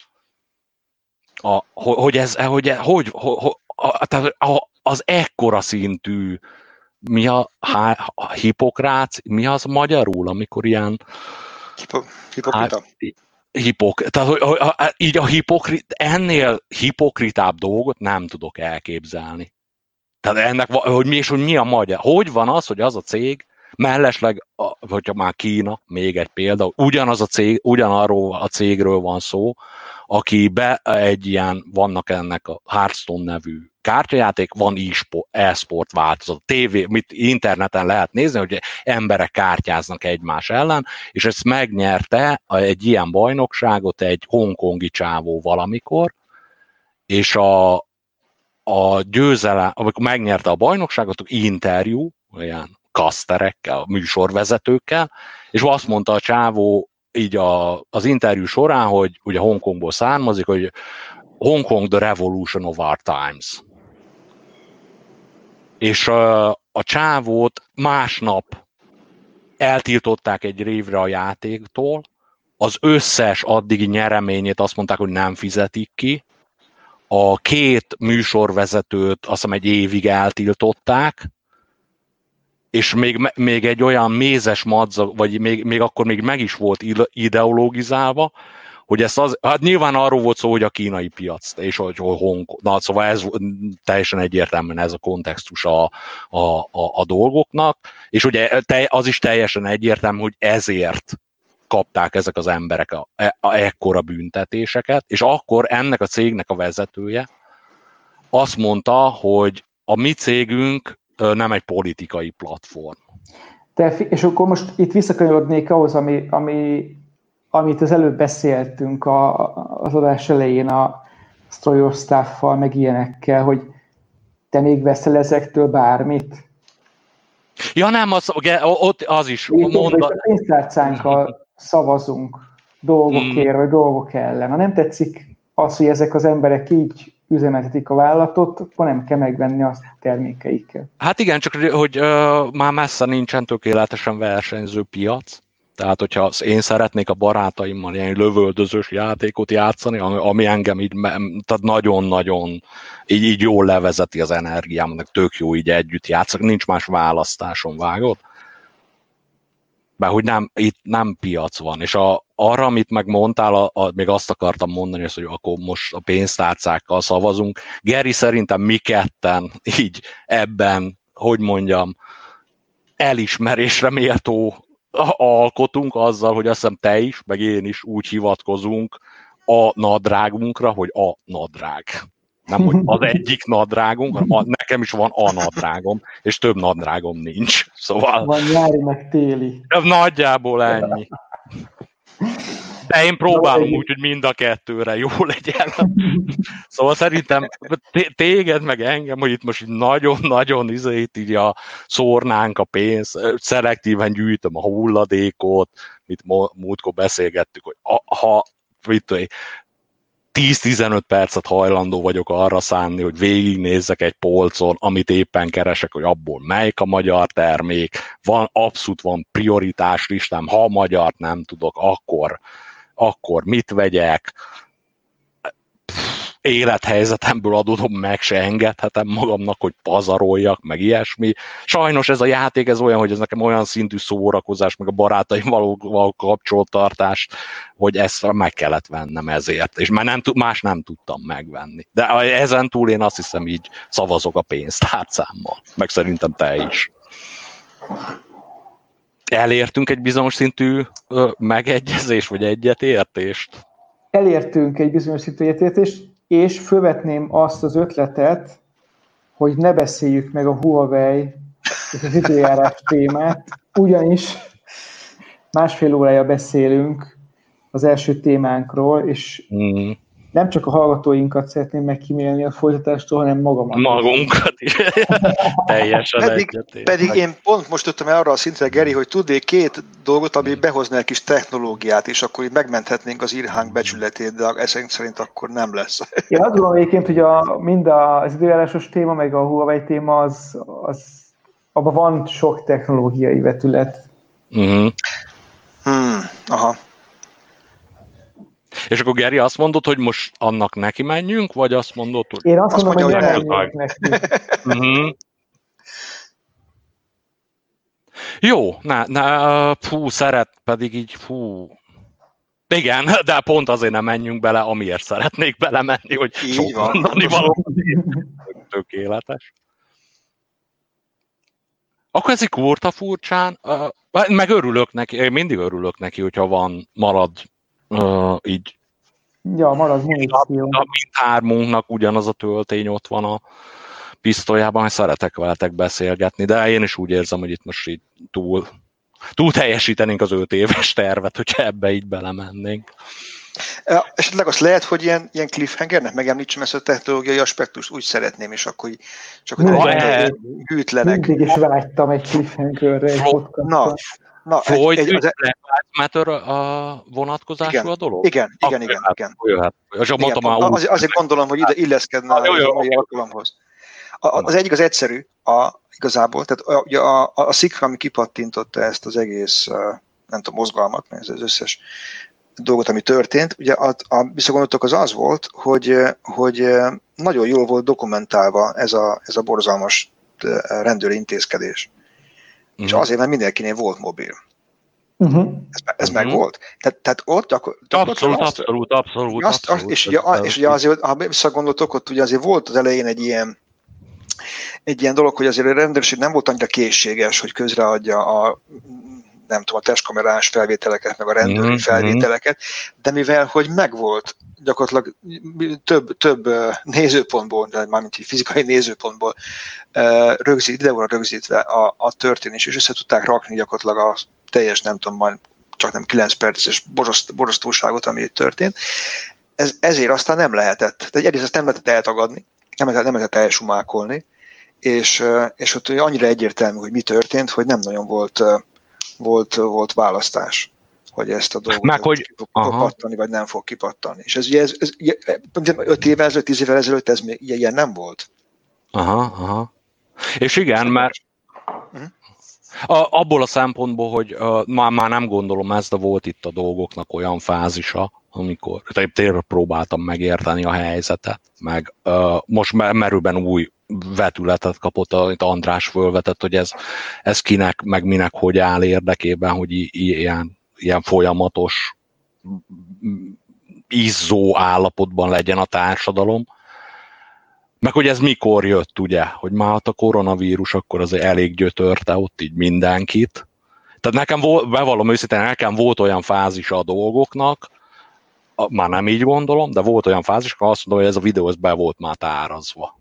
A, hogy ez, hogy, hogy, hogy, hogy a, tehát az ekkora szintű mi a, a hipokrác, mi az magyarul, amikor ilyen... Hipo, hipokrita? Hát, hipok, tehát hogy, hogy, így a hipokrit, ennél hipokritább dolgot nem tudok elképzelni. Tehát ennek, hogy mi, és hogy mi a magyar. Hogy van az, hogy az a cég, mellesleg, hogyha már Kína, még egy példa, ugyanaz a cég, ugyanarról a cégről van szó, aki be egy ilyen, vannak ennek a Hearthstone nevű kártyajáték, van e-sport változat, TV, mit interneten lehet nézni, hogy emberek kártyáznak egymás ellen, és ezt megnyerte egy ilyen bajnokságot egy hongkongi csávó valamikor, és a, a győzelem, amikor megnyerte a bajnokságot, interjú, olyan kaszterekkel, műsorvezetőkkel, és azt mondta a csávó így a, az interjú során, hogy ugye Hongkongból származik, hogy Hongkong the revolution of our times. És a, a csávót másnap eltiltották egy révre a játéktól, az összes addigi nyereményét azt mondták, hogy nem fizetik ki, a két műsorvezetőt azt hiszem egy évig eltiltották, és még, még egy olyan mézes madza, vagy még, még akkor még meg is volt ideologizálva, hogy ezt az, hát nyilván arról volt szó, hogy a kínai piac, és hogy Hongkong, na szóval ez teljesen egyértelműen ez a kontextus a, a, a, a dolgoknak, és ugye te, az is teljesen egyértelmű, hogy ezért kapták ezek az emberek a, a, a ekkora büntetéseket, és akkor ennek a cégnek a vezetője azt mondta, hogy a mi cégünk nem egy politikai platform. De, és akkor most itt visszakanyarodnék ahhoz, ami, ami, amit az előbb beszéltünk a, az adás elején a Stroyos staff meg ilyenekkel, hogy te még veszel ezektől bármit? Ja nem, az, ott az is mondta. A pénztárcánkkal szavazunk dolgokért, hmm. vagy dolgok ellen. Ha nem tetszik az, hogy ezek az emberek így üzemeltetik a vállalatot, akkor nem kell megvenni azt a termékeikkel. Hát igen, csak hogy uh, már messze nincsen tökéletesen versenyző piac, tehát, hogyha én szeretnék a barátaimmal ilyen lövöldözős játékot játszani, ami engem így tehát nagyon-nagyon így, így jól levezeti az energiámnak, tök jó így együtt játszok, nincs más választásom, vágod? Mert hogy nem, itt nem piac van, és a, arra, amit megmondtál, a, a, még azt akartam mondani, hogy akkor most a pénztárcákkal szavazunk. Geri szerintem mi ketten így ebben, hogy mondjam, elismerésre méltó alkotunk azzal, hogy azt hiszem te is, meg én is úgy hivatkozunk a nadrágunkra, hogy a nadrág. Nem, hogy az egyik nadrágunk, hanem a, nekem is van a nadrágom, és több nadrágom nincs. Szóval... Van nyári, meg téli. Nagyjából ennyi. De én próbálom úgy, hogy mind a kettőre jó legyen. Szóval szerintem téged meg engem, hogy itt most nagyon-nagyon izét így a szórnánk a pénzt, szelektíven gyűjtöm a hulladékot, mit múltkor beszélgettük, hogy ha mit 10-15 percet hajlandó vagyok arra szánni, hogy végignézzek egy polcon, amit éppen keresek, hogy abból melyik a magyar termék, van, abszolút van prioritás listám, ha a magyart nem tudok, akkor, akkor mit vegyek, élethelyzetemből adódom, meg se engedhetem magamnak, hogy pazaroljak, meg ilyesmi. Sajnos ez a játék ez olyan, hogy ez nekem olyan szintű szórakozás, meg a barátaim való kapcsolattartás, hogy ezt meg kellett vennem ezért, és már nem, más nem tudtam megvenni. De ezen túl én azt hiszem így szavazok a pénztárcámmal, meg szerintem te is. Elértünk egy bizonyos szintű megegyezés, vagy egyetértést? elértünk egy bizonyos szintű egyetértést, és fölvetném azt az ötletet, hogy ne beszéljük meg a Huawei és az időjárás témát, ugyanis másfél órája beszélünk az első témánkról, és mm nem csak a hallgatóinkat szeretném megkímélni a folytatástól, hanem magamat. Magunkat is. Teljesen pedig, pedig én pont most jöttem el arra a szintre, Geri, hogy tudnék két dolgot, ami behozna egy kis technológiát, és akkor így megmenthetnénk az írhánk becsületét, de ez szerint akkor nem lesz. Én azt gondolom egyébként, hogy a, mind az időjárásos téma, meg a Huawei téma, az, az abban van sok technológiai vetület. Uh-huh. Hmm, aha. És akkor Geri azt mondod, hogy most annak neki menjünk, vagy azt mondod, hogy... Én azt, azt mondom, hogy nem menjünk neki. uh-huh. Jó, na, na, fú, szeret pedig így, fú, igen, de pont azért nem menjünk bele, amiért szeretnék belemenni, hogy így van. mondani való tökéletes. Akkor ez egy kurta furcsán, meg örülök neki, én mindig örülök neki, hogyha van, marad uh, így Ja, marad muníció. Mindhármunknak ugyanaz a töltény ott van a pisztolyában, hogy szeretek veletek beszélgetni, de én is úgy érzem, hogy itt most így túl, túl teljesítenénk az öt éves tervet, hogyha ebbe így belemennénk. Esetleg azt lehet, hogy ilyen, ilyen cliffhangernek megemlítsem ezt a technológiai aspektust, úgy szeretném, és akkor, csak hogy hűtlenek. Mindig is vágytam egy cliffhangerre egy Na, Na, Freud egy, egy, az... Matter a vonatkozású igen, a dolog? Igen, igen, igen. igen. Jöhet. igen. igen. Azért, azért gondolom, hogy ide illeszkedne a, a mai alkalomhoz. Az egyik az egyszerű, a, igazából, tehát a, a, a, a szikra, ami kipattintotta ezt az egész, nem tudom, mozgalmat, mert ez az összes dolgot, ami történt, ugye a, a visszagondoltok az az volt, hogy, hogy nagyon jól volt dokumentálva ez a, ez a borzalmas rendőri intézkedés. Uh-huh. És azért, mert mindenkinél volt mobil. Uh-huh. Ez, ez uh-huh. meg mhm. volt. Tehát, tehát ott akkor... Abszolút, azt, abszolút, abszolút, azt, abszolút. És, ugye, és ugye azért, ha visszagondoltok, ott ugye azért volt az elején egy ilyen egy ilyen dolog, hogy azért a rendőrség nem volt annyira készséges, hogy közreadja a nem tudom, a testkamerás felvételeket, meg a rendőri mm-hmm. felvételeket, de mivel, hogy megvolt gyakorlatilag több, több nézőpontból, de mármint egy fizikai nézőpontból rögzít, ide van rögzítve a, a történés, és össze tudták rakni gyakorlatilag a teljes, nem tudom, majd csak nem 9 perces boroszt, borostóságot, ami itt történt. Ez, ezért aztán nem lehetett. Tehát egyrészt ezt nem lehetett eltagadni, nem lehetett, nem lehetett elsumákolni, és, és ott annyira egyértelmű, hogy mi történt, hogy nem nagyon volt, volt, volt választás hogy ezt a dolgot Meg, hogy, fog kipattani, vagy nem fog kipattani. És ez ugye, ez, ez, öt évvel ezelőtt, tíz évvel ezelőtt ez még ilyen nem volt. Aha, aha. És igen, mert uh-huh. a, abból a szempontból, hogy uh, már, már nem gondolom ezt, de volt itt a dolgoknak olyan fázisa, amikor tényleg próbáltam megérteni a helyzetet, meg uh, most merőben új vetületet kapott, amit András fölvetett, hogy ez, ez kinek, meg minek hogy áll érdekében, hogy ilyen, ilyen folyamatos izzó állapotban legyen a társadalom. Meg hogy ez mikor jött, ugye, hogy már a koronavírus akkor azért elég gyötörte ott így mindenkit. Tehát nekem, volt, bevallom őszintén, nekem volt olyan fázis a dolgoknak, már nem így gondolom, de volt olyan fázis, akkor azt mondom, hogy ez a videó ez be volt már tárazva.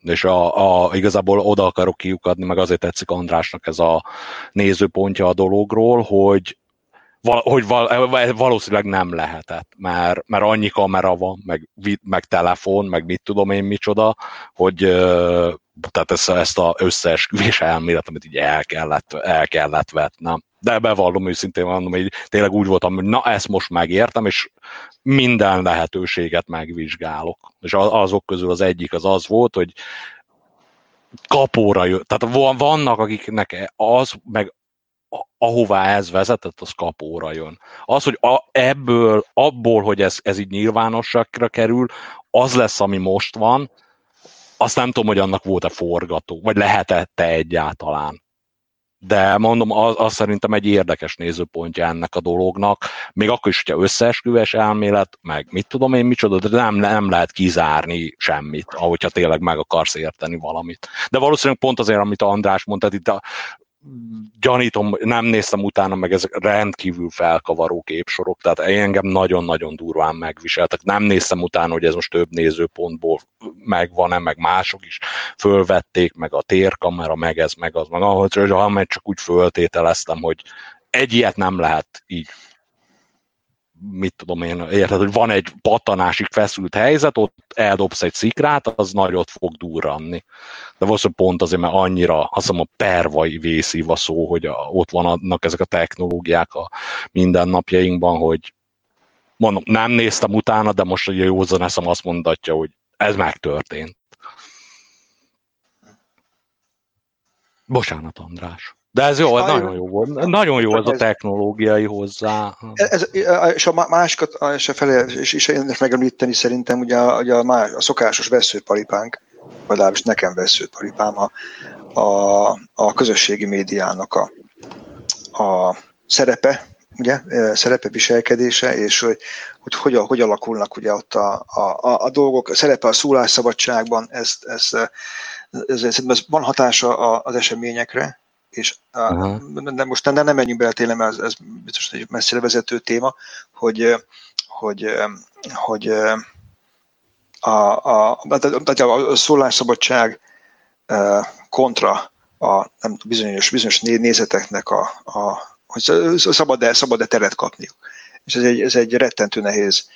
És a, a, igazából oda akarok kiukadni, meg azért tetszik Andrásnak ez a nézőpontja a dologról, hogy val, hogy val, valószínűleg nem lehetett, mert, mert annyi kamera van, meg, meg telefon, meg mit tudom én micsoda, hogy tehát ezt, ezt a összeesküvés elmélet, amit így el kellett, el kellett vetnem de bevallom őszintén, mondom, hogy tényleg úgy voltam, hogy na ezt most megértem, és minden lehetőséget megvizsgálok. És azok közül az egyik az az volt, hogy kapóra jött. Tehát vannak, akiknek az, meg ahová ez vezetett, az kapóra jön. Az, hogy a, ebből, abból, hogy ez, ez így nyilvánosságra kerül, az lesz, ami most van, azt nem tudom, hogy annak volt-e forgató, vagy lehetette egyáltalán de mondom, az, az szerintem egy érdekes nézőpontja ennek a dolognak, még akkor is, hogyha összeesküves elmélet, meg mit tudom én micsoda, de nem, nem lehet kizárni semmit, ahogyha tényleg meg akarsz érteni valamit. De valószínűleg pont azért, amit András mondta, itt a gyanítom, nem néztem utána, meg ezek rendkívül felkavaró képsorok, tehát engem nagyon-nagyon durván megviseltek. Nem néztem utána, hogy ez most több nézőpontból megvan-e, meg mások is fölvették, meg a térkamera, meg ez, meg az, meg ahogy csak úgy föltételeztem, hogy egy ilyet nem lehet így mit tudom én, érted, hogy van egy pattanásig feszült helyzet, ott eldobsz egy szikrát, az nagyot fog durranni. De valószínűleg pont azért, mert annyira, azt hiszem a pervai vészív a szó, hogy a, ott vannak ezek a technológiák a mindennapjainkban, hogy mondom, nem néztem utána, de most a józan eszem azt mondatja, hogy ez megtörtént. Bocsánat, András. De ez jó, nagyon jó volt. Nagyon jó ez a technológiai hozzá. Ez, és a másikat, és a felé, és, és érdemes megemlíteni szerintem ugye a, ugye a, más, a szokásos veszőparipánk, vagy legalábbis nekem veszőparipám a, a, a közösségi médiának a, a szerepe, ugye, szerepe viselkedése, és hogy, hogy, hogy, hogy alakulnak ugye ott a, a, a, a dolgok, a szerepe a szólásszabadságban, ez, ez, ez, ez, ez van hatása az eseményekre, és uh, de most nem, nem menjünk bele tényleg, mert ez, ez biztos egy messzire vezető téma, hogy, hogy, hogy a, a, a, a szólásszabadság kontra a nem, bizonyos, bizonyos nézeteknek a, a hogy szabad-e, szabad-e teret kapniuk. és ez egy, ez egy rettentő nehéz,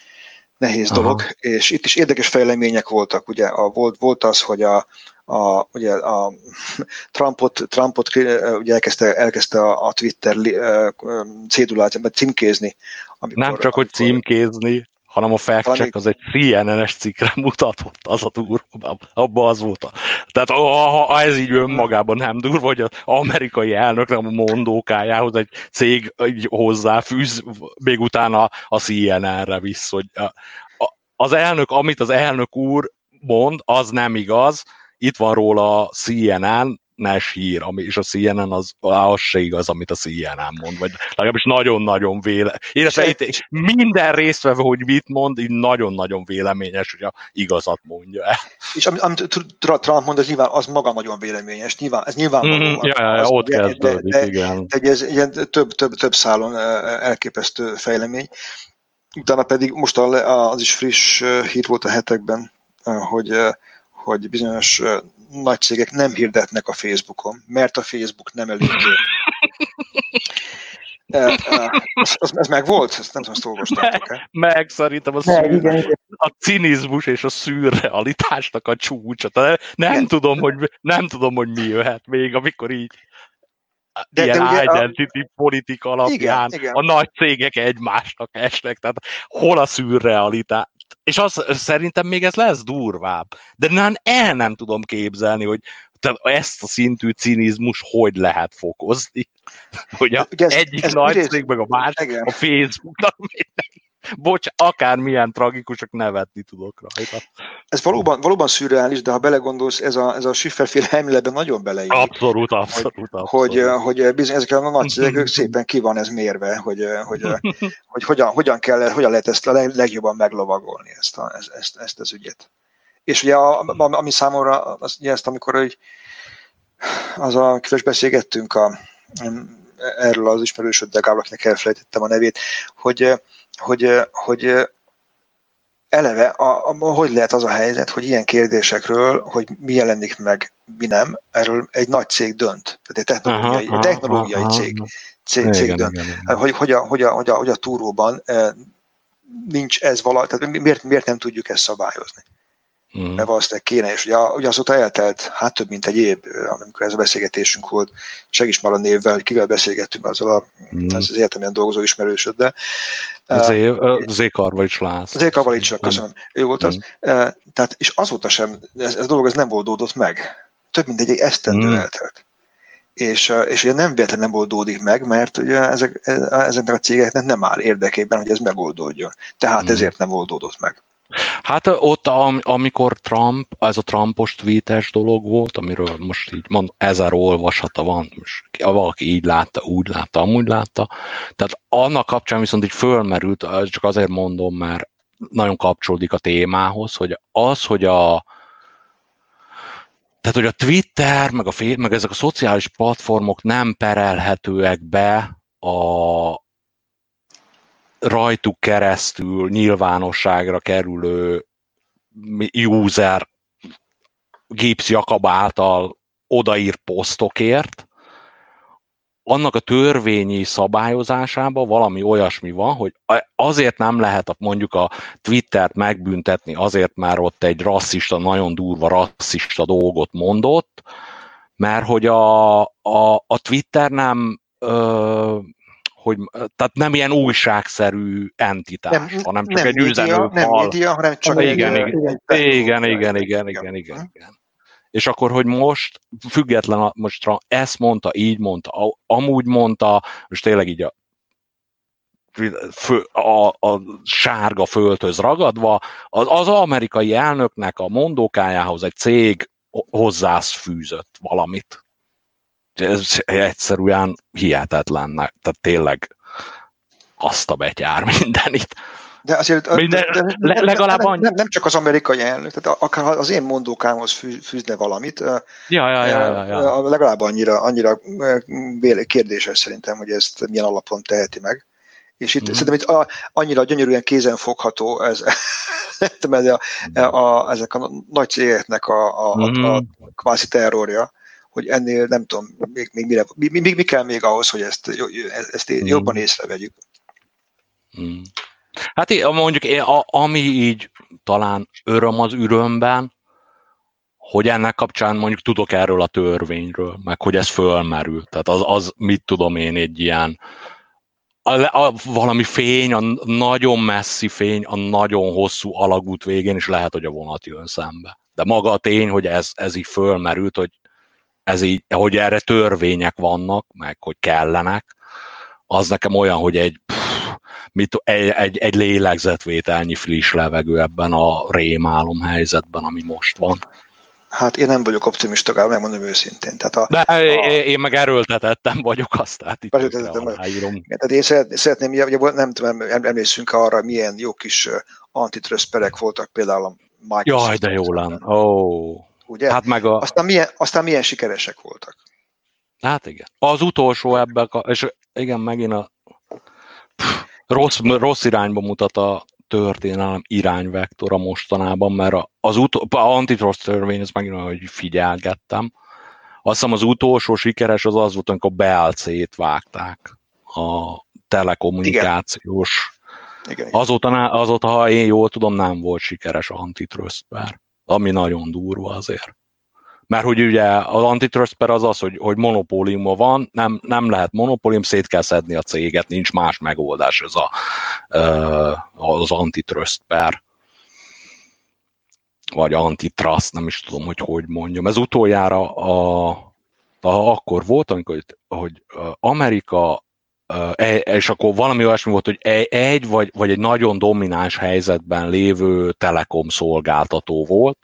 nehéz Aha. dolog, és itt is érdekes fejlemények voltak, ugye a, volt, volt az, hogy a, a, ugye a Trumpot, Trumpot ugye elkezdte, elkezdte a, a Twitter cédulát címkézni. Amikor, Nem csak, hogy címkézni, hanem a fact check az egy CNN-es cikkre mutatott, az a durva, abban az volt. A... Tehát ha, ha ez így önmagában nem durva, hogy az amerikai elnöknek a mondókájához egy cég így hozzáfűz, még utána a CNN-re visz, hogy a, a, az elnök, amit az elnök úr mond, az nem igaz, itt van róla a CNN, nes hír, ami, és a CNN az, az se igaz, amit a CNN mond, vagy legalábbis nagyon-nagyon véle. Illetve itt minden résztvevő, hogy mit mond, így nagyon-nagyon véleményes, hogy a igazat mondja el. És amit, amit Trump mond, az nyilván az maga nagyon véleményes, nyilván, ez nyilván mm, ja, ja, ja, ott kezdődik, de, igen. De, de ez ilyen több, több, több szálon elképesztő fejlemény. Utána pedig most az is friss hír volt a hetekben, hogy hogy bizonyos nagy cégek nem hirdetnek a Facebookon, mert a Facebook nem elég ez, ez, ez meg volt? Ezt nem tudom, ezt olvastátok -e? Meg, szerintem a, szűr, igen, igen. a cinizmus és a szürrealitásnak a csúcsa. Nem, nem, tudom, hogy, nem tudom, hogy mi jöhet még, amikor így de, ilyen de identity a... politika alapján igen, igen. a nagy cégek egymásnak esnek, tehát hol a szürrealitás, és az, szerintem még ez lesz durvább. De nem, el nem tudom képzelni, hogy ezt a szintű cinizmus hogy lehet fokozni. Hogy a ez, egyik ez nagy cég, meg a másik, a Facebooknak Bocs, akármilyen tragikusak nevetni tudok rajta. Ez valóban, valóban szürreális, de ha belegondolsz, ez a, ez a Schifferféle elméletben nagyon beleír. Abszolút, abszolút. Hogy, abszolút. hogy, hogy bizony ezek a nagy cégek szépen ki van ez mérve, hogy, hogy, hogy, hogy hogyan, hogyan, kell, hogyan lehet ezt a legjobban meglovagolni, ezt, a, ezt, ezt, ezt az ügyet. És ugye, a, ami számomra, az, ugye ezt amikor hogy az a kifes beszélgettünk a, erről az ismerősöddel, Gáblaknak elfelejtettem a nevét, hogy hogy, hogy eleve, a, a, hogy lehet az a helyzet, hogy ilyen kérdésekről, hogy mi jelenik meg, mi nem, erről egy nagy cég dönt. Tehát egy technológiai, aha, technológiai aha, cég, cég, cég igen, dönt. Igen, igen. Hogy, hogy, a, hogy, a, hogy, a, hogy a túróban nincs ez valahogy, tehát miért, miért nem tudjuk ezt szabályozni? Mm. Mert valószínűleg kéne, és ugye, ugye azóta eltelt hát több mint egy év, amikor ez a beszélgetésünk volt, segíts már a névvel, hogy kivel beszélgettünk azzal a, mm. az, az egyetemen dolgozó ismerősöddel. Zé Karvalics László. Zé Karvalics, köszönöm. Ő volt az. Mm. Tehát, és azóta sem, ez, ez a dolog ez nem oldódott meg. Több mint egy, egy esztendő mm. eltelt. És, és ugye nem véletlenül nem oldódik meg, mert ugye ezek, ezeknek a cégeknek nem áll érdekében, hogy ez megoldódjon. Tehát mm. ezért nem oldódott meg. Hát ott, am, amikor Trump, ez a Trumpos tweetes dolog volt, amiről most így mond, ezer olvasata van, most valaki így látta, úgy látta, amúgy látta, tehát annak kapcsán viszont így fölmerült, csak azért mondom, mert nagyon kapcsolódik a témához, hogy az, hogy a tehát, hogy a Twitter, meg, a, meg ezek a szociális platformok nem perelhetőek be a, rajtuk keresztül nyilvánosságra kerülő user Gibbs Jakab által odaírt posztokért, annak a törvényi szabályozásában valami olyasmi van, hogy azért nem lehet mondjuk a Twittert megbüntetni, azért már ott egy rasszista, nagyon durva rasszista dolgot mondott, mert hogy a, a, a Twitter nem hogy tehát nem ilyen újságszerű entitás, nem, hanem csak nem egy üzenő. Nem média, hanem csak igen, egy, igen, igen, igen, igen, igen, igen, igen, igen. És akkor, hogy most független, most ezt mondta, így mondta, amúgy mondta, most tényleg így a a, a sárga földhöz ragadva, az, az amerikai elnöknek a mondókájához egy cég hozzáfűzött valamit ez egyszerűen hihetetlen, tehát tényleg azt a betyár mindenit. De azért Minden, de, de, legalább nem, nem, nem, csak az amerikai elnök, tehát akár az én mondókámhoz fűzne valamit, ja, ja, ja, ja, ja. legalább annyira, annyira kérdéses szerintem, hogy ezt milyen alapon teheti meg. És itt mm. szerintem itt a, annyira gyönyörűen kézenfogható ez, ez a, a, ezek a nagy cégeknek a, a, mm. a, a kvázi terrorja, hogy ennél nem tudom, még, még, mire, mi, mi, mi kell még ahhoz, hogy ezt, ezt mm. jobban észrevegyük. Mm. Hát mondjuk ami így talán öröm az ürömben, hogy ennek kapcsán mondjuk tudok erről a törvényről, meg hogy ez fölmerül. Tehát az, az mit tudom én, egy ilyen a, a, valami fény, a nagyon messzi fény, a nagyon hosszú alagút végén, és lehet, hogy a vonat jön szembe. De maga a tény, hogy ez, ez így fölmerült, hogy, ez így, hogy erre törvények vannak, meg hogy kellenek, az nekem olyan, hogy egy, pff, mit, egy, egy, egy lélegzetvételnyi friss levegő ebben a rémálom helyzetben, ami most van. Hát én nem vagyok optimista, megmondom őszintén. Tehát a, De a, én meg erőltetettem vagyok, azt tehát itt aláírom. Tehát én szeretném, ugye, nem tudom, emlékszünk arra, milyen jó kis antitrust perek voltak például a Microsoft. Jaj, de jó lenne. Oh. Ugye? Hát meg a... aztán, milyen, aztán milyen sikeresek voltak. Hát igen. Az utolsó ebben, és igen, megint a pff, rossz, rossz irányba mutat a történelem irányvektora mostanában, mert az utó, a antitrust törvény, ez megint olyan, hogy figyelgettem. Azt hiszem az utolsó sikeres az az volt, amikor BLC-t vágták a telekommunikációs. Igen. Igen, Azóta, azóta, ha én jól tudom, nem volt sikeres antitrust per, ami nagyon durva azért. Mert hogy ugye az antitrust per az az, hogy, hogy monopóliuma van, nem, nem lehet monopólium, szét kell szedni a céget, nincs más megoldás ez a, az antitrust per vagy antitrust, nem is tudom, hogy hogy mondjam. Ez utoljára a, a, akkor volt, amikor hogy Amerika és akkor valami olyasmi volt, hogy e, egy vagy, vagy egy nagyon domináns helyzetben lévő telekom szolgáltató volt,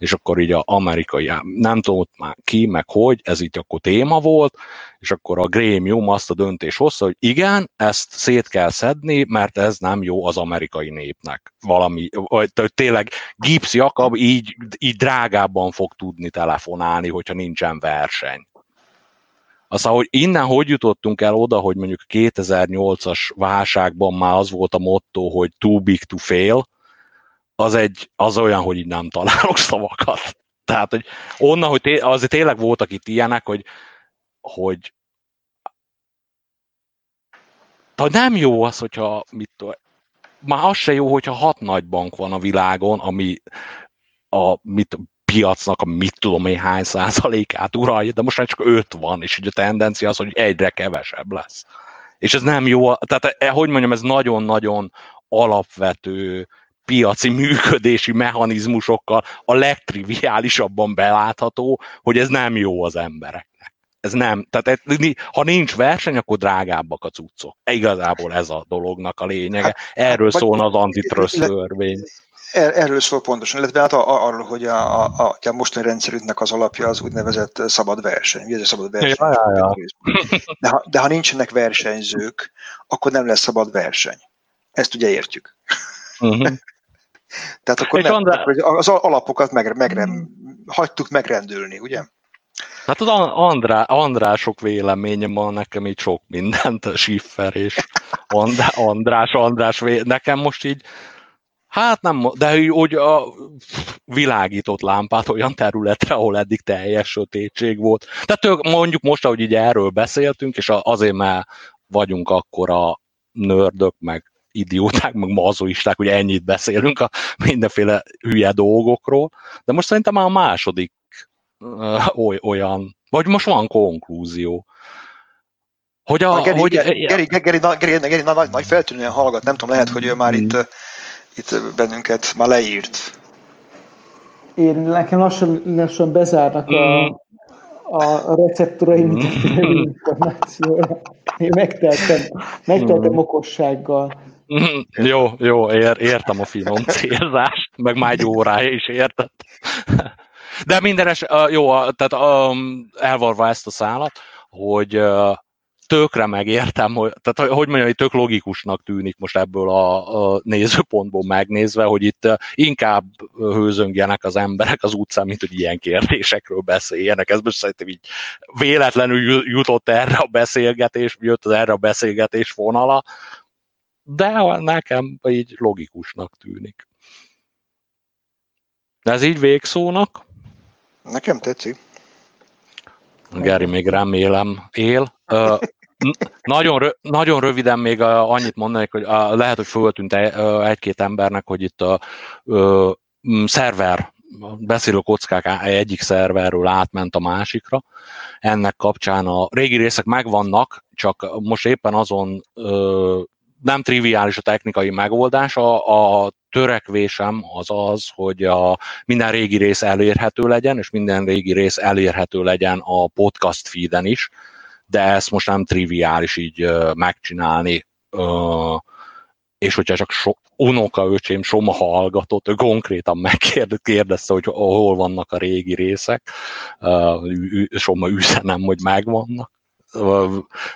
és akkor így a amerikai, nem tudom már ki, meg hogy, ez így akkor téma volt, és akkor a grémium azt a döntés hozta, hogy igen, ezt szét kell szedni, mert ez nem jó az amerikai népnek. Valami, vagy tényleg Gibbs Jakab így, így drágábban fog tudni telefonálni, hogyha nincsen verseny. Aztán, hogy innen hogy jutottunk el oda, hogy mondjuk 2008-as válságban már az volt a motto, hogy too big to fail, az, egy, az olyan, hogy így nem találok szavakat. Tehát, hogy onnan, hogy té- azért tényleg voltak itt ilyenek, hogy, hogy de nem jó az, hogyha mit tudom, már az se jó, hogyha hat nagy bank van a világon, ami a mit, piacnak a mit tudom én hány százalékát uralja, de most már csak öt van, és ugye a tendencia az, hogy egyre kevesebb lesz. És ez nem jó, tehát eh, hogy mondjam, ez nagyon-nagyon alapvető piaci működési mechanizmusokkal a legtriviálisabban belátható, hogy ez nem jó az embereknek. Ez nem, tehát ha nincs verseny, akkor drágábbak a cuccok. Igazából ez a dolognak a lényege. Hát, Erről hát, szólna az antitrust törvény. Er, erről szól pontosan, illetve hát arról, hogy a, a, a, a mostani rendszerünknek az alapja az úgynevezett szabad verseny. Mi ez a szabad verseny? Ja, ja, ja. De, ha, de ha nincsenek versenyzők, akkor nem lesz szabad verseny. Ezt ugye értjük. Uh-huh. Tehát akkor nem, Andrá... az alapokat megre, megre, hagytuk megrendülni, ugye? Hát az Andrá, Andrások véleménye van nekem így sok mindent, Schiffer és Andrá, András, András, vé... nekem most így, hát nem, de úgy a világított lámpát olyan területre, ahol eddig teljes sötétség volt. Tehát mondjuk most, ahogy így erről beszéltünk, és azért, mert vagyunk akkor a nördök, meg idióták, meg mazoisták, hogy ennyit beszélünk a mindenféle hülye dolgokról, de most szerintem már a második uh, olyan, vagy most van konklúzió. Hogy a, Geri, hogy, Geri, Geri, Geri, Geri, Geri nagy, nagy feltűnően hallgat, nem tudom, lehet, hogy ő már itt, itt bennünket már leírt. Én nekem lassan, lassan bezárnak a, mm. a receptoraim, mm. információra. Én megteltem, megteltem mm. okossággal. jó, jó, ér, értem a finom célzást, meg már egy órája is értett. De mindenes, jó, tehát elvarva ezt a szállat, hogy tökre megértem, hogy, tehát hogy mondjam, hogy tök logikusnak tűnik most ebből a, a nézőpontból megnézve, hogy itt inkább hőzöngjenek az emberek az utcán, mint hogy ilyen kérdésekről beszéljenek. Ez most szerintem így véletlenül jutott erre a beszélgetés, jött az erre a beszélgetés vonala, de nekem így logikusnak tűnik. De ez így végszónak? Nekem tetszik. Geri még remélem él. Nagyon, rö, nagyon röviden még annyit mondanék, hogy lehet, hogy föltűnt egy-két embernek, hogy itt a, szerver beszélő kockák egyik szerverről átment a másikra. Ennek kapcsán a régi részek megvannak, csak most éppen azon nem triviális a technikai megoldás, a, a törekvésem az az, hogy a, minden régi rész elérhető legyen, és minden régi rész elérhető legyen a podcast feeden is, de ezt most nem triviális így megcsinálni, és hogyha csak so, unokaöcsém Soma hallgatott, ő konkrétan megkérdezte, hogy hol vannak a régi részek, Soma üzenem, hogy megvannak.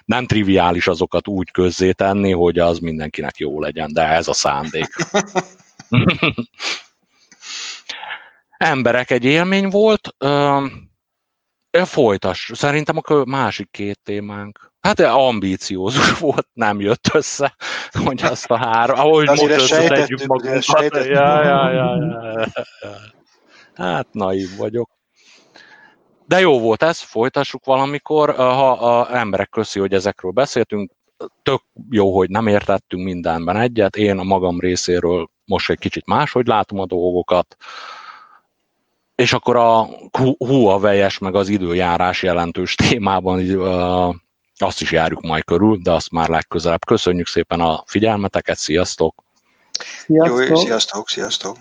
Nem triviális azokat úgy tenni, hogy az mindenkinek jó legyen, de ez a szándék. Emberek egy élmény volt, folytas. Szerintem a másik két témánk. Hát ambíciózus volt, nem jött össze, hogy azt a három, ahogy most összetegyük magunkat. Ja, ja, ja, ja. Hát naív vagyok. De jó volt ez, folytassuk valamikor, ha a emberek köszi, hogy ezekről beszéltünk, tök jó, hogy nem értettünk mindenben egyet, én a magam részéről most egy kicsit máshogy látom a dolgokat, és akkor a huawei meg az időjárás jelentős témában azt is járjuk majd körül, de azt már legközelebb. Köszönjük szépen a figyelmeteket, sziasztok! Sziasztok! Jó, sziasztok, sziasztok!